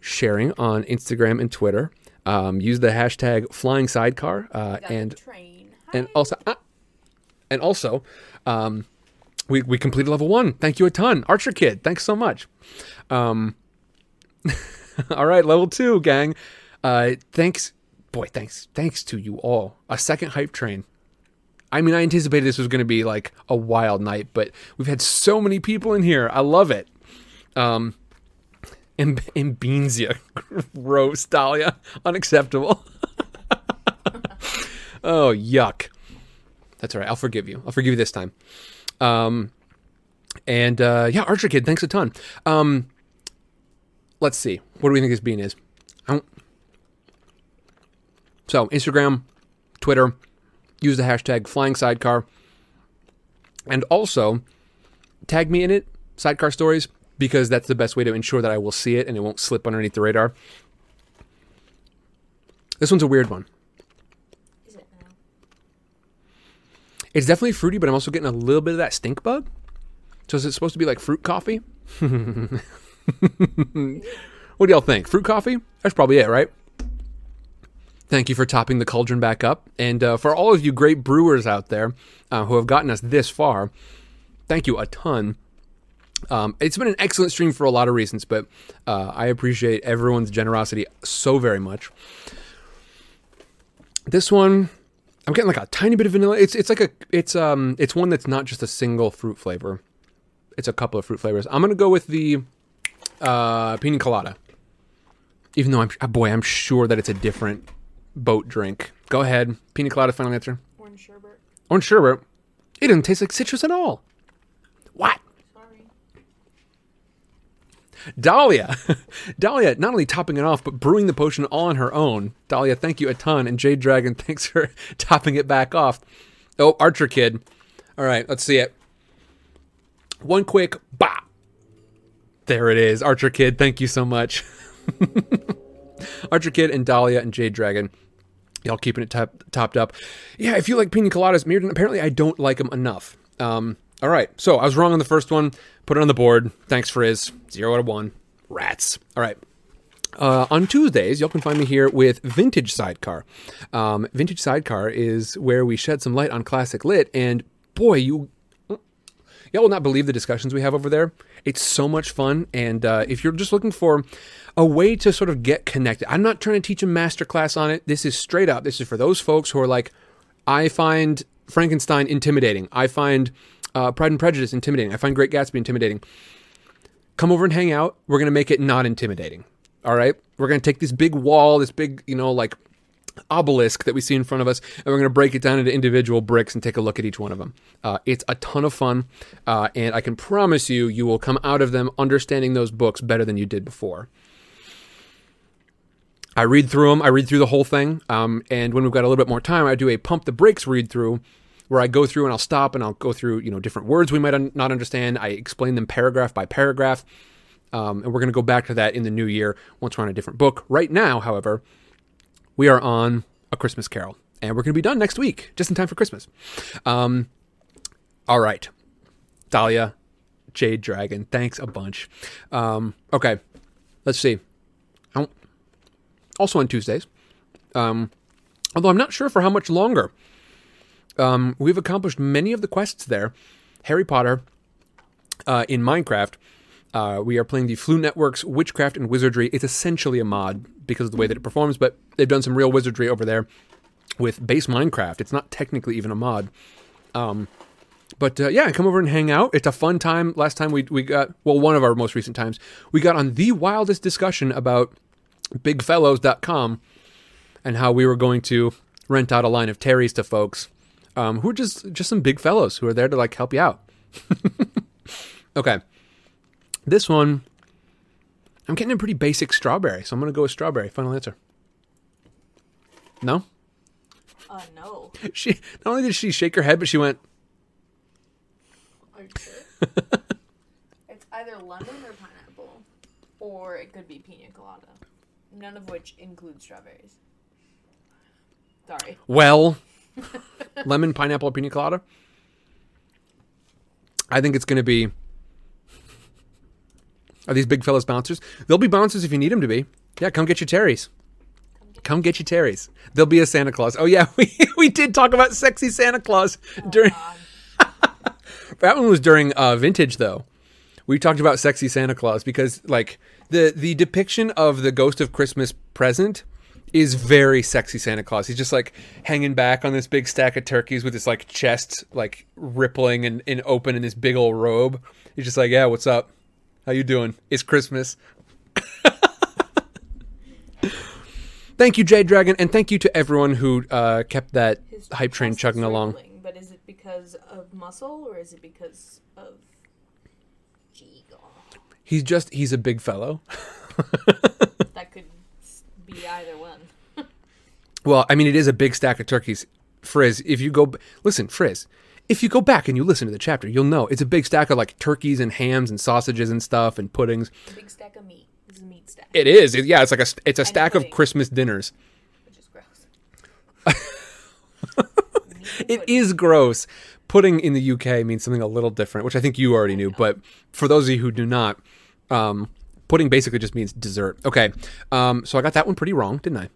sharing on Instagram and Twitter. Um, use the hashtag Flying Sidecar uh, and and also ah, and also um, we we completed level one. Thank you a ton, Archer Kid. Thanks so much. Um, *laughs* all right, level two, gang. Uh, thanks, boy. Thanks, thanks to you all. A second hype train. I mean, I anticipated this was going to be like a wild night, but we've had so many people in here. I love it. Um, and, and Beansia, *laughs* gross, Dahlia, unacceptable. *laughs* oh, yuck. That's all right. I'll forgive you. I'll forgive you this time. Um, and uh, yeah, Archer Kid, thanks a ton. Um, let's see. What do we think this bean is? I don't... So Instagram, Twitter, use the hashtag Flying Sidecar, and also tag me in it, Sidecar Stories, because that's the best way to ensure that I will see it and it won't slip underneath the radar. This one's a weird one. Is it now? It's definitely fruity, but I'm also getting a little bit of that stink bug. So is it supposed to be like fruit coffee? *laughs* what do y'all think? Fruit coffee? That's probably it, right? Thank you for topping the cauldron back up. And uh, for all of you great brewers out there uh, who have gotten us this far, thank you a ton. Um, it's been an excellent stream for a lot of reasons, but uh, I appreciate everyone's generosity so very much. This one, I'm getting like a tiny bit of vanilla. It's it's like a it's um it's one that's not just a single fruit flavor. It's a couple of fruit flavors. I'm gonna go with the uh, pina colada. Even though I'm boy, I'm sure that it's a different boat drink. Go ahead, pina colada. Final answer. Orange sherbet. Orange sherbet. It doesn't taste like citrus at all. What? Sorry. Dahlia. *laughs* Dahlia not only topping it off, but brewing the potion all on her own. Dahlia, thank you a ton. And Jade Dragon, *laughs* thanks for *laughs* topping it back off. Oh, Archer Kid. All right, let's see it. One quick bah. There it is. Archer Kid, thank you so much. Archer Kid and Dahlia and Jade Dragon. Y'all keeping it top, topped up. Yeah, if you like pina coladas, Mirrodin, apparently I don't like them enough. Um, all right, so I was wrong on the first one. Put it on the board. Thanks, Frizz. Zero out of one. Rats. All right. Uh, on Tuesdays, y'all can find me here with Vintage Sidecar. Um, Vintage Sidecar is where we shed some light on classic lit, and boy, you y'all will not believe the discussions we have over there. It's so much fun, and uh, if you're just looking for a way to sort of get connected, I'm not trying to teach a master class on it. This is straight up. This is for those folks who are like, I find Frankenstein intimidating. I find uh, Pride and Prejudice intimidating. I find Great Gatsby intimidating. Come over and hang out. We're gonna make it not intimidating. All right. We're gonna take this big wall, this big, you know, like obelisk that we see in front of us, and we're going to break it down into individual bricks and take a look at each one of them. Uh, it's a ton of fun, uh, and I can promise you, you will come out of them understanding those books better than you did before. I read through them. I read through the whole thing, um, and when we've got a little bit more time, I do a pump the brakes read through, where I go through and I'll stop and I'll go through you know different words we might un- not understand. I explain them paragraph by paragraph, um, and we're going to go back to that in the new year once we're on a different book. Right now, however, we are on A Christmas Carol, and we're going to be done next week, just in time for Christmas. Um, all right, Dahlia, Jade Dragon. Thanks a bunch. Um, okay, let's see. Also on Tuesdays, um, although I'm not sure for how much longer. Um, we've accomplished many of the quests there. Harry Potter uh, in Minecraft. Uh, we are playing the Floo Network's Witchcraft and Wizardry. It's essentially a mod because of the way that it performs, but they've done some real wizardry over there with base Minecraft. It's not technically even a mod. Um, but uh, yeah, come over and hang out. It's a fun time. Last time we we got well, one of our most recent times, we got on the wildest discussion about bigfellows.com and how we were going to rent out a line of Terrys to folks um, who are just just some big fellows who are there to like help you out. *laughs* okay, this one I'm getting a pretty basic strawberry, so I'm gonna go with strawberry. Final answer. No, Uh, no. *laughs* she not only did she shake her head, but she went. Are you sure? *laughs* it's either lemon or pineapple, or it could be pina colada. None of which include strawberries. Sorry. Well, *laughs* lemon, pineapple, or pina colada. I think it's going to be. Are these big fellas bouncers? They'll be bouncers if you need them to be. Yeah, come get your Terrys. Come get your Terrys. There'll be a Santa Claus. Oh yeah, *laughs* we we did talk about sexy Santa Claus during. *laughs* that one was during uh, vintage though. We talked about sexy Santa Claus because like the the depiction of the Ghost of Christmas Present is very sexy Santa Claus. He's just like hanging back on this big stack of turkeys with his like chest like rippling and, and open in his big old robe. He's just like, yeah, what's up? How you doing? It's Christmas. thank you, Jade Dragon, and thank you to everyone who uh, kept that His hype train chugging along. But is it because of muscle or is it because of Jeego? He's just he's a big fellow. That could be either one. Well, I mean, it is a big stack of turkeys. Frizz, if you go, listen, Frizz, if you go back and you listen to the chapter, you'll know it's a big stack of like turkeys and hams and sausages and stuff and puddings. A big stack of meat. This is a meat stack, It is, it- yeah, it's like a it's a And stack of. Christmas dinners. which is gross. *laughs* It is gross. Pudding in the UK means something a little different, which I think you already knew. But for those of you who do not, um, pudding basically just means dessert. Okay, um, so I got that one pretty wrong, didn't I?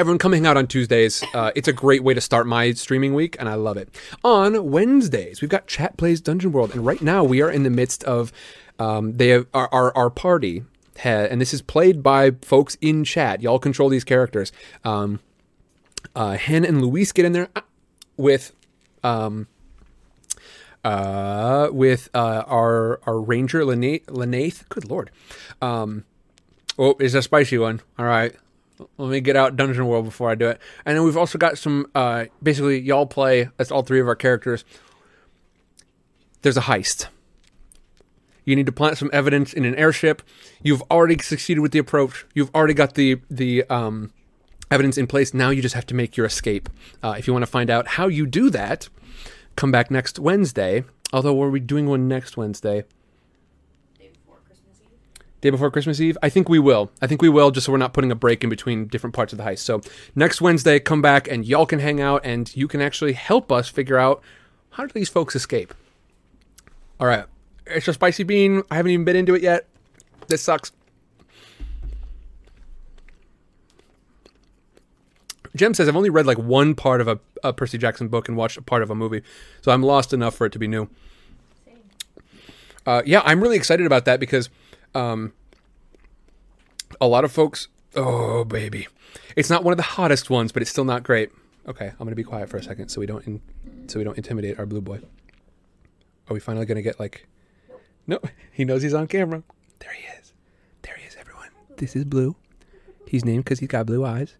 Everyone come hang out on Tuesdays. Uh, it's a great way to start my streaming week, and I love it. On Wednesdays, we've got Chat Plays Dungeon World, and right now we are in the midst of um, they have, our, our our party, ha- and this is played by folks in chat. Y'all control these characters. Um, uh, Hen and Luis get in there uh, with um, uh, with uh, our our ranger Lena- Lenath. Good lord. Um, oh, it's a spicy one. All right. Let me get out Dungeon World before I do it. And then we've also got some. Uh, basically, y'all play. That's all three of our characters. There's a heist. You need to plant some evidence in an airship. You've already succeeded with the approach. You've already got the the um, evidence in place. Now you just have to make your escape. Uh, if you want to find out how you do that, come back next Wednesday. Although, were we doing one next Wednesday? Day before Christmas Eve. Day before Christmas Eve? I think we will. I think we will, just so we're not putting a break in between different parts of the heist. So next Wednesday, come back and y'all can hang out and you can actually help us figure out how do these folks escape. All right. Extra spicy bean. I haven't even been into it yet. This sucks. Jem says I've only read like one part of a, a Percy Jackson book and watched a part of a movie, so I'm lost enough for it to be new. Uh, yeah, I'm really excited about that because um, a lot of folks. Oh, baby, it's not one of the hottest ones, but it's still not great. Okay, I'm gonna be quiet for a second so we don't in, so we don't intimidate our blue boy. Are we finally gonna get like? No, *laughs* he knows he's on camera. There he is. There he is, everyone. This is Blue. He's named because he's got blue eyes,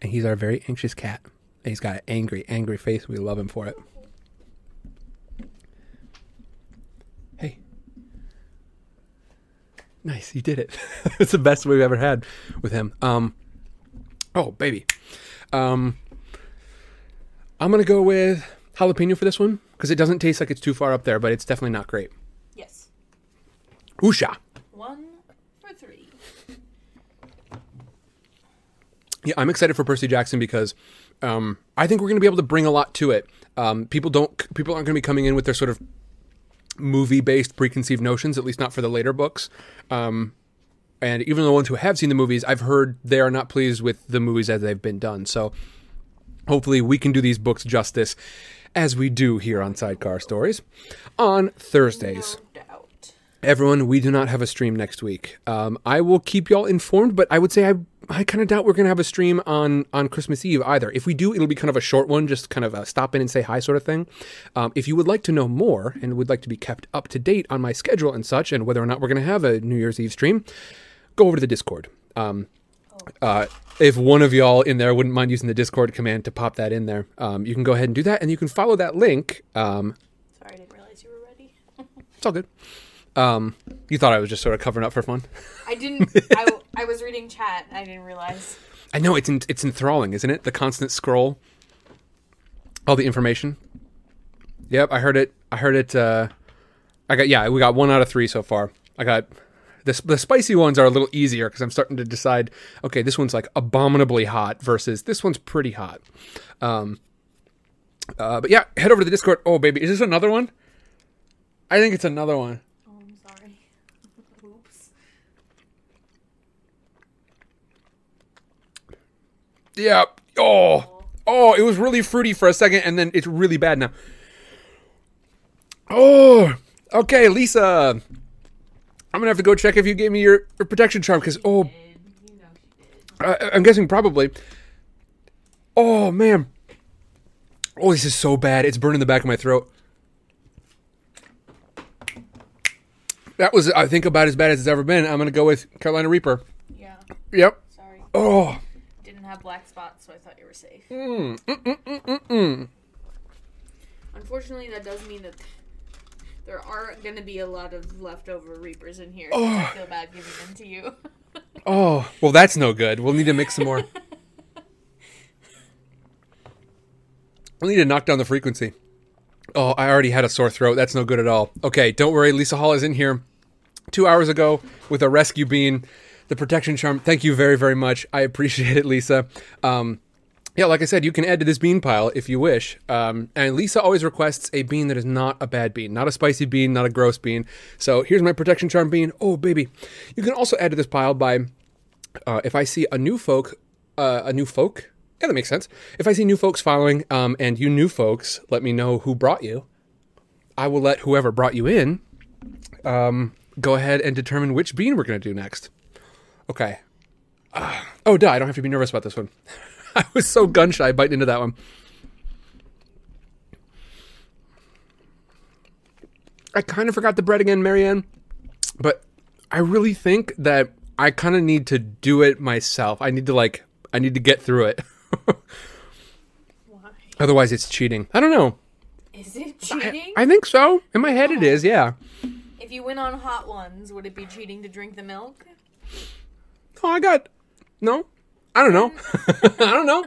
and he's our very anxious cat. And he's got an angry, angry face. We love him for it. Hey. Nice, you did it. *laughs* it's the best we've ever had with him. Um, oh, baby. Um, I'm gonna go with jalapeno for this one because it doesn't taste like it's too far up there, but it's definitely not great. Yes. Oosha. One for three. Yeah, I'm excited for Percy Jackson because um, I think we're going to be able to bring a lot to it. Um, people don't, people aren't going to be coming in with their sort of movie based preconceived notions, at least not for the later books. Um, and even the ones who have seen the movies, I've heard they are not pleased with the movies as they've been done. So hopefully we can do these books justice as we do here on Sidecar Stories on Thursdays. Everyone, we do not have a stream next week. Um, I will keep y'all informed, but I would say I I kind of doubt we're going to have a stream on on Christmas Eve either. If we do, it'll be kind of a short one, just kind of a stop in and say hi sort of thing. Um, if you would like to know more and would like to be kept up to date on my schedule and such, and whether or not we're going to have a New Year's Eve stream, go over to the Discord. Um, uh, if one of y'all in there wouldn't mind using the Discord command to pop that in there, um, you can go ahead and do that, and you can follow that link. Um, Sorry, I didn't realize you were ready. it's all good. Um, you thought I was just sort of covering up for fun. I didn't. I, *laughs* I was reading chat. I didn't realize. I know it's en- it's enthralling, isn't it? The constant scroll, all the information. Yep, I heard it. I heard it. Uh, I got yeah. We got one out of three so far. I got the the spicy ones are a little easier because I'm starting to decide. Okay, this one's like abominably hot versus this one's pretty hot. Um, uh, but yeah, head over to the Discord. Oh baby, is this another one? I think it's another one. Oh, I'm sorry. Oops. Yeah. Oh. Oh, it was really fruity for a second, and then it's really bad now. Oh. Okay, Lisa. I'm gonna have to go check if you gave me your, your protection charm because oh, Did you know she did? I, I'm guessing probably. Oh man. Oh, this is so bad. It's burning the back of my throat. That was, I think, about as bad as it's ever been. I'm gonna go with Carolina Reaper. Yeah. Yep. Sorry. Oh. Have black spots, so I thought you were safe. Mm, mm, mm, mm, mm, mm. Unfortunately, that does mean that there are going to be a lot of leftover Reapers in here. I feel bad giving them to you. *laughs* Oh, well, that's no good. We'll need to mix some more. *laughs* we'll need to knock down the frequency. Oh, I already had a sore throat. That's no good at all. Okay, don't worry. Lisa Hall is in here two hours ago with a rescue bean, the protection charm. Thank you very, very much. I appreciate it, Lisa. Um, yeah, like I said, you can add to this bean pile if you wish. Um, and Lisa always requests a bean that is not a bad bean, not a spicy bean, not a gross bean. So here's my protection charm bean. Oh, baby. You can also add to this pile by uh, if I see a new folk, uh, a new folk, yeah, that makes sense. If I see new folks following, um, and you new folks let me know who brought you, I will let whoever brought you in, um, go ahead and determine which bean we're going to do next. Okay. Uh, oh, duh, I don't have to be nervous about this one. *laughs* I was so gun shy biting into that one. I kind of forgot the bread again, Marianne, but I really think that I kind of need to do it myself. I need to like, I need to get through it. Why? Otherwise, it's cheating. I don't know. Is it cheating? I think so. In my head, it is. Yeah. if you went on hot ones, would it be cheating to drink the milk? Oh, I got. No, I don't know. *laughs* I don't know.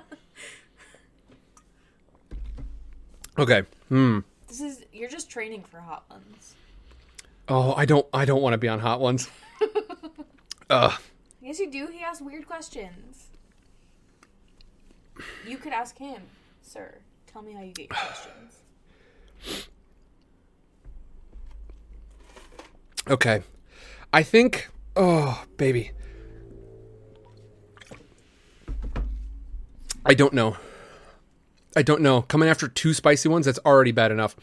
Okay. Hmm. This is you're just training for hot ones. Oh, I don't. I don't want to be on hot ones. *laughs* Ugh. Yes, you do. He asks weird questions. You could ask him, sir. Tell me how you get your questions. Okay. I think. Oh, baby. I don't know. I don't know. Coming after two spicy ones, that's already bad enough.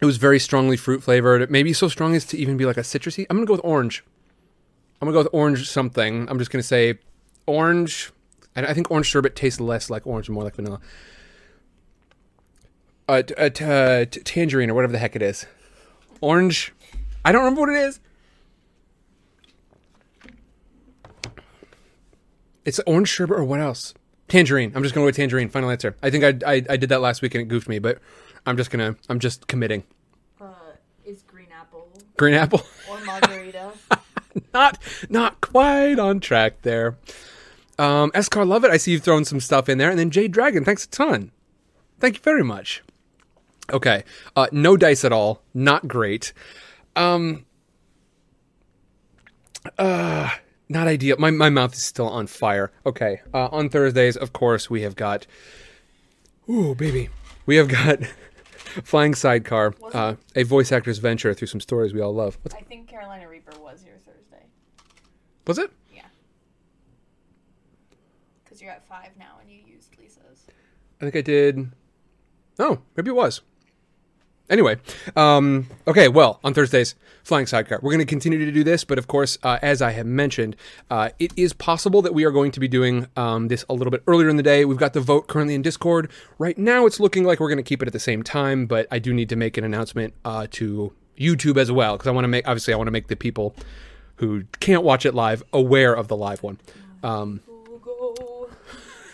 It was very strongly fruit flavored. Maybe so strong as to even be like a citrusy. I'm gonna go with orange. I'm gonna go with orange something. I'm just gonna say orange. And I think orange sherbet tastes less like orange and more like vanilla. Uh, t- uh, t- uh, t- tangerine or whatever the heck it is. Orange. I don't remember what it is. It's orange sherbet or what else? Tangerine. I'm just going with tangerine. Final answer. I think I, I I did that last week and it goofed me, but I'm just gonna I'm just committing. Uh, is green apple Green apple. *laughs* or margarita? *laughs* not not quite on track there. Um, Escar Lovett, I see you've thrown some stuff in there, and then Jade Dragon, thanks a ton. Thank you very much. Okay, uh, no dice at all, not great. Um, uh, not ideal. My my mouth is still on fire. Okay, uh, on Thursdays, of course, we have got. Ooh, baby, we have got *laughs* Flying Sidecar, uh, a voice actor's venture through some stories we all love. What's, I think Carolina Reaper was your Thursday. was it? Yeah. Because you're at five now and you used Lisa's. I think I did. Oh, maybe it was. Anyway, um, okay, well, on Thursdays, Flying Sidecar. We're going to continue to do this, but of course, uh, as I have mentioned, uh, it is possible that we are going to be doing um, this a little bit earlier in the day. We've got the vote currently in Discord. Right now, it's looking like we're going to keep it at the same time, but I do need to make an announcement uh, to YouTube as well, because I want to make, obviously, I want to make the people who can't watch it live aware of the live one. Um, Google.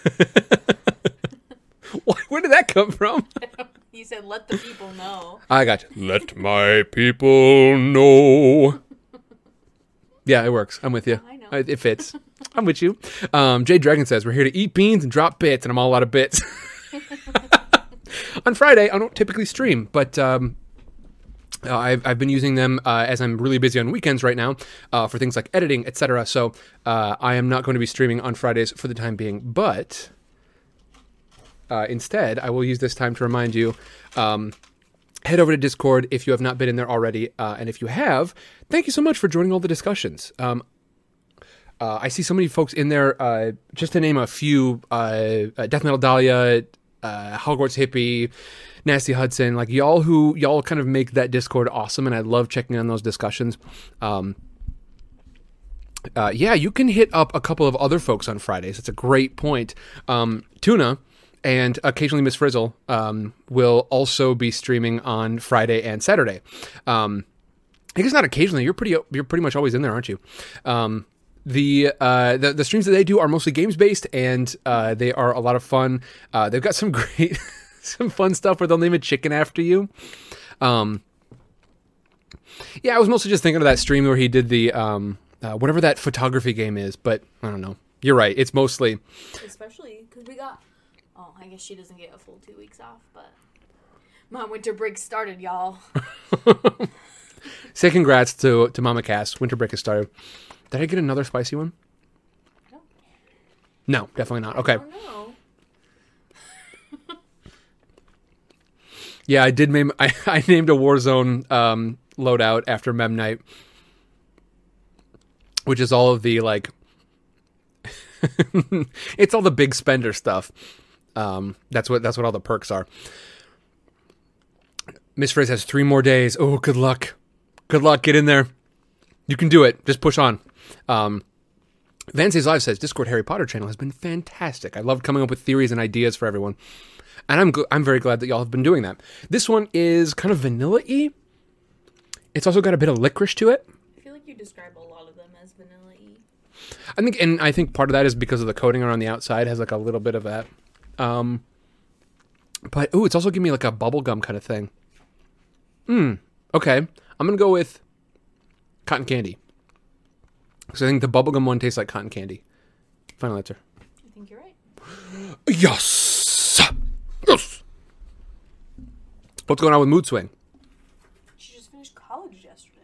*laughs* where did that come from? *laughs* He said, "Let the people know." I got you. Let my people know. *laughs* Yeah, it works. I'm with you. I know. It, it fits. I'm with you. Um, Jade Dragon says we're here to eat beans and drop bits, and I'm all out of bits. *laughs* *laughs* On Friday, I don't typically stream, but um, uh, I've, I've been using them uh, as I'm really busy on weekends right now uh, for things like editing, etc. So uh, I am not going to be streaming on Fridays for the time being, but uh, instead, I will use this time to remind you. Um, head over to Discord if you have not been in there already. Uh, and if you have, thank you so much for joining all the discussions. Um, uh, I see so many folks in there. Uh, just to name a few: uh, uh, Death Metal Dahlia, uh, Hogwarts Hippie, Nasty Hudson. Like y'all who y'all kind of make that Discord awesome, and I love checking on those discussions. Um, yeah, you can hit up a couple of other folks on Fridays. It's a great point. Um, Tuna and occasionally Miss Frizzle um, will also be streaming on Friday and Saturday. Um, I guess not occasionally. You're pretty you're pretty much always in there, aren't you? Um, the, uh, the the streams that they do are mostly games based, and uh, they are a lot of fun. Uh, they've got some *laughs* great some fun stuff where they'll name a chicken after you. Um, yeah, I was mostly just thinking of that stream where he did the um, uh, whatever that photography game is, but I don't know. You're right. It's mostly Especially because we got. I guess she doesn't get a full two weeks off, but *laughs* my winter break started, y'all. *laughs* say congrats to to Mama Cass. Winter break has started. Did I get another spicy one? No. No, definitely not. Okay. No. *laughs* Yeah, I did name I, I named a Warzone um, loadout after Mem Night, which is all of the like. it's all the big spender stuff. Um, that's what that's what all the perks are. Miss Frizz has three more days. Oh, good luck. Good luck. Get in there. You can do it. Just push on. Um, Vance's Live says Discord Harry Potter channel has been fantastic. I love coming up with theories and ideas for everyone, and I'm gl- I'm very glad that y'all have been doing that. This one is kind of vanilla-y. It's also got a bit of licorice to it. I feel like you describe a lot of them as vanilla-y. I think, and I think part of that is because of the coating around the outside has like a little bit of that. Um, but ooh, it's also giving me like a bubblegum kind of thing. Hmm. Okay, I'm gonna go with cotton candy. Because I think the bubblegum one tastes like cotton candy. Final answer. I think you're right. Yes. Yes. What's going on with Mood Swing? She just finished college yesterday.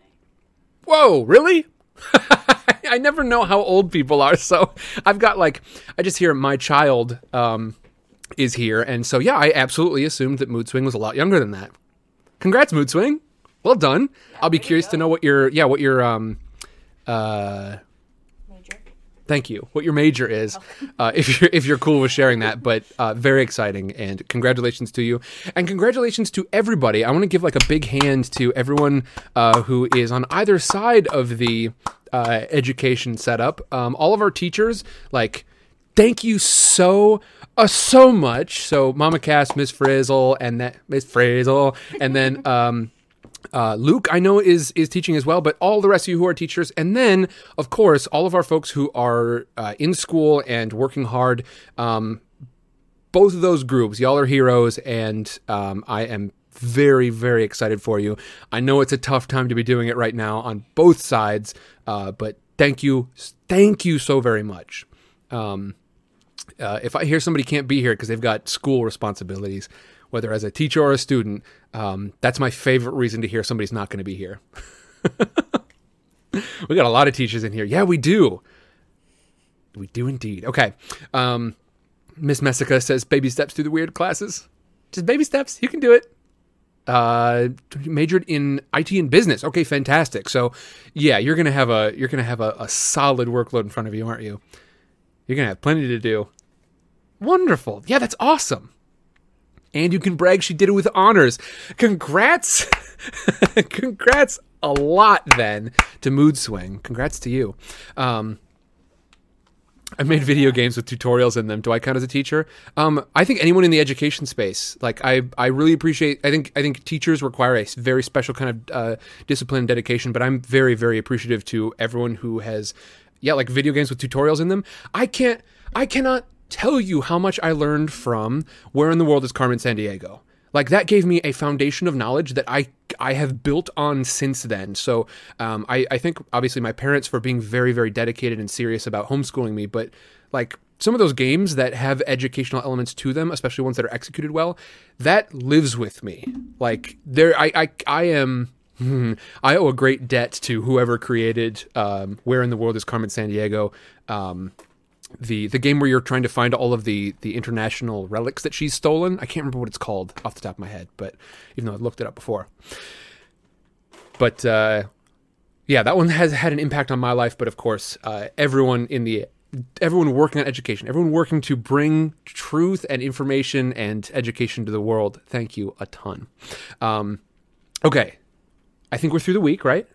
Whoa, really? *laughs* I never know how old people are, so I've got like I just hear my child um, is here, and so yeah, I absolutely assumed that Mood Swing was a lot younger than that. Congrats, Mood Swing. Well done. I'll be curious to know what your yeah what your um uh Major. thank you what your major is uh, if you're if you're cool with sharing that but uh, very exciting and congratulations to you and congratulations to everybody i want to give like a big hand to everyone uh, who is on either side of the uh, education setup um, all of our teachers like thank you so uh, so much so mama cass miss frizzle and that miss frizzle and then *laughs* um uh, Luke, I know is is teaching as well, but all the rest of you who are teachers, and then of course all of our folks who are uh, in school and working hard. Um, both of those groups, y'all are heroes, and um, I am very very excited for you. I know it's a tough time to be doing it right now on both sides, uh, but thank you, thank you so very much. Um, uh, if I hear somebody can't be here because they've got school responsibilities, whether as a teacher or a student, um, that's my favorite reason to hear somebody's not going to be here. *laughs* we got a lot of teachers in here. Yeah, we do. We do indeed. Okay. Um, Miss Messica says baby steps through the weird classes. Just baby steps. You can do it. Uh, majored in IT and business. Okay, fantastic. So, yeah, you're gonna have a you're gonna have a, a solid workload in front of you, aren't you? You're gonna have plenty to do. Wonderful. Yeah, that's awesome. And you can brag she did it with honors. Congrats. *laughs* Congrats a lot then to Mood Swing. Congrats to you. Um, I made video games with tutorials in them. Do I count as a teacher? Um, I think anyone in the education space, like I, I really appreciate. I think I think teachers require a very special kind of uh, discipline and dedication. But I'm very very appreciative to everyone who has, yeah, like video games with tutorials in them. I can't, I cannot tell you how much I learned from Where in the World is Carmen Sandiego. Like that gave me a foundation of knowledge that I I have built on since then. So um, I I think obviously my parents for being very very dedicated and serious about homeschooling me, but like some of those games that have educational elements to them, especially ones that are executed well, that lives with me. Like there, I I I am. hmm, I owe a great debt to whoever created um, "Where in the World Is Carmen Sandiego." Um, the the game where you're trying to find all of the the international relics that she's stolen. I can't remember what it's called off the top of my head, but even though I looked it up before. But uh, yeah, that one has had an impact on my life. But of course, uh, everyone in the everyone working on education, everyone working to bring truth and information and education to the world. Thank you a ton. Um, okay, I think we're through the week, right?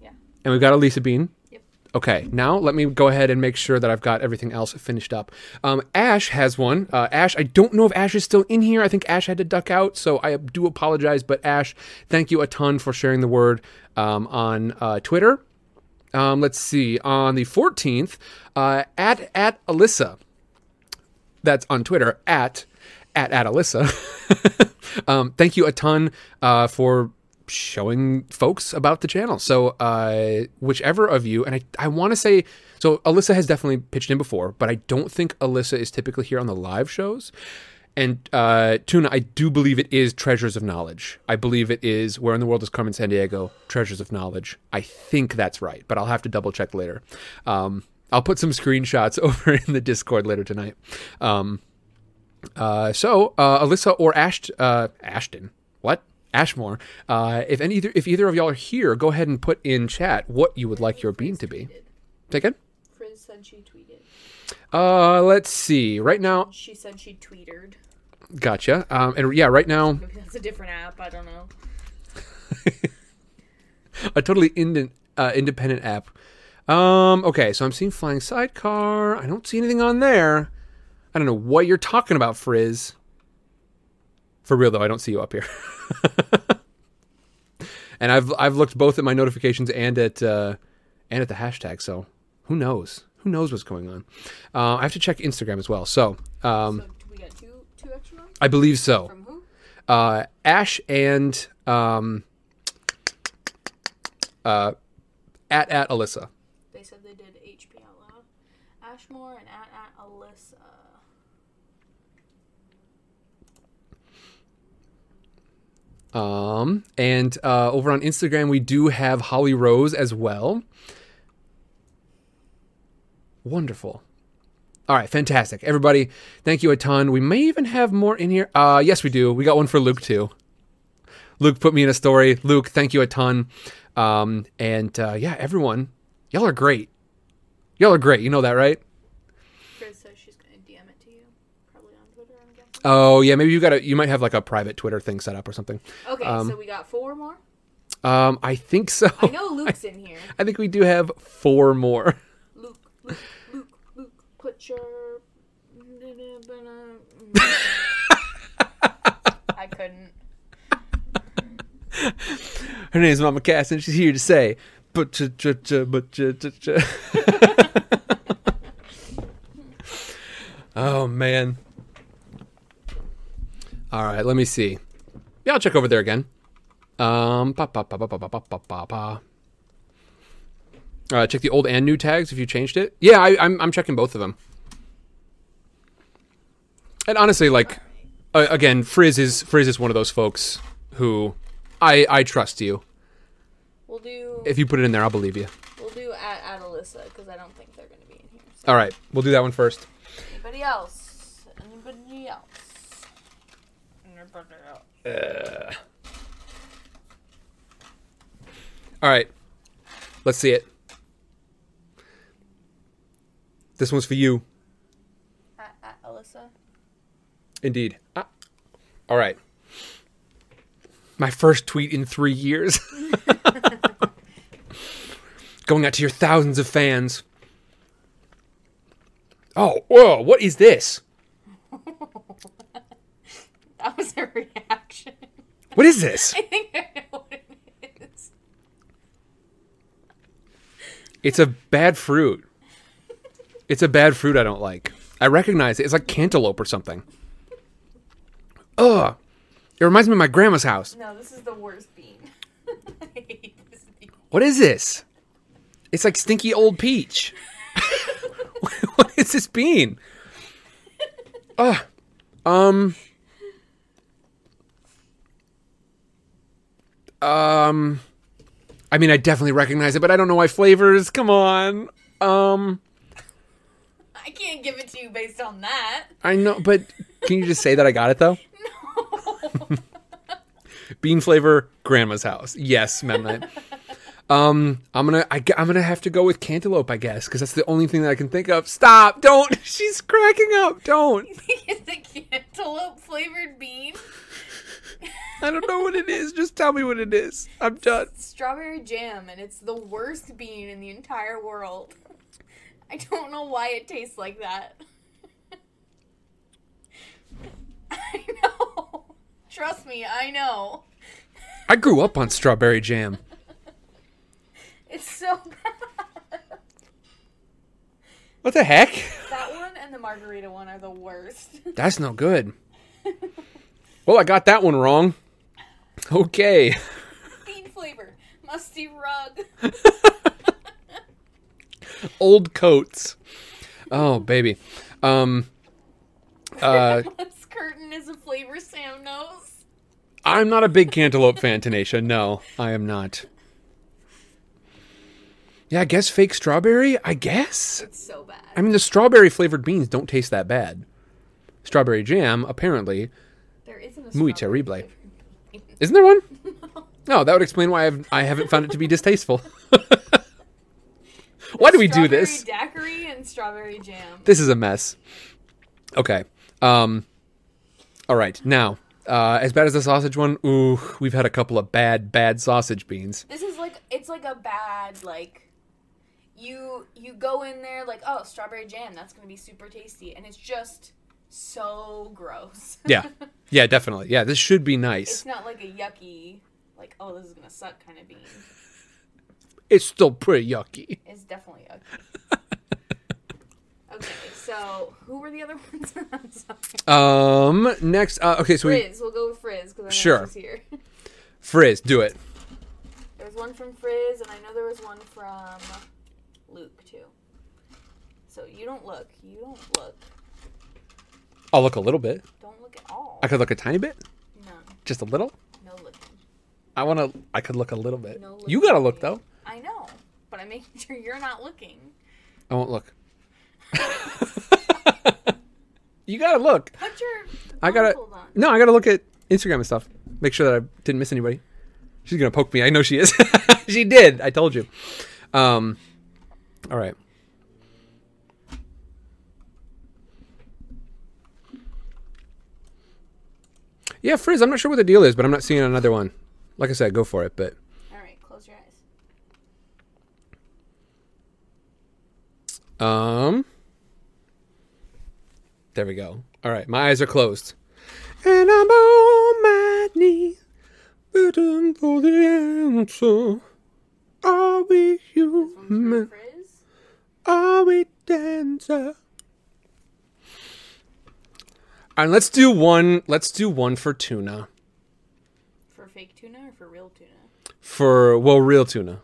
Yeah. And we've got Elisa Bean. Okay, now let me go ahead and make sure that I've got everything else finished up. Um, Ash has one. Uh, Ash, I don't know if Ash is still in here. I think Ash had to duck out, so I do apologize. But Ash, thank you a ton for sharing the word um, on uh, Twitter. Um, let's see, on the 14th, uh, at at Alyssa. That's on Twitter at at at Alyssa. *laughs* um, thank you a ton uh, for showing folks about the channel. So uh, whichever of you, and I, I want to say, so Alyssa has definitely pitched in before, but I don't think Alyssa is typically here on the live shows. And uh, Tuna, I do believe it is Treasures of Knowledge. I believe it is Where in the World is Carmen Sandiego? Treasures of Knowledge. I think that's right, but I'll have to double check later. Um, I'll put some screenshots *laughs* over in the Discord later tonight. Um, uh, so uh, Alyssa or Asht- uh, Ashton? Ashmore. Uh, if any, either, if either of y'all are here, go ahead and put in chat what you would like your bean to be. Say again. Frizz said she tweeted. Uh, let's see. Right now, She said she tweeted. gotcha. Um, and yeah, right now, Maybe that's a different app. I don't know. *laughs* a totally ind- uh, independent app. Um, okay, so I'm seeing flying sidecar. I don't see anything on there. I don't know what you're talking about, Frizz. For real though, I don't see you up here. *laughs* and I've I've looked both at my notifications and at uh, and at the hashtag. So who knows? Who knows what's going on? Uh, I have to check Instagram as well. So um, So we got two two extra ones I believe so. from who? uh, Ash and um, uh, at at Alyssa. They said they did HP out loud. Ashmore and at at Alyssa. Um, and uh, over on Instagram, we do have Holly Rose as well. Wonderful. All right, fantastic. Everybody, thank you a ton. We may even have more in here. Uh, yes, we do. We got one for Luke too. Luke put me in a story. Luke, thank you a ton. Um, and uh, yeah, everyone, y'all are great. Y'all are great. You know that, right? Frizz says she's gonna DM it to you, probably on Twitter. I'm guessing. Oh yeah, maybe you got to You might have like a private Twitter thing set up or something. Okay, Um, so we got four more. Um, I think so. I know *laughs* Luke's in here. I think we do have four more. Luke, Luke, Luke, Luke, put your. *laughs* I couldn't. Her name's Mama Cass, and she's here to say, but ch ch ch but ch ch ch. *laughs* Oh man. All right, let me see. Yeah, I'll check over there again. Um, pa pa pa pa pa pa pa pa pa pa. Uh, check the old and new tags if you changed it. Yeah, I, I'm I'm checking both of them. And honestly, like, uh, again, Frizz is Frizz is one of those folks who I I trust you. We'll do. If you put it in there, I'll believe you. We'll do at, Alyssa because I don't think they're gonna be in here. So All right, we'll do that one first. Anybody else? All right. Let's see it. This one's for you. At, at Alyssa. Indeed. Ah. All right. My first tweet in three years. *laughs* Going out to your thousands of fans. Oh, whoa, what is this? That was a *laughs* reaction. What is this? I think I know what it is. It's a bad fruit. It's a bad fruit I don't like. I recognize it. It's like cantaloupe or something. Ugh. It reminds me of my grandma's house. No, this is the worst bean. *laughs* I hate this bean. What is this? It's like stinky old peach. *laughs* what is this bean? Ugh. Um. Um. I mean, I definitely recognize it, but I don't know why flavors. Come on. Um. I can't give it to you based on that. I know, but can you just say that I got it though? *laughs* No. Bean flavor, grandma's house. Yes, Mennonite. um, I'm gonna, I, am gonna have to go with cantaloupe, I guess, because that's the only thing that I can think of. Stop! Don't! *laughs* She's cracking up. Don't! *laughs* it's a cantaloupe flavored bean. I don't know what it is. Just tell me what it is. I'm done. Strawberry jam, and it's the worst bean in the entire world. I don't know why it tastes like that. *laughs* I know. Trust me, I know. I grew up on strawberry jam. *laughs* It's so bad. What the heck? That one and the margarita one are the worst. That's no good. Well, I got that one wrong. Okay. Bean flavor, musty rug. *laughs* Old coats. Oh, baby. Um, *laughs* uh, curtain is a flavor Sam knows. I'm not a big cantaloupe fan, Tanisha. No, I am not. Yeah, I guess fake strawberry. I guess. It's so bad. I mean, the strawberry flavored beans don't taste that bad. Strawberry jam, apparently, There isn't a muy terrible. Isn't there one? *laughs* No, that would explain why I've I haven't found it to be distasteful. *laughs* why do we do this? Strawberry daiquiri and strawberry jam. This is a mess. Okay. Um. All right. Now, uh, as bad as the sausage one, ooh, we've had a couple of bad, bad sausage beans. This is like it's like a bad like you you go in there like oh strawberry jam that's gonna be super tasty and it's just so gross. Yeah. *laughs* Yeah, definitely. Yeah, this should be nice. it's not like a yucky like oh this is gonna suck kind of bean. It's still pretty yucky. It's definitely yucky. *laughs* okay, so who were the other *laughs* ones? Um. Next. Uh, okay. So we Frizz. We'll go with Frizz because I know Sure. she's here. frizz. Do it. There was one from Frizz, and I know there was one from Luke too. So you don't look. You don't look. I'll look a little bit. Don't look at all. I could look a tiny bit. No, Just a little. no looking. I want to. I could look a little bit. No looking. you gotta look though. I know, but I'm making sure you're not looking. I won't look. *laughs* you gotta look. Put your. I gotta. on. No, I gotta look at Instagram and stuff. Make sure that I didn't miss anybody. She's gonna poke me. I know she is. *laughs* she did. I told you. Um. All right. Yeah, Frizz. I'm not sure what the deal is, but I'm not seeing another one. Like I said, go for it. But All right, close your eyes. Um. There we go. All right, my eyes are closed. And I'm on my knees, waiting for the answer. Are we human? Are we dancer? And let's do one. Let's do one for tuna. For fake tuna or for real tuna? For well, real tuna.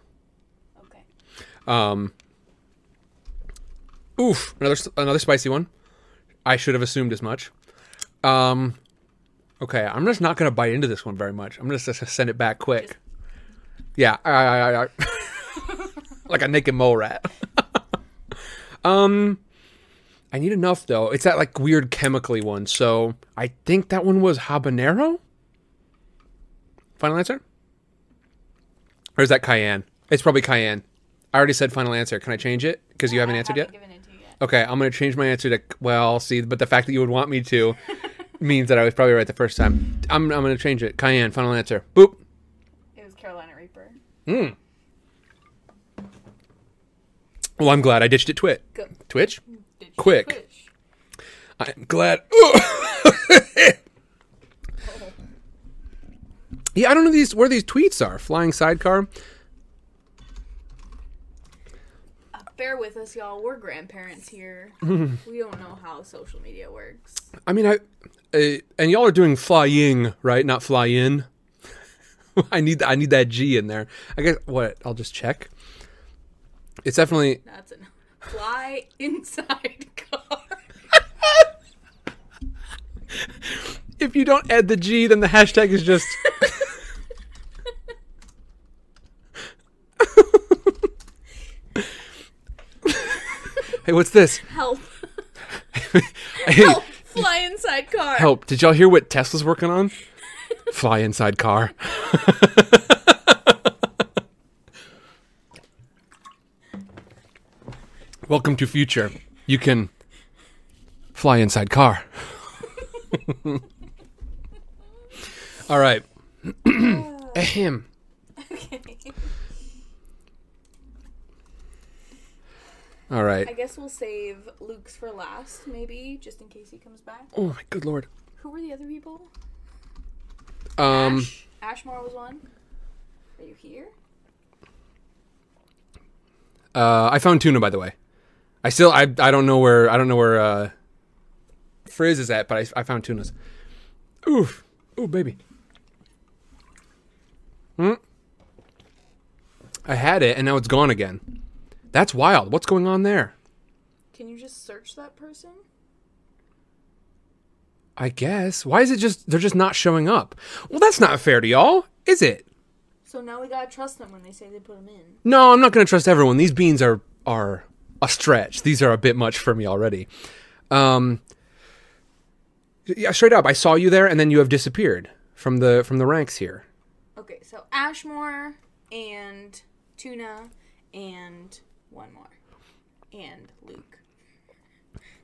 Okay. Um. Oof, another another spicy one. I should have assumed as much. Um. Okay, I'm just not gonna bite into this one very much. I'm just gonna send it back quick. Yeah, I, I, I, I- *laughs* like a naked mole rat. *laughs* um, I need enough though. It's that like weird chemically one. So I think that one was habanero. Final answer? Or is that cayenne? It's probably cayenne. I already said final answer. Can I change it? Because you haven't answered yet? Given it yet. Okay, I'm gonna change my answer to well, see, but the fact that you would want me to *laughs* means that I was probably right the first time. I'm I'm gonna change it. Cayenne, final answer. Boop. It was Carolina Reaper. Hmm. Well, I'm glad I ditched it. Twit. Go. Twitch. Did Quick. I'm glad. *laughs* yeah, I don't know these where these tweets are. Flying sidecar. Bear with us, y'all. We're grandparents here. *laughs* we don't know how social media works. I mean, I uh, and y'all are doing flying, right? Not fly in. *laughs* I need I need that G in there. I guess what? I'll just check. It's definitely That's a fly inside *laughs* car. if you don't add the G, then the hashtag is just. hey, what's this? Help! *laughs* Help! Fly inside car. help! Did y'all hear what Tesla's working on? Fly inside car. *laughs* Welcome to future. You can fly inside car. *laughs* All right. *clears throat* Ahem. Okay. All right. I guess we'll save Luke's for last, maybe, just in case he comes back. Oh my good lord. Who were the other people? Um. Ash? Ashmore was one. Are you here? Uh, I found tuna, by the way. I still, I, I don't know where, I don't know where uh, Frizz is at, but I, I found tunas. Oof, ooh, baby. Hmm. I had it, and now it's gone again. That's wild. What's going on there? Can you just search that person? I guess. Why is it just they're just not showing up? Well, that's not fair to y'all, is it? So now we gotta trust them when they say they put them in. No, I'm not to trust everyone. These beans are are a stretch. These are a bit much for me already. Um, yeah, straight up, I saw you there, and then you have disappeared from the from the ranks here. Okay, so Ashmore and Tuna and one more. And Luke.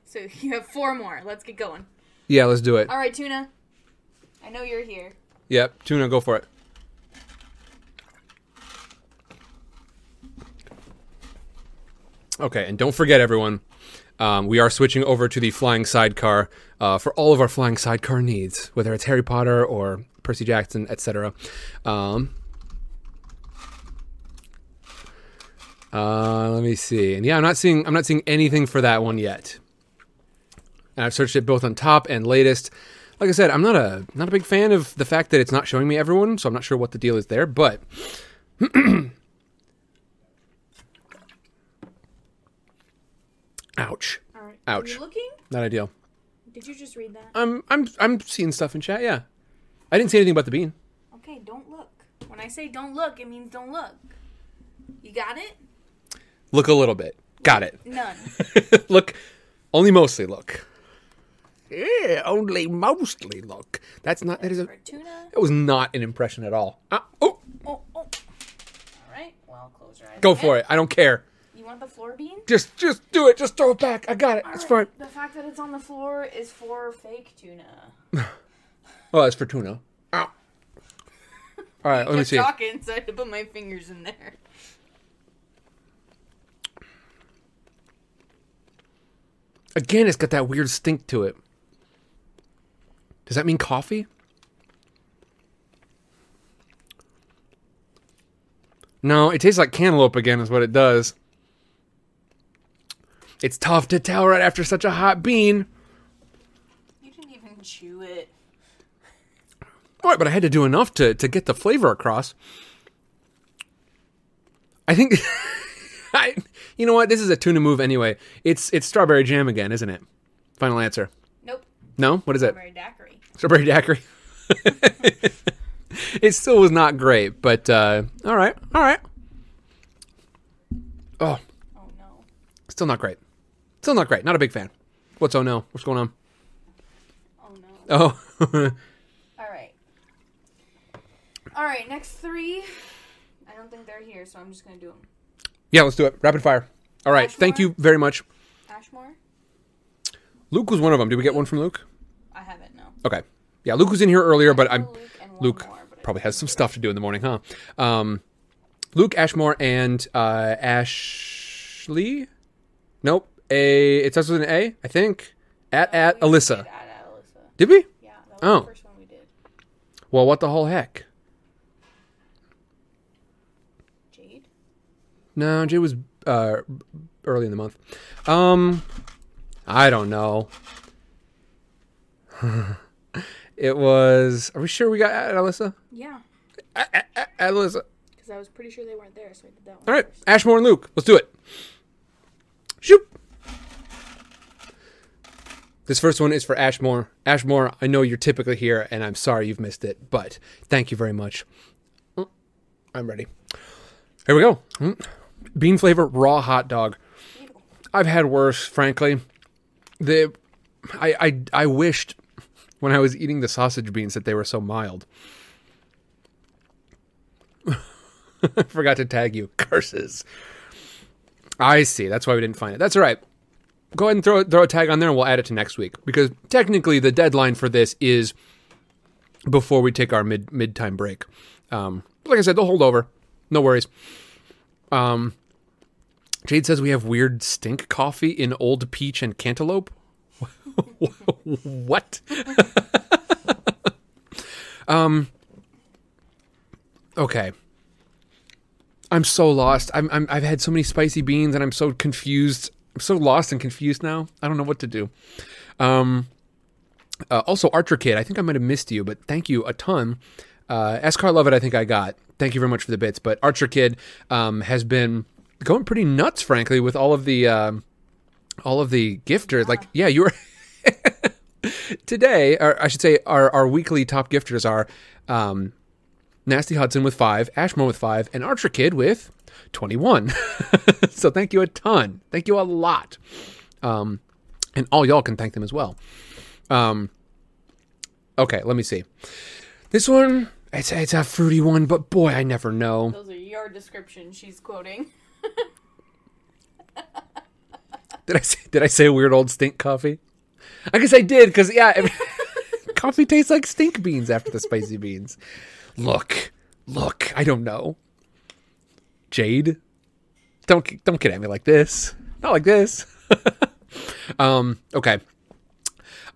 So *laughs* you have four more. Let's get going. Yeah, let's do it. All right, Tuna. I know you're here. Yep, tuna, go for it. Okay, and don't forget, everyone, um, we are switching over to the flying sidecar uh, for all of our flying sidecar needs, whether it's Harry Potter or Percy Jackson, etc. Um, uh, let me see, and yeah, I'm not seeing I'm not seeing anything for that one yet. And I've searched it both on top and latest. Like I said, I'm not a not a big fan of the fact that it's not showing me everyone, so I'm not sure what the deal is there. But *clears throat* ouch, All right. Ouch. Are you looking? not ideal. Did you just read that? I'm I'm I'm seeing stuff in chat. Yeah, I didn't see anything about the bean. Okay, don't look. When I say don't look, it means don't look. You got it? Look a little bit. Got it. None. *laughs* look, only mostly look. Yeah, only mostly look. That's not. That is a. For tuna. That was not an impression at all. Ah, oh, Oh, oh. All right. Well, close your eyes. go again. for it. I don't care. You want the floor bean? Just just do it. Just throw it back. I got it. It's fine. The fact that it's on the floor is for fake tuna. *laughs* Oh, that's for tuna. Ow. All right, let me see. talking, so I had to put my fingers in there. Again, it's got that weird stink to it. Does that mean coffee? No, it tastes like cantaloupe again, is what it does. It's tough to tell right after such a hot bean. You didn't even chew it. All right, but I had to do enough to, to get the flavor across. I think, *laughs* I, you know what? This is a tuna move anyway. It's it's strawberry jam again, isn't it? Final answer. Nope. No, what is it? Very daiquiri. Strawberry daiquiri. *laughs* it still was not great, but uh, all right, all right. Oh, Oh no. still not great. Still not great. Not a big fan. What's oh no? What's going on? Oh no. Oh, *laughs* All right. All right. Next three. I don't think they're here, so I'm just gonna do them. yeah. Let's do it. Rapid fire. All right. Thank you very much. Ashmore. Luke was one of them. Did we get one from Luke? I haven't. No. Okay. Yeah, Luke was in here earlier, but I'm Luke Luke more, but probably has some stuff to do in the morning, huh? Um, Luke Ashmore and uh, Ashley. Nope. A. It starts with an A, I think. At at we Alyssa. did At, at Alyssa. Did we? Yeah, that was Oh. the first one we did. Well, what the whole heck? Jade. No, Jade was uh, early in the month. Um, I don't know. *laughs* it was. Are we sure we got at Alyssa? Yeah, At, at, at Alyssa. because I was pretty sure they weren't there, so I did that one. All right, first. Ashmore and Luke. Let's do it. Shoot. This first one is for Ashmore. Ashmore, I know you're typically here, and I'm sorry you've missed it, but thank you very much. Mm, I'm ready. Here we go. Mm. Bean flavor raw hot dog. I've had worse, frankly. The I I I wished when I was eating the sausage beans that they were so mild. *laughs* Forgot to tag you. Curses. I see. That's why we didn't find it. That's all right. Go ahead and throw throw a tag on there, and we'll add it to next week because technically the deadline for this is before we take our mid mid time break. Um, like I said, they'll hold over. No worries. Um, Jade says we have weird stink coffee in Old Peach and Cantaloupe. *laughs* what? *laughs* um. Okay. I'm so lost. I'm, I'm I've had so many spicy beans, and I'm so confused. I'm so lost and confused now. I don't know what to do. Um. Uh, also, Archer Kid, I think I might have missed you, but thank you a ton. Uh, Escar Lovett, I think I got. Thank you very much for the bits. But Archer Kid um, has been going pretty nuts, frankly, with all of the um, all of the gifters. Like, yeah, you were *laughs* today, or I should say, our our weekly top gifters are um, Nasty Hudson with five, Ashmore with five, and Archer Kid with twenty-one. *laughs* so thank you a ton. Thank you a lot. Um, and all y'all can thank them as well. Um, okay, let me see. This one, it's it's a fruity one, but boy, I never know. Those are your descriptions she's quoting. *laughs* Did I say did I say weird old stink coffee? I guess I did because yeah, *laughs* coffee tastes like stink beans after the spicy beans. Look, look, I don't know. Jade, don't don't get at me like this. Not like this. *laughs* um. Okay.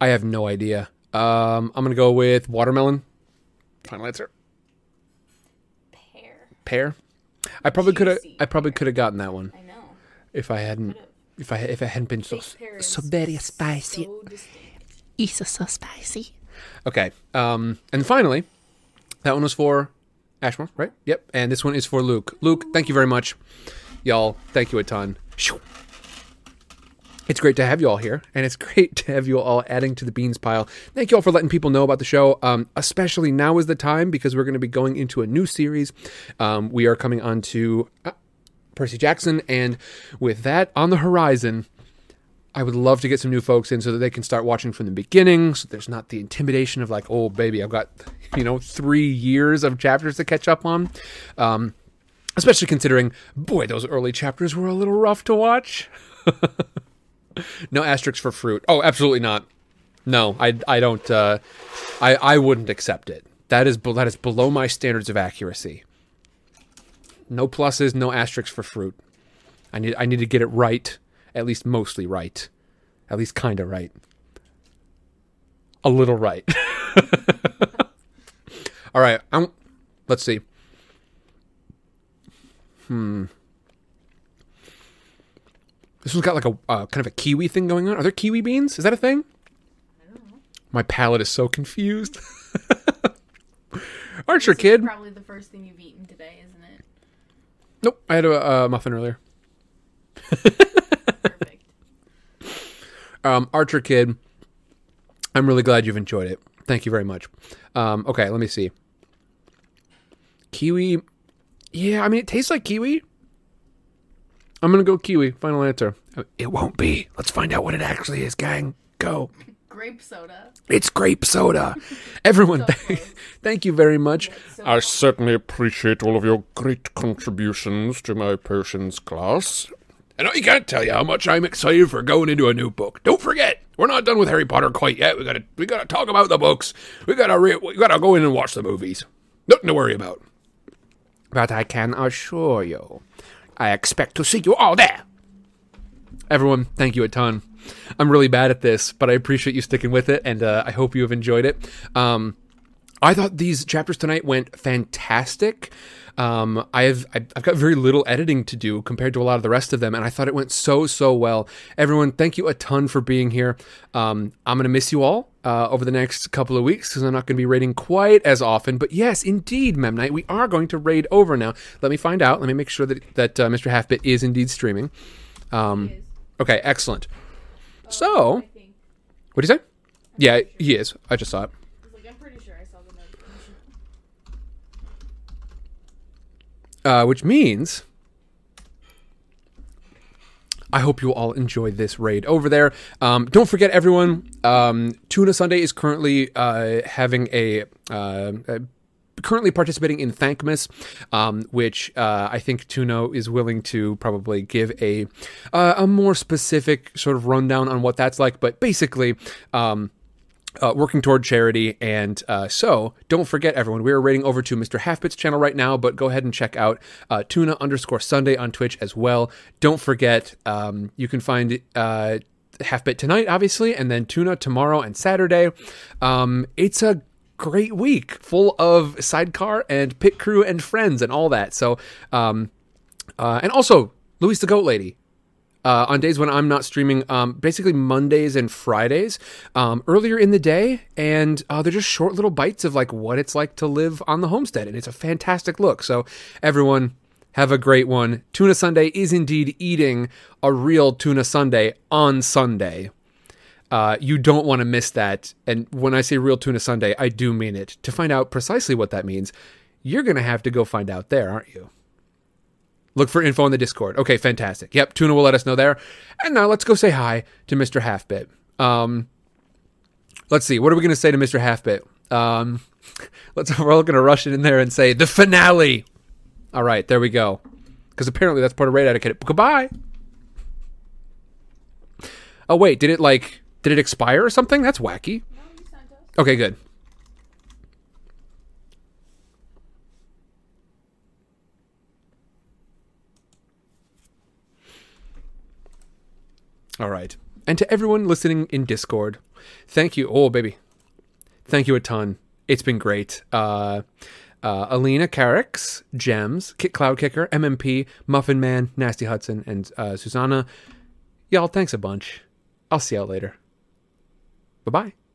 I have no idea. Um. I'm gonna go with watermelon. Final answer. Pear. Pear. I probably could have. I probably could have gotten that one I know. if I hadn't. If I if it hadn't been so. So very spicy. So. It's so spicy. Okay. Um, and finally, that one was for Ashmore, right? Yep. And this one is for Luke. Luke, thank you very much. Y'all, thank you a ton. It's great to have you all here, and it's *laughs* great to have you all adding to the beans pile. Thank you all for letting people know about the show. Um, especially now is the time because we're going to be going into a new series. Um, we are coming on to uh, Percy Jackson, and with that on the horizon, I would love to get some new folks in so that they can start watching from the beginning. So there's not the intimidation of like, oh baby, I've got you know three years of chapters to catch up on. Um, especially considering, boy, those early chapters were a little rough to watch. *laughs* no asterisks for fruit. Oh, absolutely not. No, I I don't. Uh, I I wouldn't accept it. That is that is below my standards of accuracy. No pluses, no asterisks for fruit. I need I need to get it right, at least mostly right, at least kind of right, a little right. *laughs* All right, I'm, let's see. Hmm. This one's got like a uh, kind of a kiwi thing going on. Are there kiwi beans? Is that a thing? My palate is so confused. *laughs* Archer This is kid. Probably the first thing you've eaten today, isn't it? Nope, I had a, a muffin earlier. *laughs* Perfect. Um, Archer Kid, I'm really glad you've enjoyed it. Thank you very much. Um, okay, let me see. Kiwi, yeah, I mean it tastes like kiwi. I'm gonna go kiwi. Final answer. It won't be. Let's find out what it actually is, gang. Go. Grape soda. It's grape soda. *laughs* Everyone, So *laughs* thank, thank you very much. So I certainly appreciate all of your great contributions to my potions class. And I can't tell you how much I'm excited for going into a new book. Don't forget, we're not done with Harry Potter quite yet. We gotta, we gotta talk about the books. We gotta, re- we gotta go in and watch the movies. Nothing to worry about. But I can assure you, I expect to see you all there. Everyone, thank you a ton. I'm really bad at this, but I appreciate you sticking with it, and uh, I hope you have enjoyed it. Um, I thought these chapters tonight went fantastic. Um, I've I've I've got very little editing to do compared to a lot of the rest of them, and I thought it went so so well. Everyone, thank you a ton for being here. Um, I'm gonna miss you all uh, over the next couple of weeks because I'm not gonna be raiding quite as often. But yes, indeed, Memnite, we are going to raid over now. Let me find out. Let me make sure that that uh, Mr. Halfbit is indeed streaming. Um, okay, excellent. So, what do you say? Yeah, he is. I just saw it. It's like, I'm pretty sure I saw the notification. Uh, which means I hope you all enjoy this raid over there. Um, don't forget, everyone. Um, Tuna Sunday is currently uh, having a. Uh, a Currently participating in Thankmas, um, which uh, I think Tuno is willing to probably give a uh, a more specific sort of rundown on what that's like. But basically, um, uh, working toward charity. And uh, so, don't forget, everyone, we are rating over to Mr. Halfbit's channel right now, but go ahead and check out uh, Tuna underscore Sunday on Twitch as well. Don't forget, um, you can find. Uh, Halfbit tonight, obviously, and then Tuna tomorrow and Saturday. Um, it's a great week full of sidecar and pit crew and friends and all that. So, um, uh, and also Louise the Goat Lady uh, on days when I'm not streaming, um, basically Mondays and Fridays, um, earlier in the day, and uh, they're just short little bites of like what it's like to live on the homestead, and it's a fantastic look. So everyone. Have a great one. Tuna Sunday is indeed eating a real tuna Sunday on Sunday. Uh, you don't want to miss that. And when I say real tuna Sunday, I do mean it. To find out precisely what that means, you're going to have to go find out there, aren't you? Look for info in the Discord. Okay, fantastic. Yep, Tuna will let us know there. And now let's go say hi to Mr. Halfbit. Um, let's see. What are we going to say to Mr. Halfbit? Um, *laughs* let's. We're all going to rush it in there and say the finale. All right, there we go. Because apparently that's part of raid etiquette. Goodbye. Oh wait, did it like did it expire or something? That's wacky. No, you sent us. Okay, good. All right. And to everyone listening in Discord, thank you. Oh, baby. Thank you a ton. It's been great. Uh, uh, Alina Carax, Gems, Kit Cloud Kicker, MMP, Muffin Man, Nasty Hudson, and uh, Susanna. Y'all, thanks a bunch. I'll see y'all later. Bye bye.